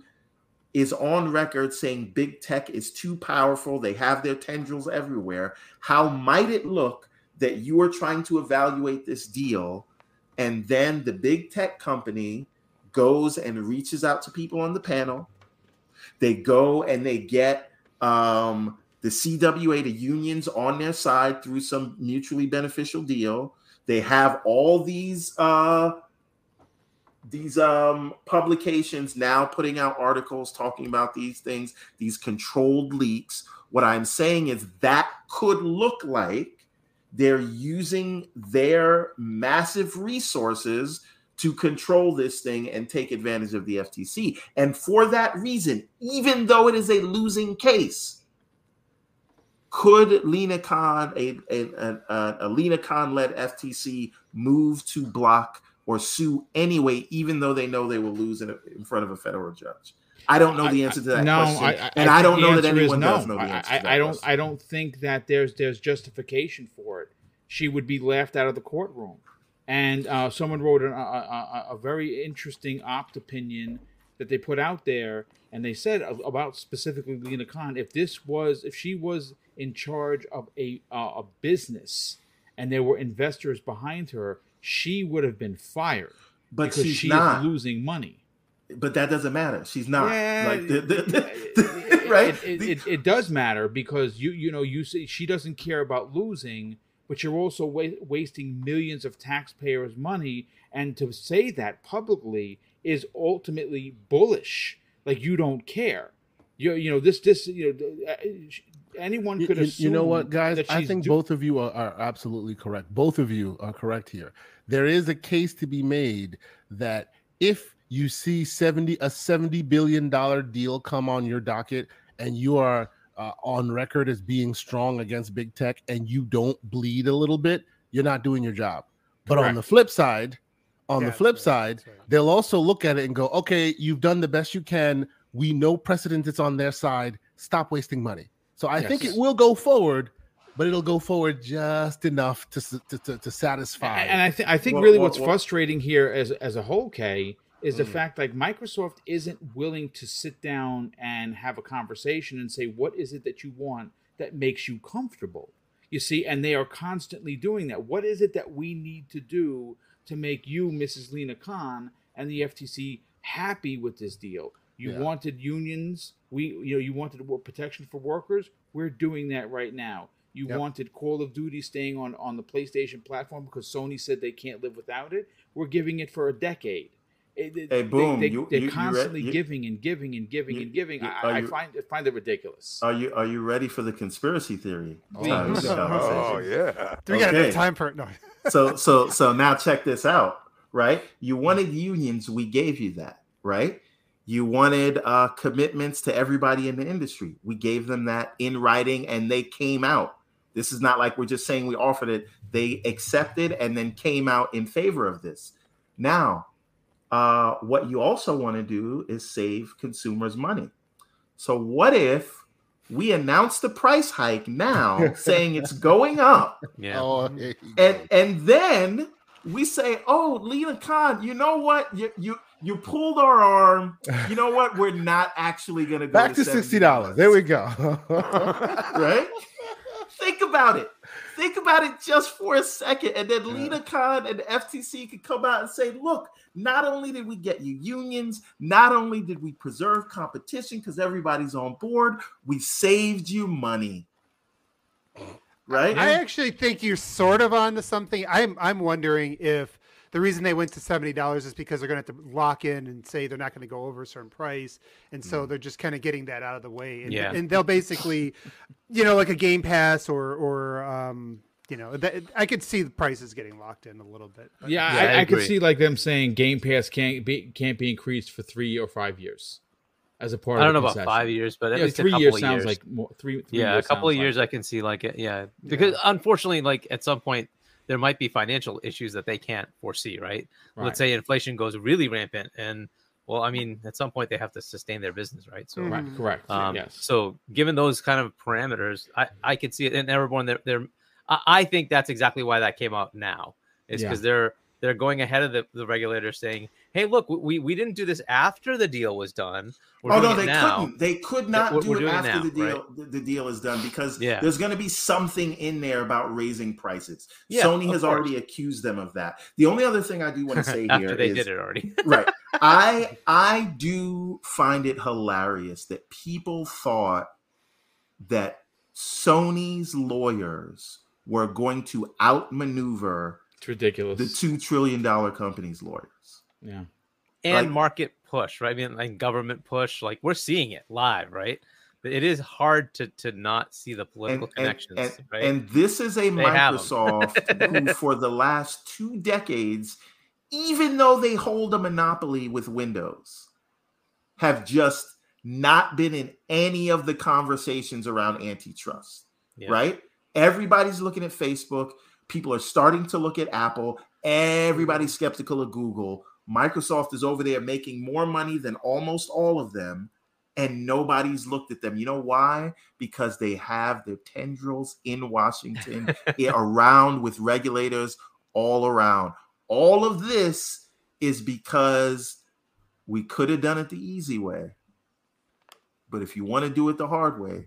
is on record saying big tech is too powerful. They have their tendrils everywhere. How might it look that you are trying to evaluate this deal and then the big tech company goes and reaches out to people on the panel? They go and they get um, the CWA, the unions on their side through some mutually beneficial deal. They have all these uh, these um, publications now putting out articles talking about these things, these controlled leaks. What I'm saying is that could look like they're using their massive resources to control this thing and take advantage of the FTC. And for that reason, even though it is a losing case, could Lina Khan, a, a, a, a Lina Khan led FTC, move to block or sue anyway, even though they know they will lose in, in front of a federal judge? I don't know the answer to that no, question, I, I, and I, I, don't know that anyone no. does know the I- answer. I, to that I don't. question. I don't think that there's there's justification for it. She would be laughed out of the courtroom. And uh, someone wrote an, a, a, a very interesting opt opinion that they put out there, and they said about specifically Lina Khan. If this was, if she was in charge of a uh, a business, and there were investors behind her, she would have been fired But because she's she not. losing money. But that doesn't matter. She's not. Yeah, like the, the, the- [laughs] right? It, it, it does matter because you you know you see she doesn't care about losing, but you're also wa- wasting millions of taxpayers' money, and to say that publicly is ultimately bullish. Like you don't care. You you know this this you know uh, anyone could you- assume. you know what, guys? I think do- both of you are, are absolutely correct. Both of you are correct here. There is a case to be made that if you see 70 a 70 billion dollar deal come on your docket and you are uh, on record as being strong against big tech and you don't bleed a little bit, you're not doing your job. But on the flip side, on Yeah, the flip right, side, right. they'll also look at it and go, okay, you've done the best you can. We know precedent is on their side. Stop wasting money. So I think it will go forward, but it'll go forward just enough to to, to, to satisfy. And I think I think Well, really well, what's well- frustrating here as as a whole, Kay, is the Mm. fact like Microsoft isn't willing to sit down and have a conversation and say what is it that you want that makes you comfortable. You see, and they are constantly doing that. What is it that we need to do to make you, Mrs. Lina Khan, and the FTC happy with this deal? You Yeah. wanted unions. We, you know, you wanted protection for workers. We're doing that right now. You Yep. wanted Call of Duty staying on on the PlayStation platform because Sony said they can't live without it. We're giving it for a decade. It- it- Hey, boom, They, you- are you- you re- constantly you- giving and giving and giving you- and giving. you- I, are I you- find I find it ridiculous. Are you are you ready for the conspiracy theory? Please. side of the Oh yeah. Do we got Okay. enough time for it? No. so [laughs] so so now check this out right you wanted unions we gave you that right you wanted uh commitments to everybody in the industry. We gave them that in writing and they came out. This is not like we're just saying we offered it. They accepted and then came out in favor of this. Now uh what you also want to do is save consumers money. So what if we announce the price hike now [laughs] saying it's going up? Yeah. Oh, and and then we say, "Oh, Lina Khan, you know what? You you you pulled our arm. You know what? We're not actually gonna go back to sixty dollars. There we go. [laughs] right? Think about it. Think about it just for a second, and then Lina Khan and FTC could come out and say, "Look, not only did we get you unions, not only did we preserve competition because everybody's on board, we saved you money." Right? I actually think you're sort of onto something. I'm I'm wondering if the reason they went to seventy dollars is because they're going to have to lock in and say they're not going to go over a certain price, and so they're just kind of getting that out of the way. And, Yeah. and they'll basically, you know, like a Game Pass or or um, you know, that, I could see the prices getting locked in a little bit. but- Yeah, Yeah, I I, I could see like them saying Game Pass can't be can't be increased for three or five years as a part. I don't of know the about five years, but at Yeah, least three a couple years of sounds years. like more. Three, three yeah, a couple of years like- I can see like it. Yeah, because unfortunately, like at some point there might be financial issues that they can't foresee. Right? Right. Let's say inflation goes really rampant, and well, I mean, at some point they have to sustain their business, right? So. Right, correct. Um, yes. So, given those kind of parameters, I, I could see it. And everyone, they're, they're I, I think that's exactly why that came out now, is Yeah. because they're they're going ahead of the, the regulator saying, "Hey, look, we we didn't do this after the deal was done. We're oh no, they now." couldn't. They could not we're- do we're it after now, the deal. right? The, the deal is done because Yeah. there's going to be something in there about raising prices. Yeah, Sony has already accused them of that. The only other thing I do want to [laughs] say after here they is did it already. [laughs] right. I [laughs] I do find it hilarious that people thought that Sony's lawyers were going to outmaneuver It's ridiculous. the two trillion dollar company's lawyers. yeah. and Like- market push, right? I mean, like government push, like we're seeing it live, right? But it is hard to to not see the political and, connections, and, and, right? and this is a They. Microsoft who, [laughs] for the last two decades, even though they hold a monopoly with Windows, have just not been in any of the conversations around antitrust. Yeah. Right? Everybody's looking at Facebook. People are starting to look at Apple. Everybody's skeptical of Google. Microsoft is over there making more money than almost all of them and nobody's looked at them. You know why? Because they have their tendrils in Washington, [laughs] around with regulators all around. All of this is because we could have done it the easy way. But if you want to do it the hard way,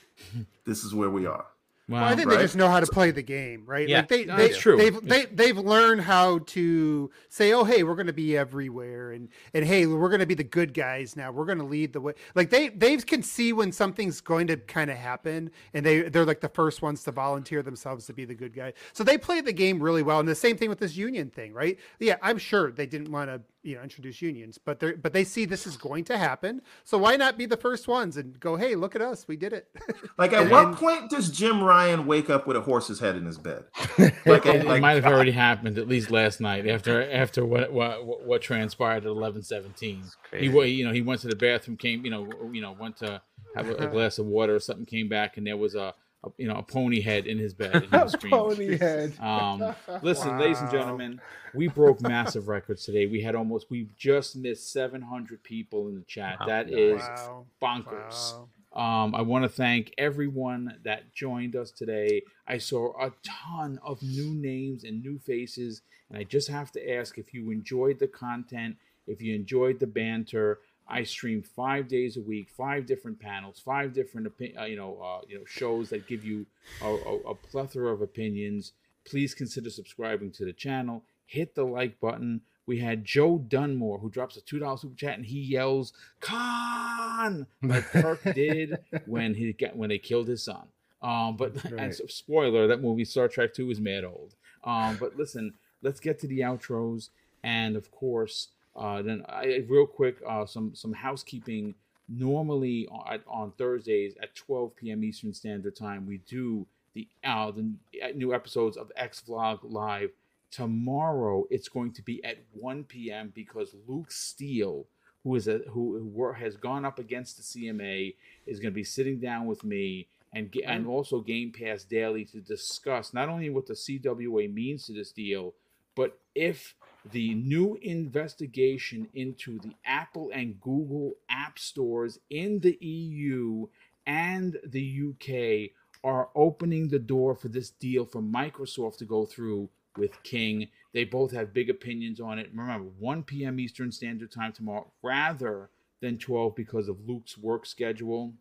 [laughs] this is where we are. Wow. Well, I think right? they just know how to play the game, right? Yeah, like they, no, they, it's true. They've they, they've learned how to say, "Oh, hey, we're going to be everywhere," and and hey, we're going to be the good guys now. We're going to lead the way. Like they they can see when something's going to kind of happen, and they they're like the first ones to volunteer themselves to be the good guy. So they play the game really well. And the same thing with this union thing, right? Yeah, I'm sure they didn't want to you know introduce unions, but they are but they see this is going to happen. So why not be the first ones and go, "Hey, look at us, we did it." [laughs] Like, at And- what and- point does Jim Ryan wake up with a horse's head in his bed? [laughs] Like, it, like- might have already happened at least last night after after what what what transpired at eleven seventeen. He you know he went to the bathroom, came you know you know went to have a, a glass of water or something, came back and there was a, a you know a pony head in his bed. And he [laughs] was. Pony head. [laughs] Um, listen, [laughs] ladies and gentlemen, we broke massive records today. We had almost we just missed seven hundred people in the chat. Wow. That is wow. bonkers. Wow. Um, I want to thank everyone that joined us today. I saw a ton of new names and new faces, and I just have to ask if you enjoyed the content, if you enjoyed the banter. I stream five days a week, five different panels, five different uh, you know uh, you know shows that give you a, a, a plethora of opinions. Please consider subscribing to the channel. Hit the like button. We had Joe Dunmore who drops a two dollar super chat and he yells "Khan" like Kirk [laughs] did when he got when they killed his son. Um, but and so, spoiler, that movie Star Trek Two is mad old. Um, but listen, let's get to the outros, and of course, uh, then I, real quick, uh, some some housekeeping. Normally on, on Thursdays at 12 p.m. Eastern Standard Time, we do the uh, the new episodes of X Vlog live. Tomorrow, it's going to be at 1 p.m. because Luke Steele, who is a who, who has gone up against the CMA, is going to be sitting down with me and and also Game Pass Daily to discuss not only what the CWA means to this deal, but if the new investigation into the Apple and Google app stores in the EU and the UK are opening the door for this deal for Microsoft to go through with King. They both have big opinions on it. Remember, 1 p.m. Eastern Standard Time tomorrow, rather than 12 because of Luke's work schedule.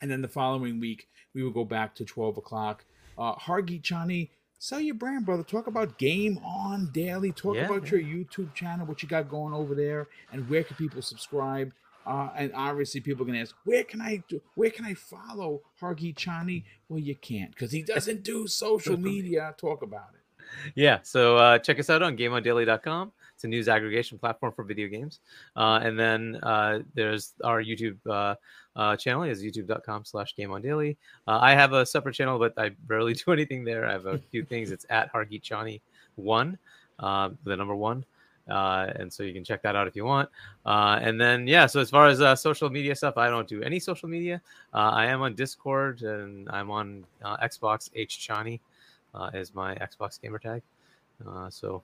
And then the following week, we will go back to 12 o'clock. Uh, Hargi Chani, sell your brand, brother. Talk about Game On Daily. Talk Yeah, about your YouTube channel, what you got going over there, and where can people subscribe. Uh, and obviously, people can ask, where can I do, where can I follow Hargi Chani? Well, you can't because he doesn't do social [laughs] media. Talk about it. yeah so uh, check us out on gameondaily.com it's a news aggregation platform for video games uh, and then uh, there's our youtube uh, channel is youtube.com slash gameondaily uh, i have a separate channel but i rarely [laughs] do anything there i have a few [laughs] things it's at hargichani one uh, the number one uh, and so you can check that out if you want. Uh, and then, yeah, so as far as uh, social media stuff, I don't do any social media. Uh, I am on Discord and I'm on uh, Xbox H Chani uh, is my Xbox gamer tag. Uh, so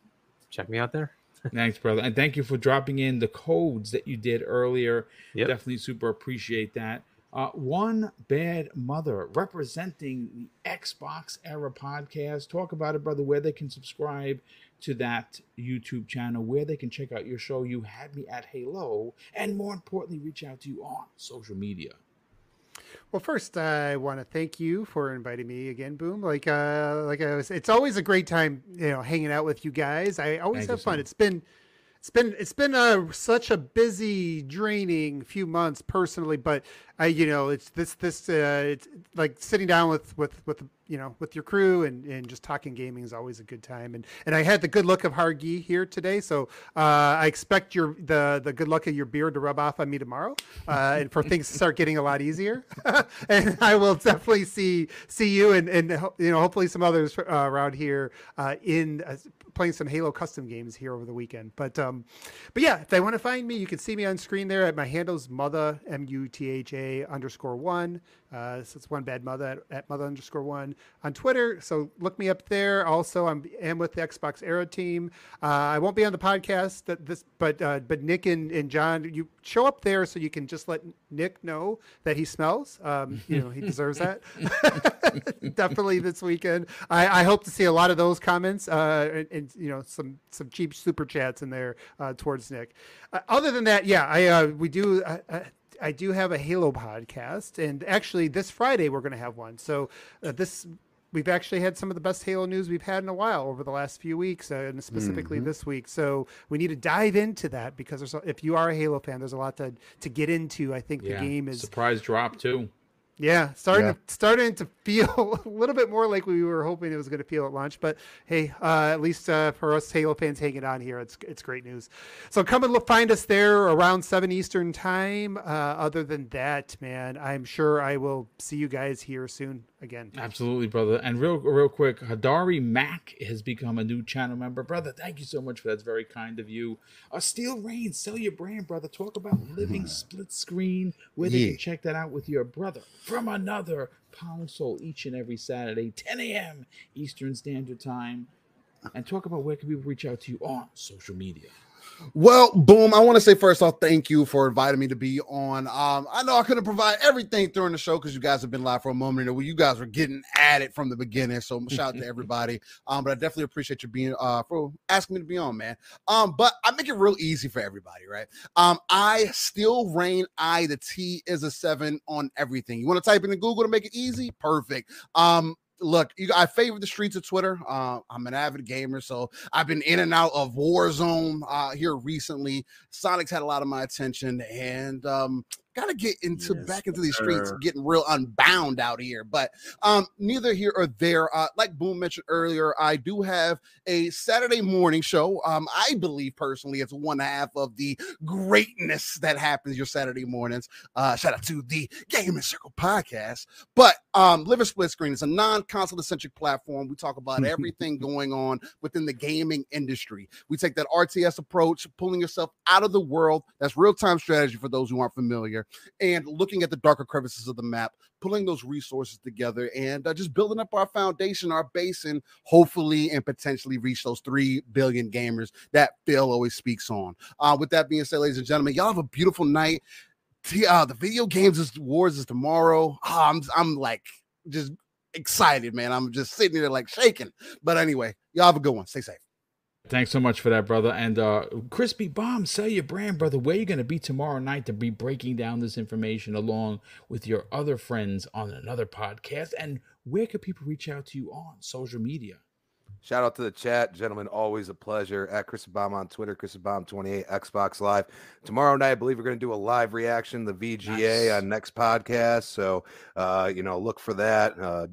check me out there. Thanks, brother. And thank you for dropping in the codes that you did earlier. Yep. Definitely super appreciate that. Uh, One Bad Mother representing the Xbox Era podcast. Talk about it, brother, where they can subscribe to that YouTube channel where they can check out your show. You had me at Halo, and more importantly, reach out to you on social media. Well, first, I want to thank you for inviting me again, Boom. Like, uh, like I was, it's always a great time, you know, hanging out with you guys. I always Thank have fun. It's been, it's been, it's been a such a busy, draining few months personally, but I, you know, it's this, this, uh, it's like sitting down with, with, with, you know, with your crew and, and just talking gaming is always a good time. And, and I had the good luck of Hargi here today. So, uh, I expect your, the, the good luck of your beard to rub off on me tomorrow, uh, and for things to start getting a lot easier. [laughs] and I will definitely see, see you and, and, you know, hopefully some others uh, around here, uh, in, uh, playing some Halo custom games here over the weekend. But um, but yeah, if they want to find me, you can see me on screen there at my handles mother m u t h a underscore one. Uh, so it's one bad mother at, at mother underscore one on Twitter. So look me up there. Also, I'm am with the Xbox Era team. Uh, I won't be on the podcast that this, but uh, but Nick and, and John, you show up there so you can just let Nick know that he smells. Um, you know, he [laughs] deserves that. [laughs] Definitely this weekend. I, I hope to see a lot of those comments uh, and, and you know some some cheap super chats in there uh, towards Nick. Uh, other than that, yeah, I uh, we do. I do have a Halo podcast, and actually this Friday we're going to have one. So uh, this we've actually had some of the best Halo news we've had in a while over the last few weeks, uh, and specifically this week. So we need to dive into that because there's a, if you are a Halo fan, there's a lot to to get into. I think the game is surprise drop too. Yeah, starting Yeah. To, starting to feel [laughs] a little bit more like we were hoping it was going to feel at launch. But hey, uh, at least uh, for us Halo fans hanging on here, it's it's great news. So come and look, find us there around seven Eastern time. Uh, other than that, man, I'm sure I will see you guys here soon again. Absolutely, brother. And real, real quick, Hadari Mac has become a new channel member, brother. Thank you so much for that. It's very kind of you. Uh, Steel Rain, sell your brand, brother. Talk about living split screen, where they Yeah. can check that out with your brother from another console each and every Saturday, 10 a.m. Eastern Standard Time. And talk about where can people reach out to you on social media. Well, boom. I want to say first off, thank you for inviting me to be on. Um, I know I couldn't provide everything during the show because you guys have been live for a moment and you guys were getting at it from the beginning. So [laughs] shout out to everybody. Um, but I definitely appreciate you being uh for asking me to be on, man. Um, but I make it real easy for everybody, right? Um, I still reign I the T is a seven on everything. You want to type into Google to make it easy? Perfect. Um, look, you, I favor the streets of Twitter. Uh, I'm an avid gamer, so I've been in and out of Warzone uh, here recently. Sonic's had a lot of my attention, and um, gotta get into Yes, back into these streets, sir. getting real unbound out here. But um, neither here or there. Uh, like Boom mentioned earlier, I do have a Saturday morning show. Um, I believe personally it's one half of the greatness that happens your Saturday mornings. Uh, shout out to the Gaming Circle podcast. But um, Living Split Screen is a non-console centric platform. We talk about [laughs] everything going on within the gaming industry. We take that RTS approach, pulling yourself out of the world. That's real-time strategy for those who aren't familiar, and looking at the darker crevices of the map, pulling those resources together, and uh, just building up our foundation, our base, and hopefully and potentially reach those three billion gamers that Phil always speaks on. Uh, with that being said, ladies and gentlemen, y'all have a beautiful night. Uh, the video games is wars is tomorrow. Ah, I'm I'm like just excited, man. I'm just sitting there like shaking. But anyway, y'all have a good one. Stay safe. Thanks so much for that, brother. And uh Crispy Bomb, sell your brand, brother. Where are you gonna be tomorrow night to be breaking down this information along with your other friends on another podcast? And where can people reach out to you on social media? Shout out to the chat, gentlemen. Always a pleasure. At Chris Bomb on Twitter, Chris Bomb 28 Xbox Live. Tomorrow night, I believe we're going to do a live reaction, the VGA Nice. on next podcast. So, uh, you know, look for that. Uh,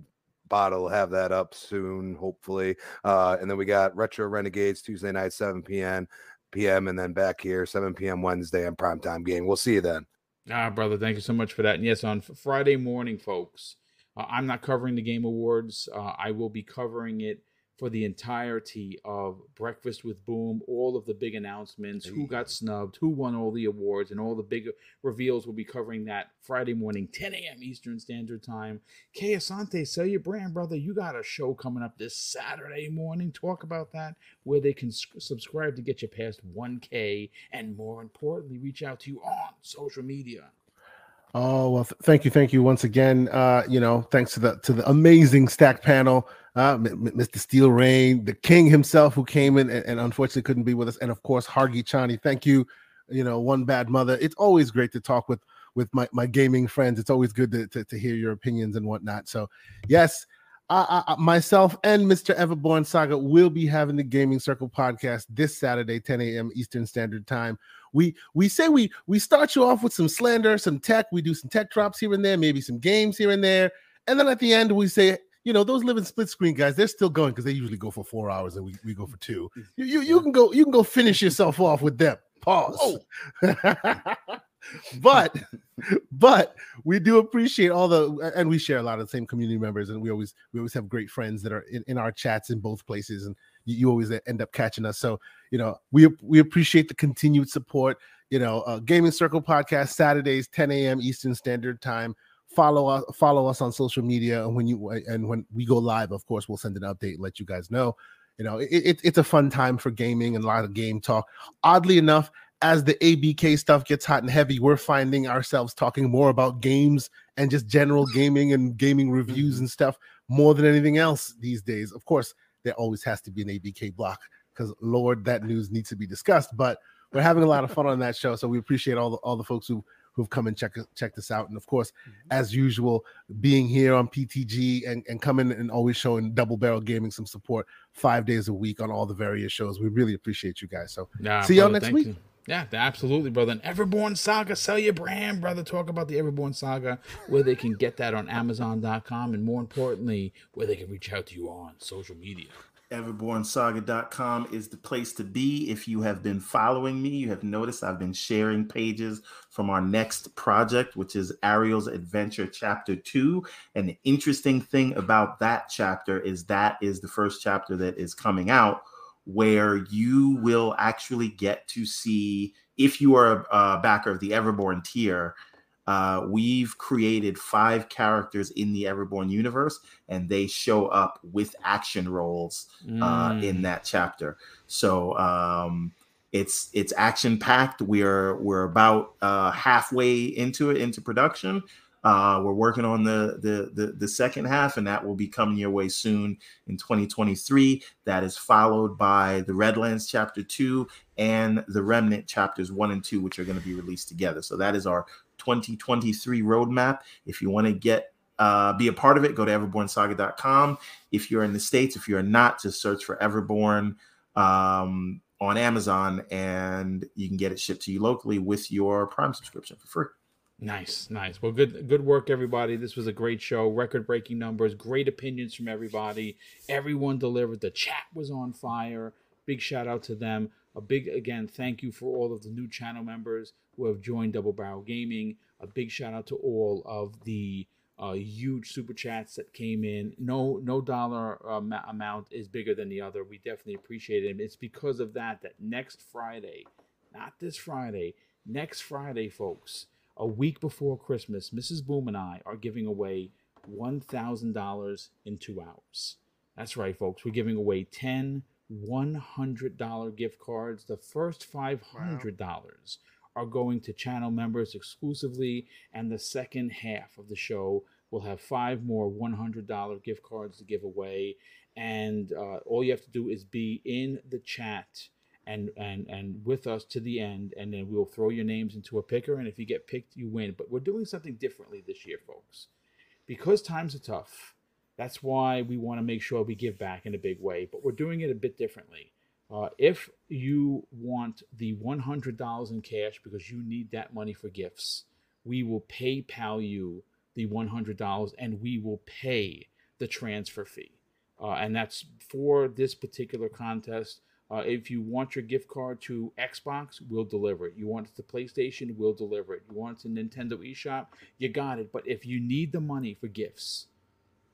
Bot will have that up soon, hopefully. Uh, and then we got Retro Renegades Tuesday night, 7 p.m. p.m. and then back here 7 p.m. Wednesday on primetime game. We'll see you then. Ah, brother, thank you so much for that. And yes, on Friday morning, folks, uh, I'm not covering the Game Awards. Uh, I will be covering it for the entirety of Breakfast with Boom, all of the big announcements, who got snubbed, who won all the awards, and all the big reveals. We'll be covering that Friday morning, 10 a.m. Eastern Standard Time. Kay Asante, sell your brand, brother. You got a show coming up this Saturday morning. Talk about that, where they can subscribe to get you past 1K, and more importantly, reach out to you on social media. Oh well, th- thank you, thank you once again. Uh, you know, thanks to the to the amazing stack panel. Uh, Mr. Steel Rain, the King himself, who came in and, and unfortunately couldn't be with us, and of course Hargi Chani. Thank you. You know, one bad mother. It's always great to talk with with my, my gaming friends. It's always good to, to, to hear your opinions and whatnot. So, yes, I, I, myself and Mr. Everborn Saga will be having the Gaming Circle podcast this Saturday, 10 a.m. Eastern Standard Time. We we say we we start you off with some slander, some tech. We do some tech drops here and there, maybe some games here and there, and then at the end we say, you know, those living split screen guys, they're still going because they usually go for four hours and we, we go for two. You, you you can go you can go finish yourself off with them. Pause. [laughs] but but we do appreciate all the and we share a lot of the same community members and we always we always have great friends that are in, in our chats in both places and you, you always end up catching us so you know we we appreciate the continued support you know uh, gaming circle podcast saturdays 10 a.m eastern standard time follow us follow us on social media and when you and when we go live of course we'll send an update let you guys know. You know it, it, it's a fun time for gaming and a lot of game talk. Oddly enough as the abk stuff gets hot and heavy we're finding ourselves talking more about games and just general gaming and gaming reviews mm-hmm. and stuff more than anything else these days. Of course there always has to be an abk block because lord that news needs to be discussed but we're having a lot of fun on that show so we appreciate all the all the folks who who've come and check check this out and of course mm-hmm. as usual being here on ptg and, and coming and always showing double barrel gaming some support five days a week on all the various shows we really appreciate you guys so Nah, see y'all next week you. Yeah, absolutely, brother. And Everborn Saga, sell your brand, brother. Talk about the Everborn Saga, where they can get that on Amazon.com, and more importantly, where they can reach out to you on social media. everbornsaga.com is the place to be. If you have been following me you have noticed i've been sharing pages from our next project which is ariel's adventure chapter 2 and the interesting thing about that chapter is that is the first chapter that is coming out where you will actually get to see if you are a, a backer of the everborn tier uh, we've created five characters in the everborn universe and they show up with action roles uh, Mm. in that chapter. So um, it's it's action packed. We're we're about uh, halfway into it into production. Uh, we're working on the, the the the second half, and that will be coming your way soon in 2023. That is followed by the Redlands chapter two and the Remnant chapters one and two, which are going to be released together. So that is our 2023 roadmap. If you want to get uh, be a part of it, go to everbornsaga.com. If you're in the States, if you're not, just search for Everborn um, on Amazon and you can get it shipped to you locally with your Prime subscription for free. Nice, nice. Well, good, good work, everybody. This was a great show. Record-breaking numbers, great opinions from everybody. Everyone delivered. The chat was on fire. Big shout out to them. A big again, thank you for all of the new channel members who have joined Double Barrel Gaming. A big shout out to all of the uh, huge super chats that came in. No, no dollar um, amount is bigger than the other. We definitely appreciate it. It's because of that that next Friday, not this Friday, next Friday, folks, a week before Christmas, Mrs. Boom and I are giving away $1,000 in two hours. That's right, folks. We're giving away 10 $100 gift cards. The first $500 are going to channel members exclusively, and the second half of the show will have five more $100 gift cards to give away. And uh, all you have to do is be in the chat and and and with us to the end and then we'll throw your names into a picker and if you get picked you win but we're doing something differently this year folks because times are tough that's why we want to make sure we give back in a big way but we're doing it a bit differently uh, if you want the $100 in cash because you need that money for gifts we will paypal you the $100 and we will pay the transfer fee uh, and that's for this particular contest uh, if you want your gift card to Xbox, we'll deliver it. You want it to PlayStation, we'll deliver it. You want it to Nintendo eShop, you got it. But if you need the money for gifts,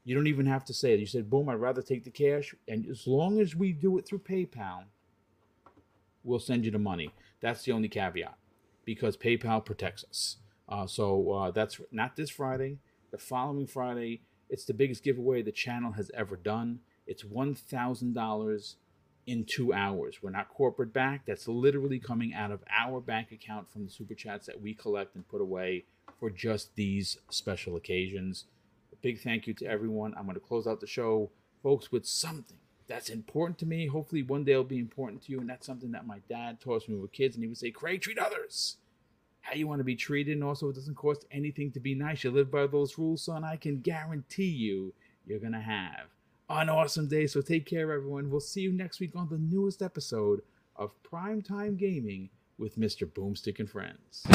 you don't even have to say it. You said, boom, I'd rather take the cash. And as long as we do it through PayPal, we'll send you the money. That's the only caveat because PayPal protects us. Uh, so uh, that's not this Friday. The following Friday, it's the biggest giveaway the channel has ever done. It's $1,000 in two hours. We're not corporate back. That's literally coming out of our bank account from the super chats that we collect and put away for just these special occasions. Big thank you to everyone. I'm going to close out the show folks, with something that's important to me. Hopefully, one day it'll be important to you. And that's something that my dad taught us when we were kids. And he would say, Craig, treat others how you want to be treated. And also, it doesn't cost anything to be nice. You live by those rules, son. I can guarantee you, you're going to have an awesome day. So take care, everyone. We'll see you next week on the newest episode of Primetime Gaming with Mr. Boomstick and Friends.